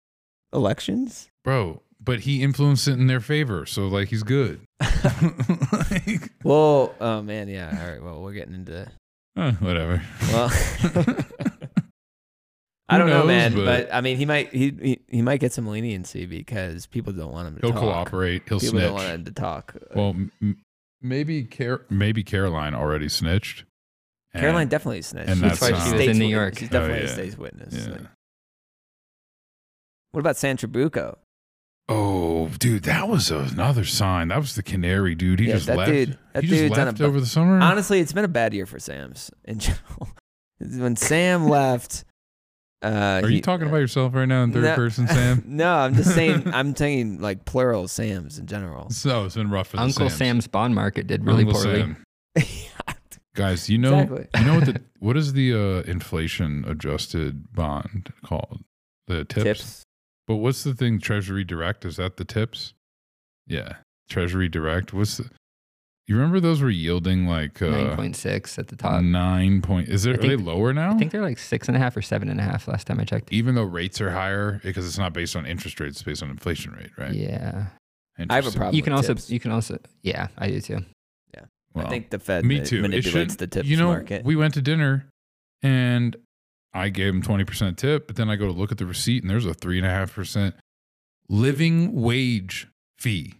elections. bro. But he influenced it in their favor, so like he's good. like, well, oh man, yeah. All right. Well, we're getting into eh, whatever. well. I don't know, man, but- but, I mean, he might he, he he might get some leniency because people don't want him to He'll talk. cooperate. He'll People don't want him to talk. Well, m- m- maybe Car- maybe Caroline already snitched. And- Caroline definitely snitched. and She's that's why she uh, was in New. York. She's Oh, definitely yeah. a state's witness. Yeah. Like- what about Sam Trabucco? Oh, dude, that was another sign. That was the canary, dude. He Yeah, just that left. dude- that he just dude's left a over the summer. Honestly, it's been a bad year for Sam's in general. when Sam left, uh, Are he- you talking about yourself right now in third No. person, Sam? no, I'm just saying. I'm saying like plural Sam's in general. So it's been rough for the Uncle Sams. Sam's bond market did really Uncle poorly. Sam. Guys, you know, Exactly. you know what the what is the uh, inflation adjusted bond called? The tips. Tips. But what's the thing? Treasury Direct is that the tips? Yeah, Treasury Direct. What's the? You remember those were yielding like uh, Nine point six at the top. nine point? Is there I are they lower now? I think they're like six and a half or seven and a half last time I checked. Even though rates are higher because it's not based on interest rates, it's based on inflation rate, right? Yeah. I have a problem. You can with also tips. you can also yeah, I do too. Well, I think the Fed me too. Manipulates should- the tips You know, market. we went to dinner and I gave him twenty percent tip, but then I go to look at the receipt and there's a three and a half percent living wage fee.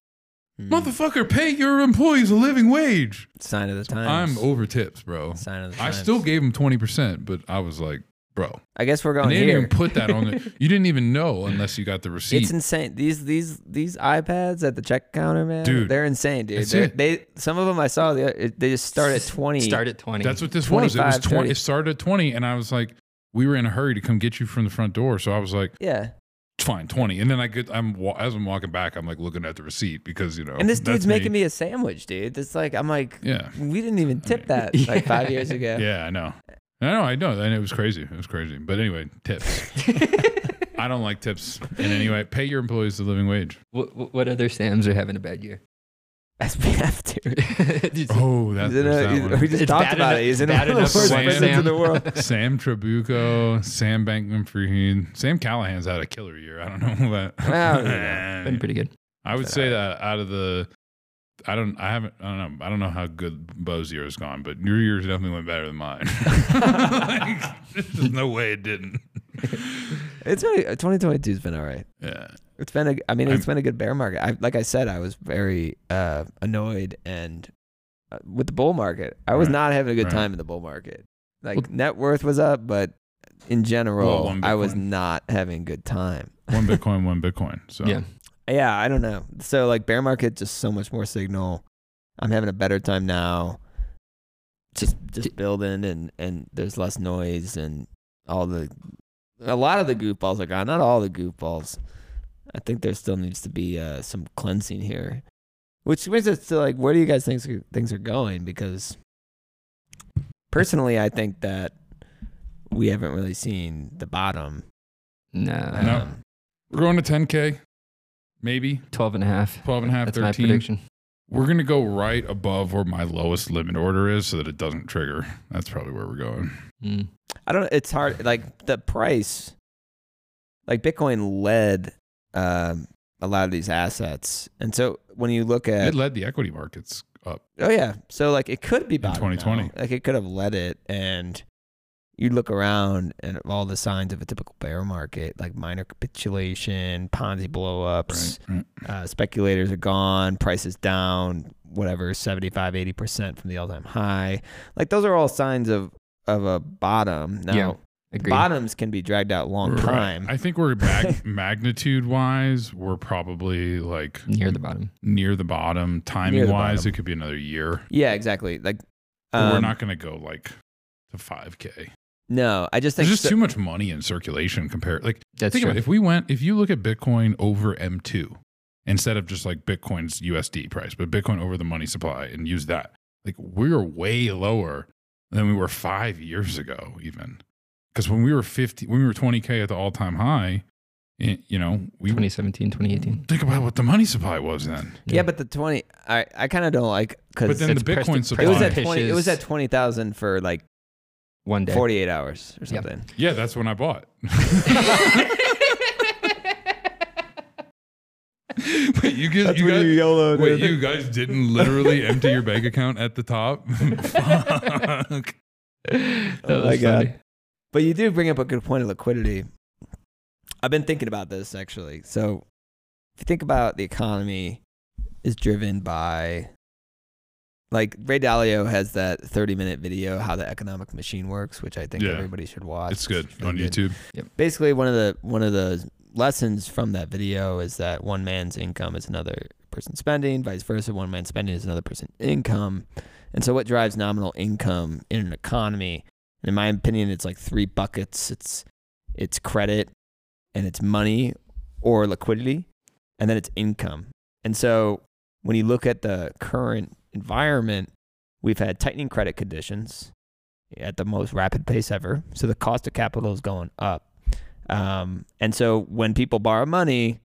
Hmm. Motherfucker, pay your employees a living wage. Sign of the times. I'm over tips, bro. Sign of the I times. still gave him twenty percent, but I was like, bro, I guess we're and going they didn't here. even put that on the. You didn't even know unless you got the receipt. It's insane. These these these iPads at the check counter, man. Dude, they're insane, dude. that's They're, it. they some of them I saw. They, they just start at twenty. Start at twenty. That's what this was. It was 25, twenty. 30. It started at twenty, and I was like, we were in a hurry to come get you from the front door, so I was like, Yeah, fine, twenty. And then I get, I'm as I'm walking back, I'm like looking at the receipt because you know, and this that's dude's making me a sandwich, dude. It's like I'm like, Yeah, we didn't even tip that like five years ago. yeah, I know. I know, I know, and it was crazy. It was crazy. But anyway, tips. I don't like tips in any way. Pay your employees the living wage. what, what- what other Sams are having a bad year? SBF, dude. Oh, that's He's in a- that he's- one. we just It's talked bad about enough- it. He's in one of enough the worst Sam. in the world. Sam Trabucco, Sam Bankman Fried, Sam Callahan's had a killer year. I don't know about. Well, yeah. been pretty good. I would But, say uh, that out of the, I don't, I haven't, I don't know, I don't know how good Bo's year has gone, but your year's definitely went better than mine. like, there's no way it didn't. It's been 2022's been all right. Yeah, It's been a. I mean, it's I'm- been a good bear market. I, like I said, I was very uh, annoyed and uh, with the bull market. I was Right. not having a good Right. time in the bull market. Like Well- net worth was up, but in general, one I was not having a good time. one Bitcoin, one Bitcoin. So Yeah. Yeah, I don't know. So like bear market, just so much more signal. I'm having a better time now. Just just building and and there's less noise and all the a lot of the goofballs are gone. Not all the goofballs. I think there still needs to be uh, some cleansing here, which brings us to like where do you guys think things are going? Because personally, I think that we haven't really seen the bottom. No. No. Um, we're going to 10K, maybe 12 and a half. 12 and a half, That's my 13. prediction. We're going to go right above where my lowest limit order is so that it doesn't trigger. That's probably where we're going. Mm. I don't. It's hard. Like the price, like Bitcoin led um, a lot of these assets, and so when you look at, It led the equity markets up. oh yeah, so like it could be bottom 2020. now. Like it could have led it, and you look around and all the signs of a typical bear market, like minor capitulation, Ponzi blowups, Right, right. uh, speculators are gone, prices down, whatever, 75, 80% from the all time high. Like those are all signs of, of a bottom. Now, Yeah, Agree. bottoms can be dragged out a long Right. time. I think we're mag- magnitude wise, we're probably like Near the bottom. near the bottom. Timing the wise, bottom. it could be another year. yeah, exactly. Like, But we're um, not going to go like to 5K. No, I just think There's just so- too much money in circulation compared. Like, That's think true. about it. If we went, if you look at Bitcoin over M2 instead of just like Bitcoin's USD price, but Bitcoin over the money supply and use that, like we're way lower than we were five years ago, even. Because when we were 50, when we were 20K at the all time high, it, you know, we 2017, 2018. think about what the money supply was then. yeah, but the 20, I, I kind of don't like, But because then it's the Bitcoin supply. it was at 20, it was at 20,000 for like One day. 48 hours or Yep. something. yeah, that's when I bought. wait, you guys, you guys, YOLO. wait, you guys didn't literally empty your bank account at the top? Fuck. That Oh was my God. But you do bring up a good point of liquidity. I've been thinking about this actually. So if you think about the economy is driven by like Ray Dalio has that 30 minute video how the economic machine works, which I think Yeah. everybody should watch. It's good really on good. YouTube. Basically one of the one of the lessons from that video is that one man's income is another person's spending, vice versa, one man's spending is another person's income. And so what drives nominal income in an economy? In my opinion, it's like three buckets. It's it's credit and it's money or liquidity, and then it's income. And so when you look at the current environment, we've had tightening credit conditions at the most rapid pace ever. So the cost of capital is going up. Um, and so when people borrow money,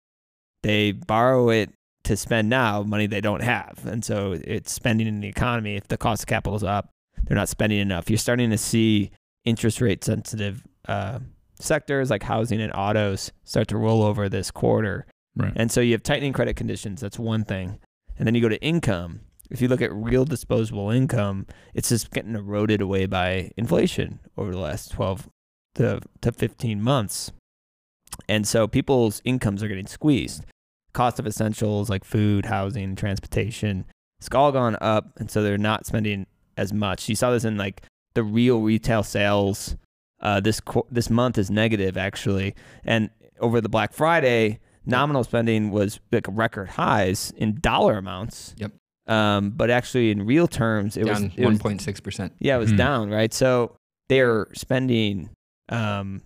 they borrow it to spend now money they don't have. And so it's spending in the economy. If the cost of capital is up, they're not spending enough. You're starting to see interest rate sensitive uh, sectors like housing and autos start to roll over this quarter. Right. And so you have tightening credit conditions. That's one thing. And then you go to income. If you look at real disposable income, it's just getting eroded away by inflation over the last 12 to, to 15 months. And so people's incomes are getting squeezed. Cost of essentials like food, housing, transportation, it's all gone up. And so they're not spending as much. You saw this in like the real retail sales. Uh, this qu- this month is negative actually, and over the Black Friday, nominal spending was like record highs in dollar amounts. Yep. Um, but actually in real terms, it down was it was 1.6%. yeah, it was Hmm. down, right? So they're spending, um,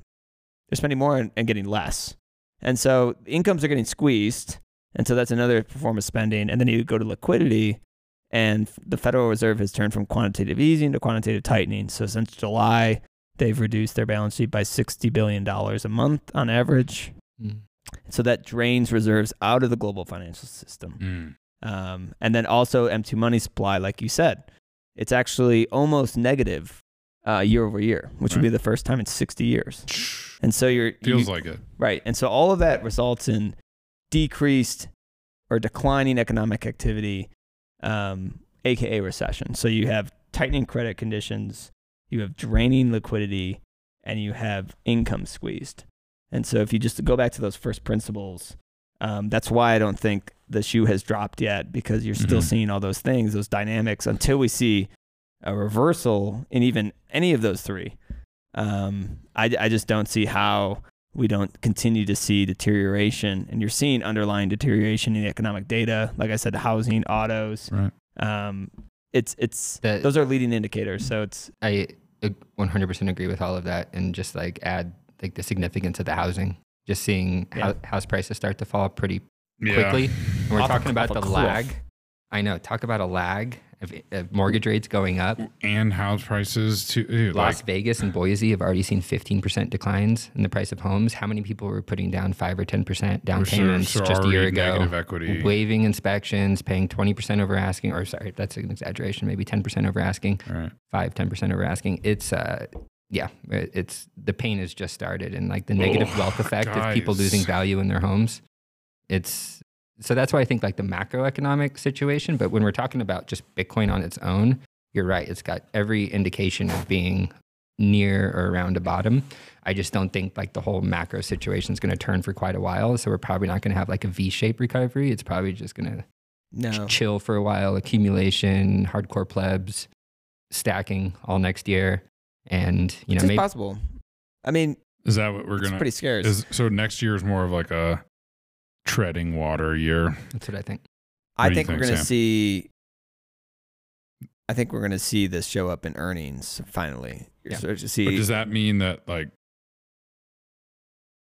they're spending more and, and getting less, and so incomes are getting squeezed, and so that's another form of spending. And then you go to liquidity, and the Federal Reserve has turned from quantitative easing to quantitative tightening. So since July, they've reduced their balance sheet by sixty billion dollars a month on average. Mm. So that drains reserves out of the global financial system. Mm. Um, and then also M2 money supply, like you said, it's actually almost negative uh, year over year, which would be the first time in 60 years. And so you're Feels you- like it. right. And so all of that results in decreased or declining economic activity, um, aka recession. So you have tightening credit conditions, you have draining liquidity, and you have income squeezed. And so if you just go back to those first principles, um, that's why I don't think the shoe has dropped yet because you're still Mhm. seeing all those things, those dynamics until we see a reversal in even any of those three. Um, I, I just don't see how we don't continue to see deterioration and you're seeing underlying deterioration in the economic data. Like I said, housing, autos, Right. um, it's, it's, That- those are leading indicators. So it's, I uh, 100% agree with all of that and just like add like the significance of the housing. Just seeing Yeah. hou- house prices start to fall pretty Yeah. quickly. And we're Off a- talking about the cliff. lag. I know. Talk about a lag of, of mortgage rates going up. And house prices too. Dude, Las like, Vegas and Boise have already seen 15% declines in the price of homes. How many people were putting down 5 or 10% down payments so just a year ago? Equity. Waiving inspections, paying 20% over asking, or sorry, that's an exaggeration, maybe 10% over asking, Right. 5, 10% over asking. It's, uh, yeah, it's the pain has just started and like the negative Oh, wealth effect of people losing value in their homes. It's so that's why I think like the macroeconomic situation. But when we're talking about just Bitcoin on its own, you're right. It's got every indication of being near or around a bottom. I just don't think like the whole macro situation is going to turn for quite a while. So we're probably not going to have like a V-shaped recovery. It's probably just going to no. chill for a while, accumulation, hardcore plebs, stacking all next year. And, you know, it's maybe possible. I mean, Is that what we're it's gonna? pretty scary. So next year is more of like a treading water year. that's what I think. I do you think, we're going to see. I think we're going to see this show up in earnings finally. Yeah. starting to But does that mean that like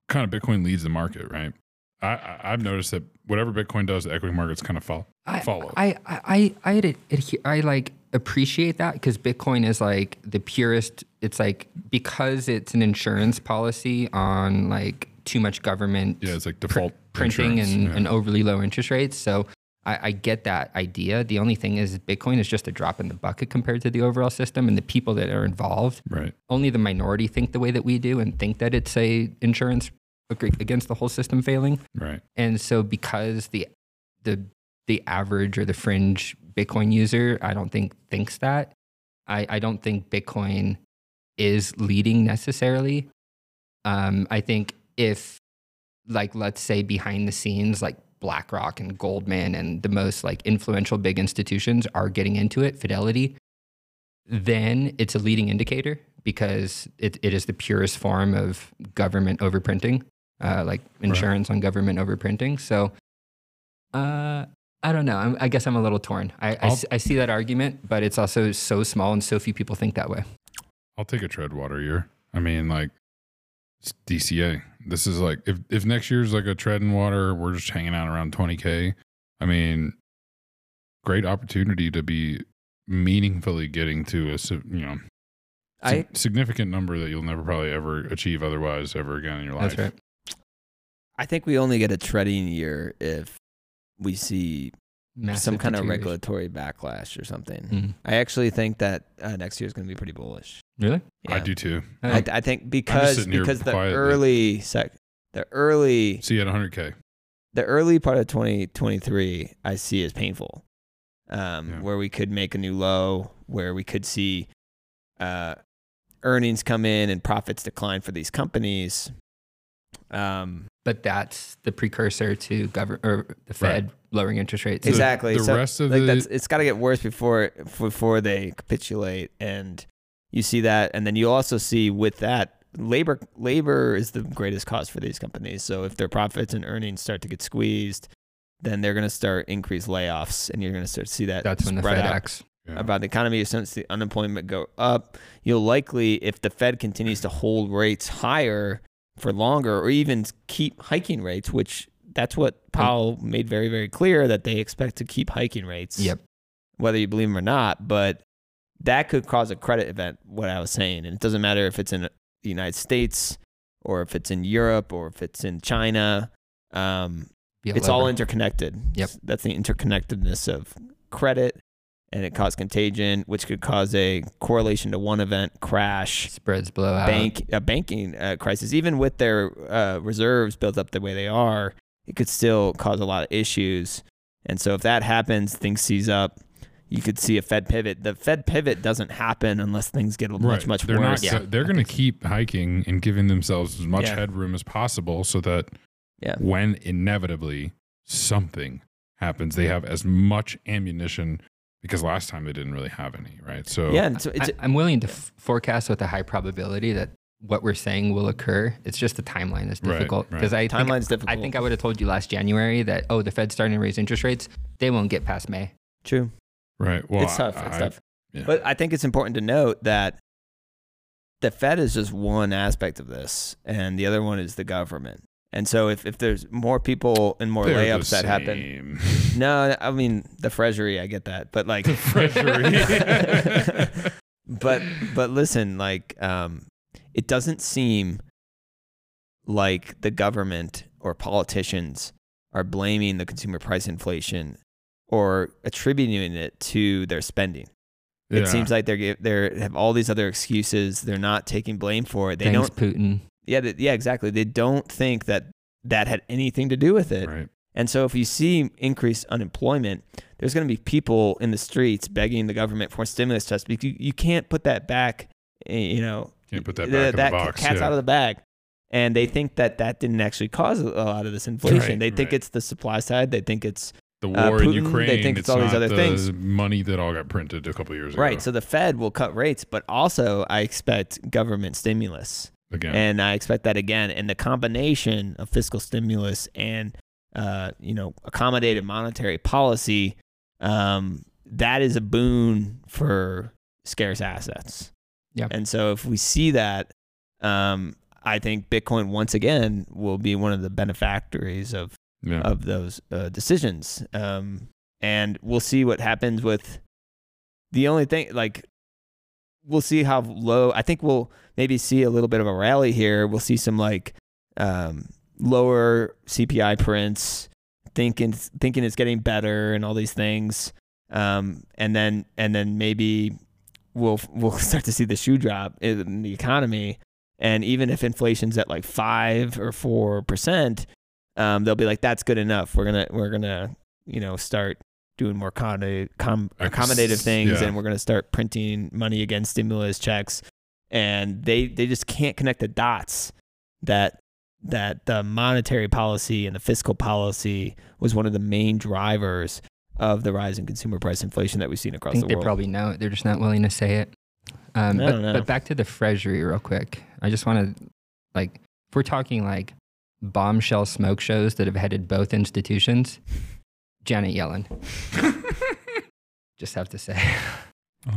kind of Bitcoin leads the market, right? I, I I've noticed that whatever Bitcoin does, the equity markets kind of follow. I, follow. I, I, I, I, ad- I like appreciate that because Bitcoin is like the purest. It's like because it's an insurance policy on like too much government Yeah, it's like default printing and, yeah. and overly low interest rates. So I, I get that idea. The only thing is Bitcoin is just a drop in the bucket compared to the overall system and the people that are involved. right. Only the minority think the way that we do and think that it's a insurance against the whole system failing. Right. And so because the the the average or the fringe Bitcoin user, I don't think thinks that. I, I don't think Bitcoin is leading necessarily. Um, I think if like let's say behind the scenes, like BlackRock and Goldman and the most like influential big institutions are getting into it, Fidelity, then it's a leading indicator because it, it is the purest form of government overprinting, uh, like insurance on government overprinting. So, uh, I don't know. I'm, I guess I'm a little torn. I, I, I see that argument, but it's also so small and so few people think that way. I'll take a tread water year. I mean, like it's DCA. This is like if if next year's like a tread in water, we're just hanging out around 20k. I mean, great opportunity to be meaningfully getting to a you know I significant number that you'll never probably ever achieve otherwise ever again in your life. That's right. I think we only get a treading year if we see some kind of regulatory backlash or something. Mm. I actually think that uh, next year is going to be pretty bullish. Really? I do too. I, I think because because the quietly. early sec, the early See you at 100K. the early part of 2023 I see as painful, um, Yeah. where we could make a new low, where we could see uh, earnings come in and profits decline for these companies. Um, but that's the precursor to govern or the Right. Fed lowering interest rates. Exactly. The So, rest of like the that's it's got to get worse before before they capitulate, and you see that, and then you also see with that labor labor is the greatest cost for these companies. So if their profits and earnings start to get squeezed, then they're going to start increase layoffs, and you're going to start to see that That's when the spread Fed out acts. yeah. about the economy. Since the unemployment go up, you'll likely, if the Fed continues to hold rates higher for longer, or even keep hiking rates, which that's what Powell made very, very clear that they expect to keep hiking rates. Yep. Whether you believe him or not, but that could cause a credit event. What I was saying, and it doesn't matter if it's in the United States or if it's in Europe or if it's in China. Um, it's all interconnected. Yep. That's the interconnectedness of credit and it caused contagion, which could cause a correlation to one event crash, spreads blow out. bank a banking uh, crisis. Even with their uh, reserves built up the way they are, it could still cause a lot of issues. And so if that happens, things seize up. You could see a Fed pivot. The Fed pivot doesn't happen unless things get much right. much they're worse. Not, Yeah. They're going to keep hiking and giving themselves as much Yeah. headroom as possible so that Yeah. when inevitably something happens, they have as much ammunition because last time they didn't really have any, right? So Yeah, so it's I, am willing to f- forecast with a high probability that what we're saying will occur. It's just the timeline is Right, difficult right. because I think, difficult. I think I would have told you last January that oh the Fed's starting to raise interest rates. They won't get past May. true. right. Well, it's tough. It's I- tough. yeah. But I think it's important to note that the Fed is just one aspect of this, and the other one is the government. And so if, if there's more people and more they're layups that happen, no, I mean the Treasury, I get that, but like The Treasury. but but listen, like um, it doesn't seem like the government or politicians are blaming the consumer price inflation or attributing it to their spending. Yeah. It seems like they're they have all these other excuses. They're not taking blame for it. They Thanks, don't. Putin. Yeah, they, yeah, exactly. They don't think that that had anything to do with it. right. And so, if you see increased unemployment, there's going to be people in the streets begging the government for stimulus checks. Because you, you can't put that back. You know, Can't put that back in the that box, cat's yeah. out of the bag. And they think that that didn't actually cause a lot of this inflation. Right, they think right. it's the supply side. They think it's The Uh, war in Ukraine. they think it's it's all these other the things. money that all got printed a couple years ago. right. So the Fed will cut rates, but also I expect government stimulus. again, and I expect that again. And the combination of fiscal stimulus and uh, you know accommodative monetary policy, um, that is a boon for scarce assets. Yeah. And so if we see that, um, I think Bitcoin once again will be one of the benefactories of yeah. of those uh, decisions. Um, and we'll see what happens with the only thing like we'll see how low I think we'll maybe see a little bit of a rally here. We'll see some like um, lower CPI prints, thinking thinking it's getting better and all these things. Um, and then and then maybe we'll we'll start to see the shoe drop in the economy. And even if inflation's at like five or four percent, um, they'll be like, "That's good enough. We're gonna we're gonna you know start doing more accommodative, com- accommodative things, yeah. and we're gonna start printing money again, stimulus checks." And they they just can't connect the dots that that the monetary policy and the fiscal policy was one of the main drivers of the rise in consumer price inflation that we've seen across I across think the they world. probably know it. They're just not willing to say it. Um, I but, don't know. but back to the Treasury real quick. I just want to, like, if we're talking like bombshell smoke shows that have headed both institutions, Janet Yellen. just have to say.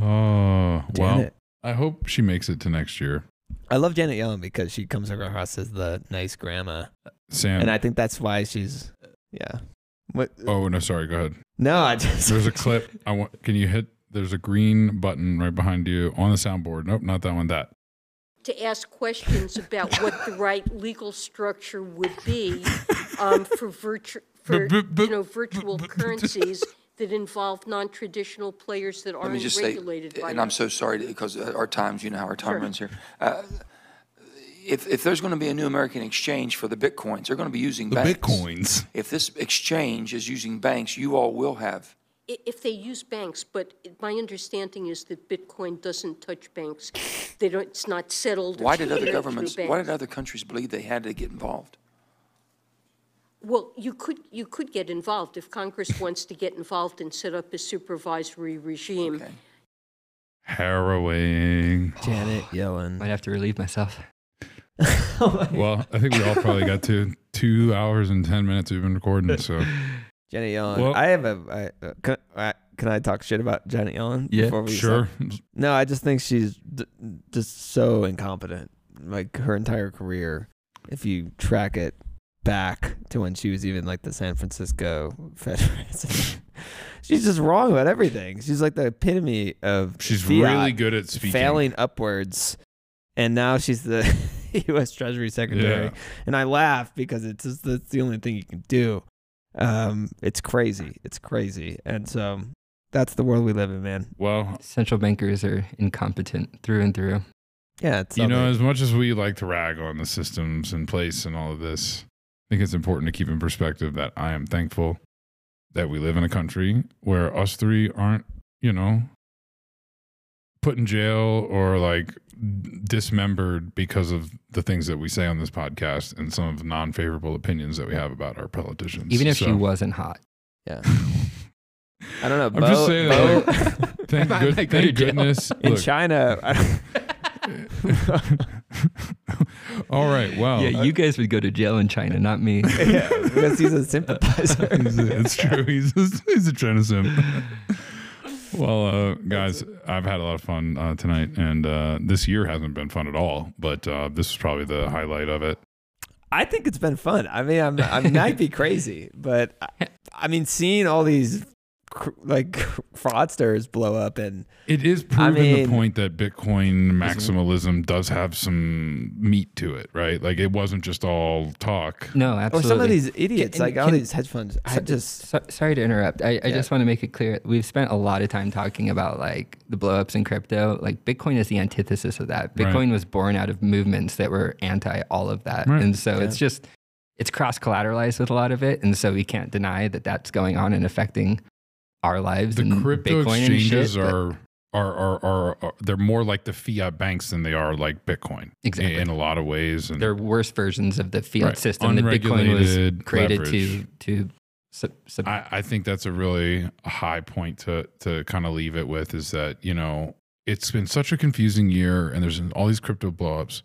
oh well, I hope she makes it to next year. I love Janet Yellen because she comes across as the nice grandma, Sam. and I think that's why she's yeah. What? oh no, sorry. Go ahead. No, I just There's a clip. I want. Can you hit there's a green button right behind you on the soundboard. Nope, not that one. That. to ask questions about what the right legal structure would be um, for virtu- for, you know, virtual currencies that involve non-traditional players that aren't just say, regulated by. and I'm so sorry because our times, you know how our time Sure. runs here. Uh, If, if there's going to be a new American exchange for the bitcoins, they're going to be using The banks. bitcoins. If this exchange is using banks, you all will have. I- If they use banks, but my understanding is that Bitcoin doesn't touch banks. They don't, it's not settled. or Why did other cleared through governments, why banks. did other countries believe they had to get involved? Well, you could, you could get involved if Congress wants to get involved and set up a supervisory regime. Okay. Harrowing. Janet Yellen. Might have to relieve myself. Well, I think we all probably got to two hours and 10 minutes we've been recording. So, Janet Yellen. Well- I have a. I, uh, can, I, can I talk shit about Janet Yellen? Yeah. before we sure. start? No, I just think she's d- just so incompetent. Like her entire career, if you track it back to when she was even like the San Francisco Fed president, she's just wrong about everything. She's like the epitome of She's really good at speaking. failing upwards, and now she's the U.S. Treasury Secretary. Yeah. And I laugh because it's just that's the only thing you can do. Um, it's crazy. It's crazy, and so that's the world we live in, man. Well, Central bankers are incompetent through and through. Yeah, it's you know, something. as much as we like to rag on the systems in place and all of this, I think it's important to keep in perspective that I am thankful that we live in a country where us three aren't, you know, put in jail or like dismembered because of the things that we say on this podcast and some of the non-favorable opinions that we have about our politicians. Even if So- she wasn't hot. yeah. I don't know. I'm just saying Bo- that, like, thank, Might good, not go thank jail. goodness. in Look, China, all right. Well, yeah, you guys would go to jail in China, not me. yeah, because he's a sympathizer. He's a- it's true. He's a, he's a China simp. Well, uh, guys, I've had a lot of fun uh, tonight, and uh, this year hasn't been fun at all. But uh, this is probably the highlight of it. I think it's been fun. I mean, I'm, I might be crazy, but I, I mean, seeing all these like fraudsters blow up and It is proven mean- the point that Bitcoin maximalism does have some meat to it, right? Like it wasn't just all talk. No, absolutely or some of these idiots, Can- like all these hedge funds. I So- just so, sorry to interrupt. I, I Yeah. just want to make it clear. We've spent a lot of time talking about like the blowups in crypto. Like Bitcoin is the antithesis of that. Right. Bitcoin was born out of movements that were anti all of that, Right. and so Yeah. it's just it's cross collateralized with a lot of it, and so we can't deny that that's going on and affecting our lives. The crypto Bitcoin exchanges shit, are, are, are are are they're more like the fiat banks than they are like Bitcoin Exactly. in, in a lot of ways. And they're worse versions of the fiat Right. system that Bitcoin was created to to sub, sub, I, I think that's a really high point to to kind of leave it with is that you know it's been such a confusing year and there's all these crypto blowups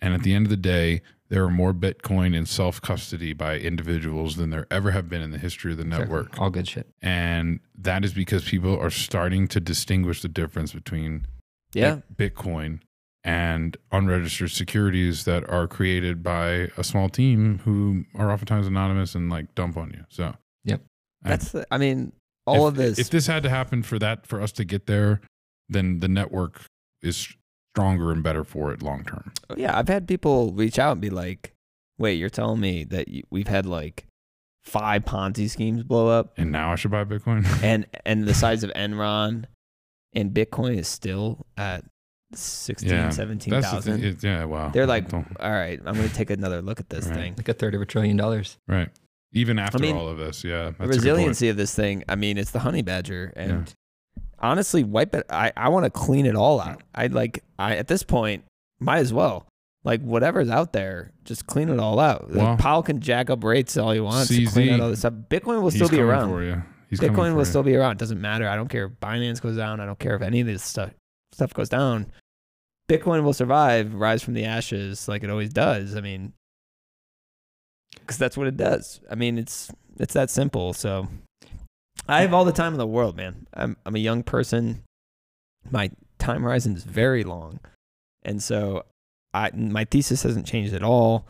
and at the end of the day there are more bitcoin in self custody by individuals than there ever have been in the history of the Exactly. network all good shit. and that is because people are starting to distinguish the difference between yeah. bitcoin and unregistered securities that are created by a small team who are oftentimes anonymous and like dump on you so Yep. I- That's the, I mean, all if, of this. If this had to happen for that, for us to get there, then the network is stronger and better for it long term. Oh, yeah, I've had people reach out and be like, "Wait, you're telling me that you, we've had like five Ponzi schemes blow up, And now I should buy Bitcoin. and and the size of Enron and Bitcoin is still at 16, Yeah, 17,000. The. It- yeah, wow. They're like, all right, I'm going to take another look at this Right. thing. Like a third of a trillion dollars. right. Even after mean, all of this, yeah. The That's a good point. resiliency of this thing, I mean, it's the honey badger. And honestly, wipe it. I, I want to clean it all out. I like, I at this point, might as well. Like, whatever's out there, just clean it all out. Like, Well, Powell can jack up rates all he wants to clean out all this stuff. Bitcoin will still be around. for you. He's Bitcoin will you. still be around. It doesn't matter. I don't care if Binance goes down. I don't care if any of this stuff stuff goes down. Bitcoin will survive, rise from the ashes like it always does. I mean, because that's what it does. I mean, it's it's that simple. So I have all the time in the world, man. I'm I'm a young person. My time horizon is very long, and so I my thesis hasn't changed at all.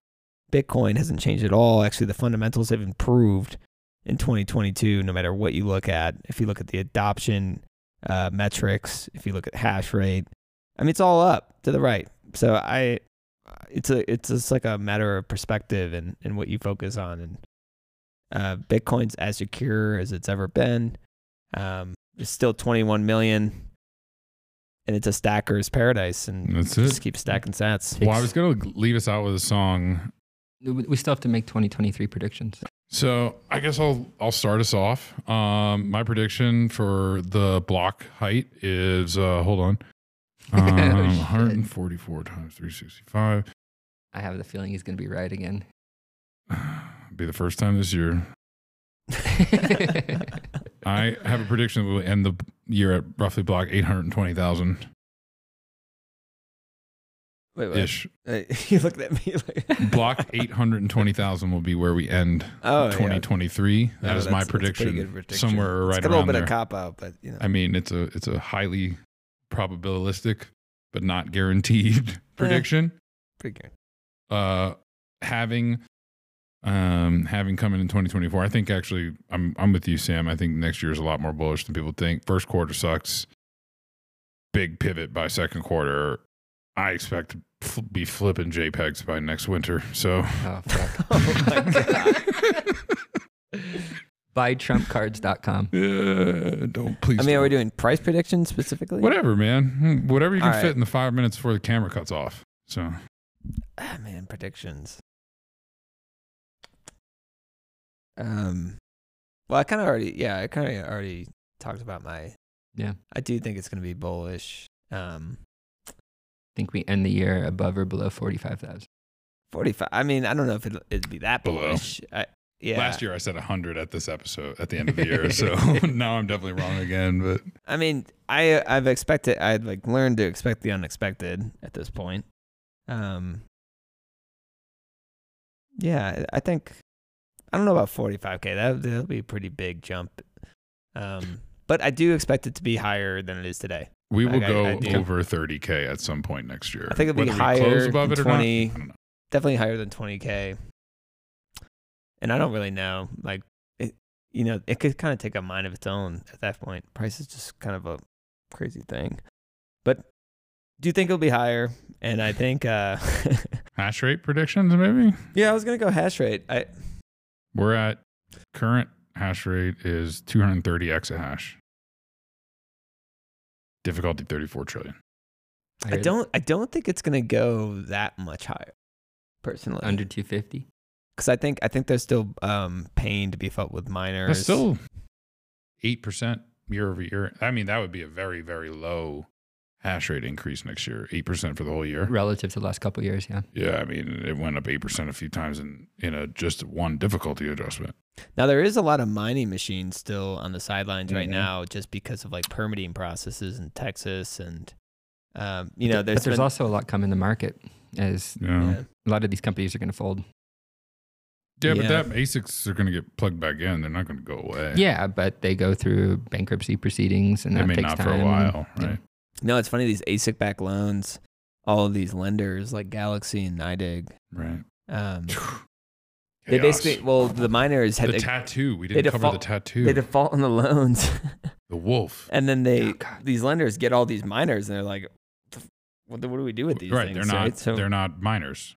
Bitcoin hasn't changed at all. Actually, the fundamentals have improved in 2022 no matter what you look at if you look at the adoption uh, metrics, if you look at hash rate, I mean, it's all up to the right. So I, it's a it's just like a matter of perspective and and what you focus on. And uh, Bitcoin's as secure as it's ever been. Um, it's still 21 million, and it's a stacker's paradise. And That's just keep stacking sats. Well, I was going to leave us out with a song. We we still have to make 2023 predictions. So I guess I'll I'll start us off. Um, my prediction for the block height is uh, hold on, um, Oh, 144 times 365. I have the feeling he's going to be right again. Be the first time this year. I have a prediction that we'll end the year at roughly block 820,000 Wait, wait. ish. Uh, you looked at me like block 820,000 will be where we end Oh, yeah. 2023. That No, is my that's a pretty prediction, prediction. Somewhere right it's a little bit there. of cop out, but you know. I mean, it's a it's a highly probabilistic but not guaranteed prediction. pretty good. Uh, having um having come in in 2024, I think actually I'm I'm with you, Sam. I think next year is a lot more bullish than people think. First quarter sucks. Big pivot by second quarter. I expect to fl- be flipping JPEGs by next winter. So oh, fuck. Oh my god. BuyTrumpCards.com. Yeah, don't please. I mean, are we don't. doing price predictions specifically? whatever, man? Hmm, Whatever you can All fit right. in the five minutes before the camera cuts off. So Ah, man, predictions. Um, well, I kind of already, yeah, I kind of already talked about my. Yeah. I do think it's going to be bullish. Um, I think we end the year above or below 45,000. forty-five. I mean, I don't know if it'll, it'd be that Below. bullish. I, yeah. last year I said 100 at this episode at the end of the year. so now I'm definitely wrong again. But I mean, I I've expected. I've like learned to expect the unexpected at this point. Um. Yeah, I think I don't know about 45k. That that'll be a pretty big jump. Um, but I do expect it to be higher than it is today. we will Like, go I do. over 30k at some point next year. I think it'll be Whether higher above than it 20. I don't. Definitely higher than 20k. And I don't really know. Like, it, you know, it could kind of take a mind of its own at that point. Price is just kind of a crazy thing. But do you think it'll be higher? And I think, uh, Hash rate predictions, maybe. yeah, I was gonna go hash rate. I We're at current hash rate is 230 exahash. Difficulty 34 trillion. I don't I don't think it's gonna go that much higher, personally. Under 250. because I think I think there's still um pain to be felt with miners. That's still 8% year over year. I mean, that would be a very, very low hash rate increase next year. 8% for the whole year. Relative to the last couple of years, yeah. Yeah, I mean, it went up 8% a few times in, in a just one difficulty adjustment. Now there is a lot of mining machines still on the sidelines right Mhm. now, just because of like permitting processes in Texas and um, you know But there's there's been- also a lot coming to market as Yeah. yeah. a lot of these companies are going to fold. Yeah, but Yeah. that ASICs are going to get plugged back in. They're not going to go away. Yeah, but they go through bankruptcy proceedings and They that may takes not time. for a while, right? No, it's funny these ASIC backed loans, all of these lenders like Galaxy and NYDIG. Right. Um, they basically well the miners had the tattoo. We didn't cover the tattoo. they default on the loans, the wolf. and then they Oh, these lenders get all these miners and they're like, what, do- what do we do with these Right. things? They're not. right? So they're not miners.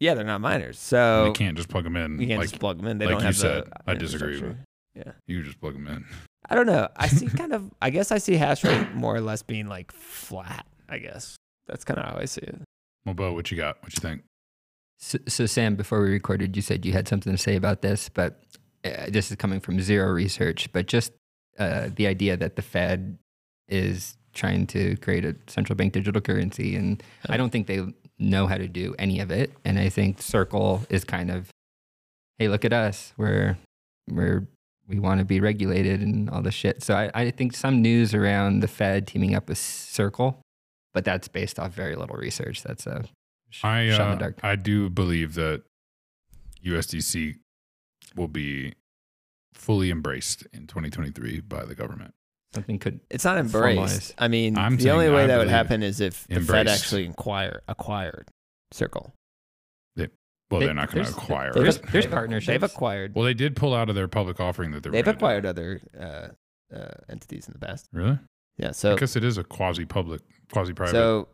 yeah, they're not miners. So you can't just plug them in. you can't like just plug them in. They like don't you have said, the I disagree infrastructure. you can just plug them in. I don't know. I see kind of. I guess I see hash rate more or less being like flat. I guess that's kind of how I see it. Well, Bo, what you got? What you think? So, so, Sam, before we recorded, you said you had something to say about this, but uh, this is coming from zero research. But just uh, the idea that the Fed is trying to create a central bank digital currency, and I don't think they know how to do any of it. And I think Circle is kind of, hey, look at us, we're we're we want to be regulated and all this shit. So I, I think some news around the Fed teaming up with Circle, but that's based off very little research. That's a sh- I shot in uh, the dark. I do believe that USDC will be fully embraced in 2023 by the government. Something could It's not embraced. Formalized. I mean, I'm the only way I that would happen is if the Fed actually acquire acquired Circle. Well, They- they're not going to there's- acquire there's, it. there's partnerships. They've acquired. Well, they did pull out of their public offering that they were they've gonna do. acquired other uh, uh, entities in the past. Really? Yeah. So because it is a quasi public, quasi private, so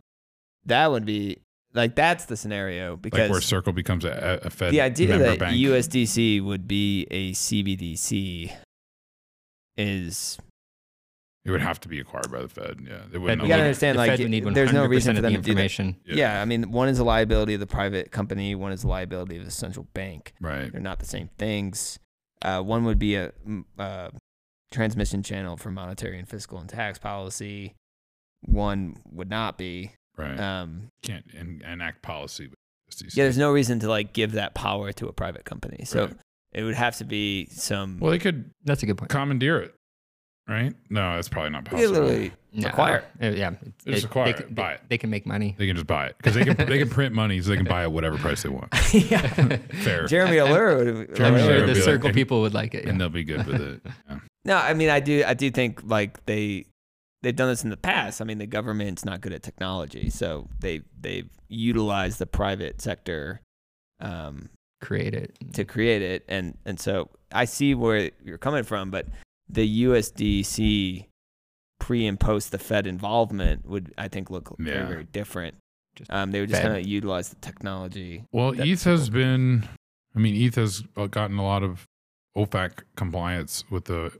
that would be like that's the scenario like because where Circle becomes a, a Fed the idea member that bank. USDC would be a CBDC is it would have to be acquired by the Fed. Yeah, they wouldn't. You gotta understand, the like, Fed would need there's no reason of for the them to do that. information. yeah. I mean, one is a liability of the private company, one is a liability of the central bank. right. They're not the same things. Uh, one would be a mm, uh, transmission channel for monetary and fiscal and tax policy. One would not be. Right. Um, Can't en- enact policy. With SEC. yeah, there's no reason to like give that power to a private company. So Right. it would have to be some. Well, they could That's a good point. commandeer it, right? No, that's probably not you possible. literally No. acquire. Yeah. Just They- acquire they, it, can- buy they- it. They can make money. They can just buy it because they can they can print money, so they can buy it whatever price they want. yeah. Fair, Jeremy Allaire would. Jeremy I'm sure would the be like- circle and- people would like it. and they'll be good with it. Yeah. No, I mean, I do, I do think like they, they've done this in the past. I mean, the government's not good at technology, so they they've utilized the private sector, um, Create it. to create it, and and so I see where you're coming from, but the USDC pre and post the Fed involvement would I think look Yeah. very very different. Um, they would just kind of utilize the technology. Well, ETH has been, I mean, ETH has uh, gotten a lot of OFAC compliance with the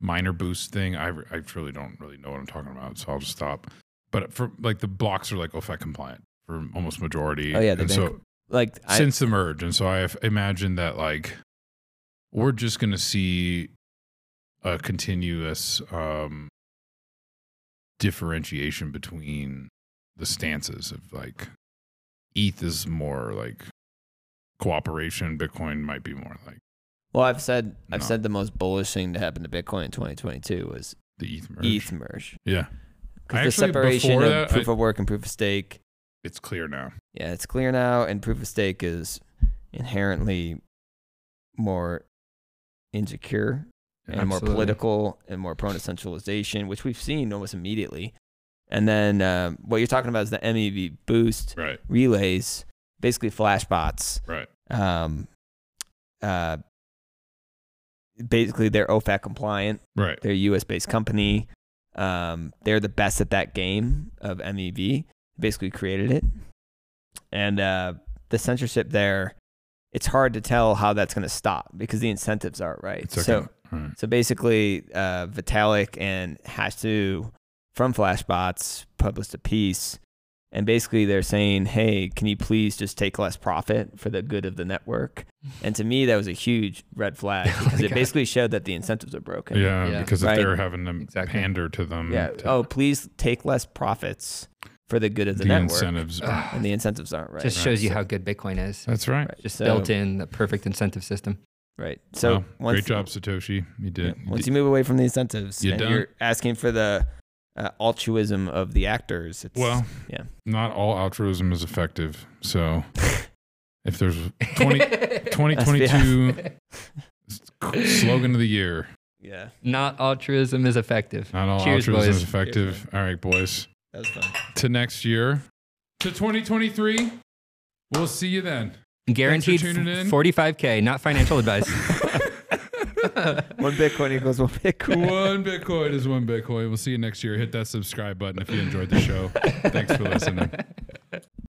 minor boost thing. I, I truly don't really know what I'm talking about, so I'll just stop. But for like the blocks are like OFAC compliant for almost majority. Oh, yeah, they've and so Like I, since the merge, and so I imagine that like we're just gonna see a continuous um differentiation between the stances of like ETH is more like cooperation, Bitcoin might be more like well, I've said I've No. said the most bullish thing to happen to Bitcoin in 2022 was the ETH merge. ETH merge. Yeah, Because the separation of that, proof I- of work and proof of stake, it's clear now. yeah, it's clear now, and proof of stake is inherently more insecure and more political and more prone to centralization, which we've seen almost immediately. And then um, what you're talking about is the MEV boost Right, relays, basically Flashbots. right, Um, uh, basically, they're OFAC compliant. right. They're a US based company. Um, they're the best at that game of MEV. Basically created it. And uh, the censorship there, it's hard to tell how that's going to stop because the incentives aren't right. It's so, okay. All right. so basically, uh, Vitalik and Hasu from Flashbots published a piece. And basically, they're saying, hey, can you please just take less profit for the good of the network? And to me, that was a huge red flag Oh because my it God. basically showed that the incentives are broken. Yeah, Yeah. because if Right. they're having them Exactly. pander to them, Yeah. to- Oh, please take less profits for the good of the, the network. incentives. And the incentives aren't right. Just right. shows you So- how good Bitcoin is. that's right. right. Just So- built in the perfect incentive system. Right. So Wow. once, great job, Satoshi. You did. yeah, once you move away from the incentives, You and done? you're asking for the uh, altruism of the actors. It's, Well, yeah. not all altruism is effective. So if there's 20, 2022 slogan of the year, yeah, Not altruism is effective. not all Cheers, altruism boys. is effective. All right, boys. that was fun. To next year, to 2023. We'll see you then. Guaranteed tuning 45K, not financial advice. one Bitcoin equals one Bitcoin. one Bitcoin is one Bitcoin. We'll see you next year. Hit that subscribe button if you enjoyed the show. Thanks for listening.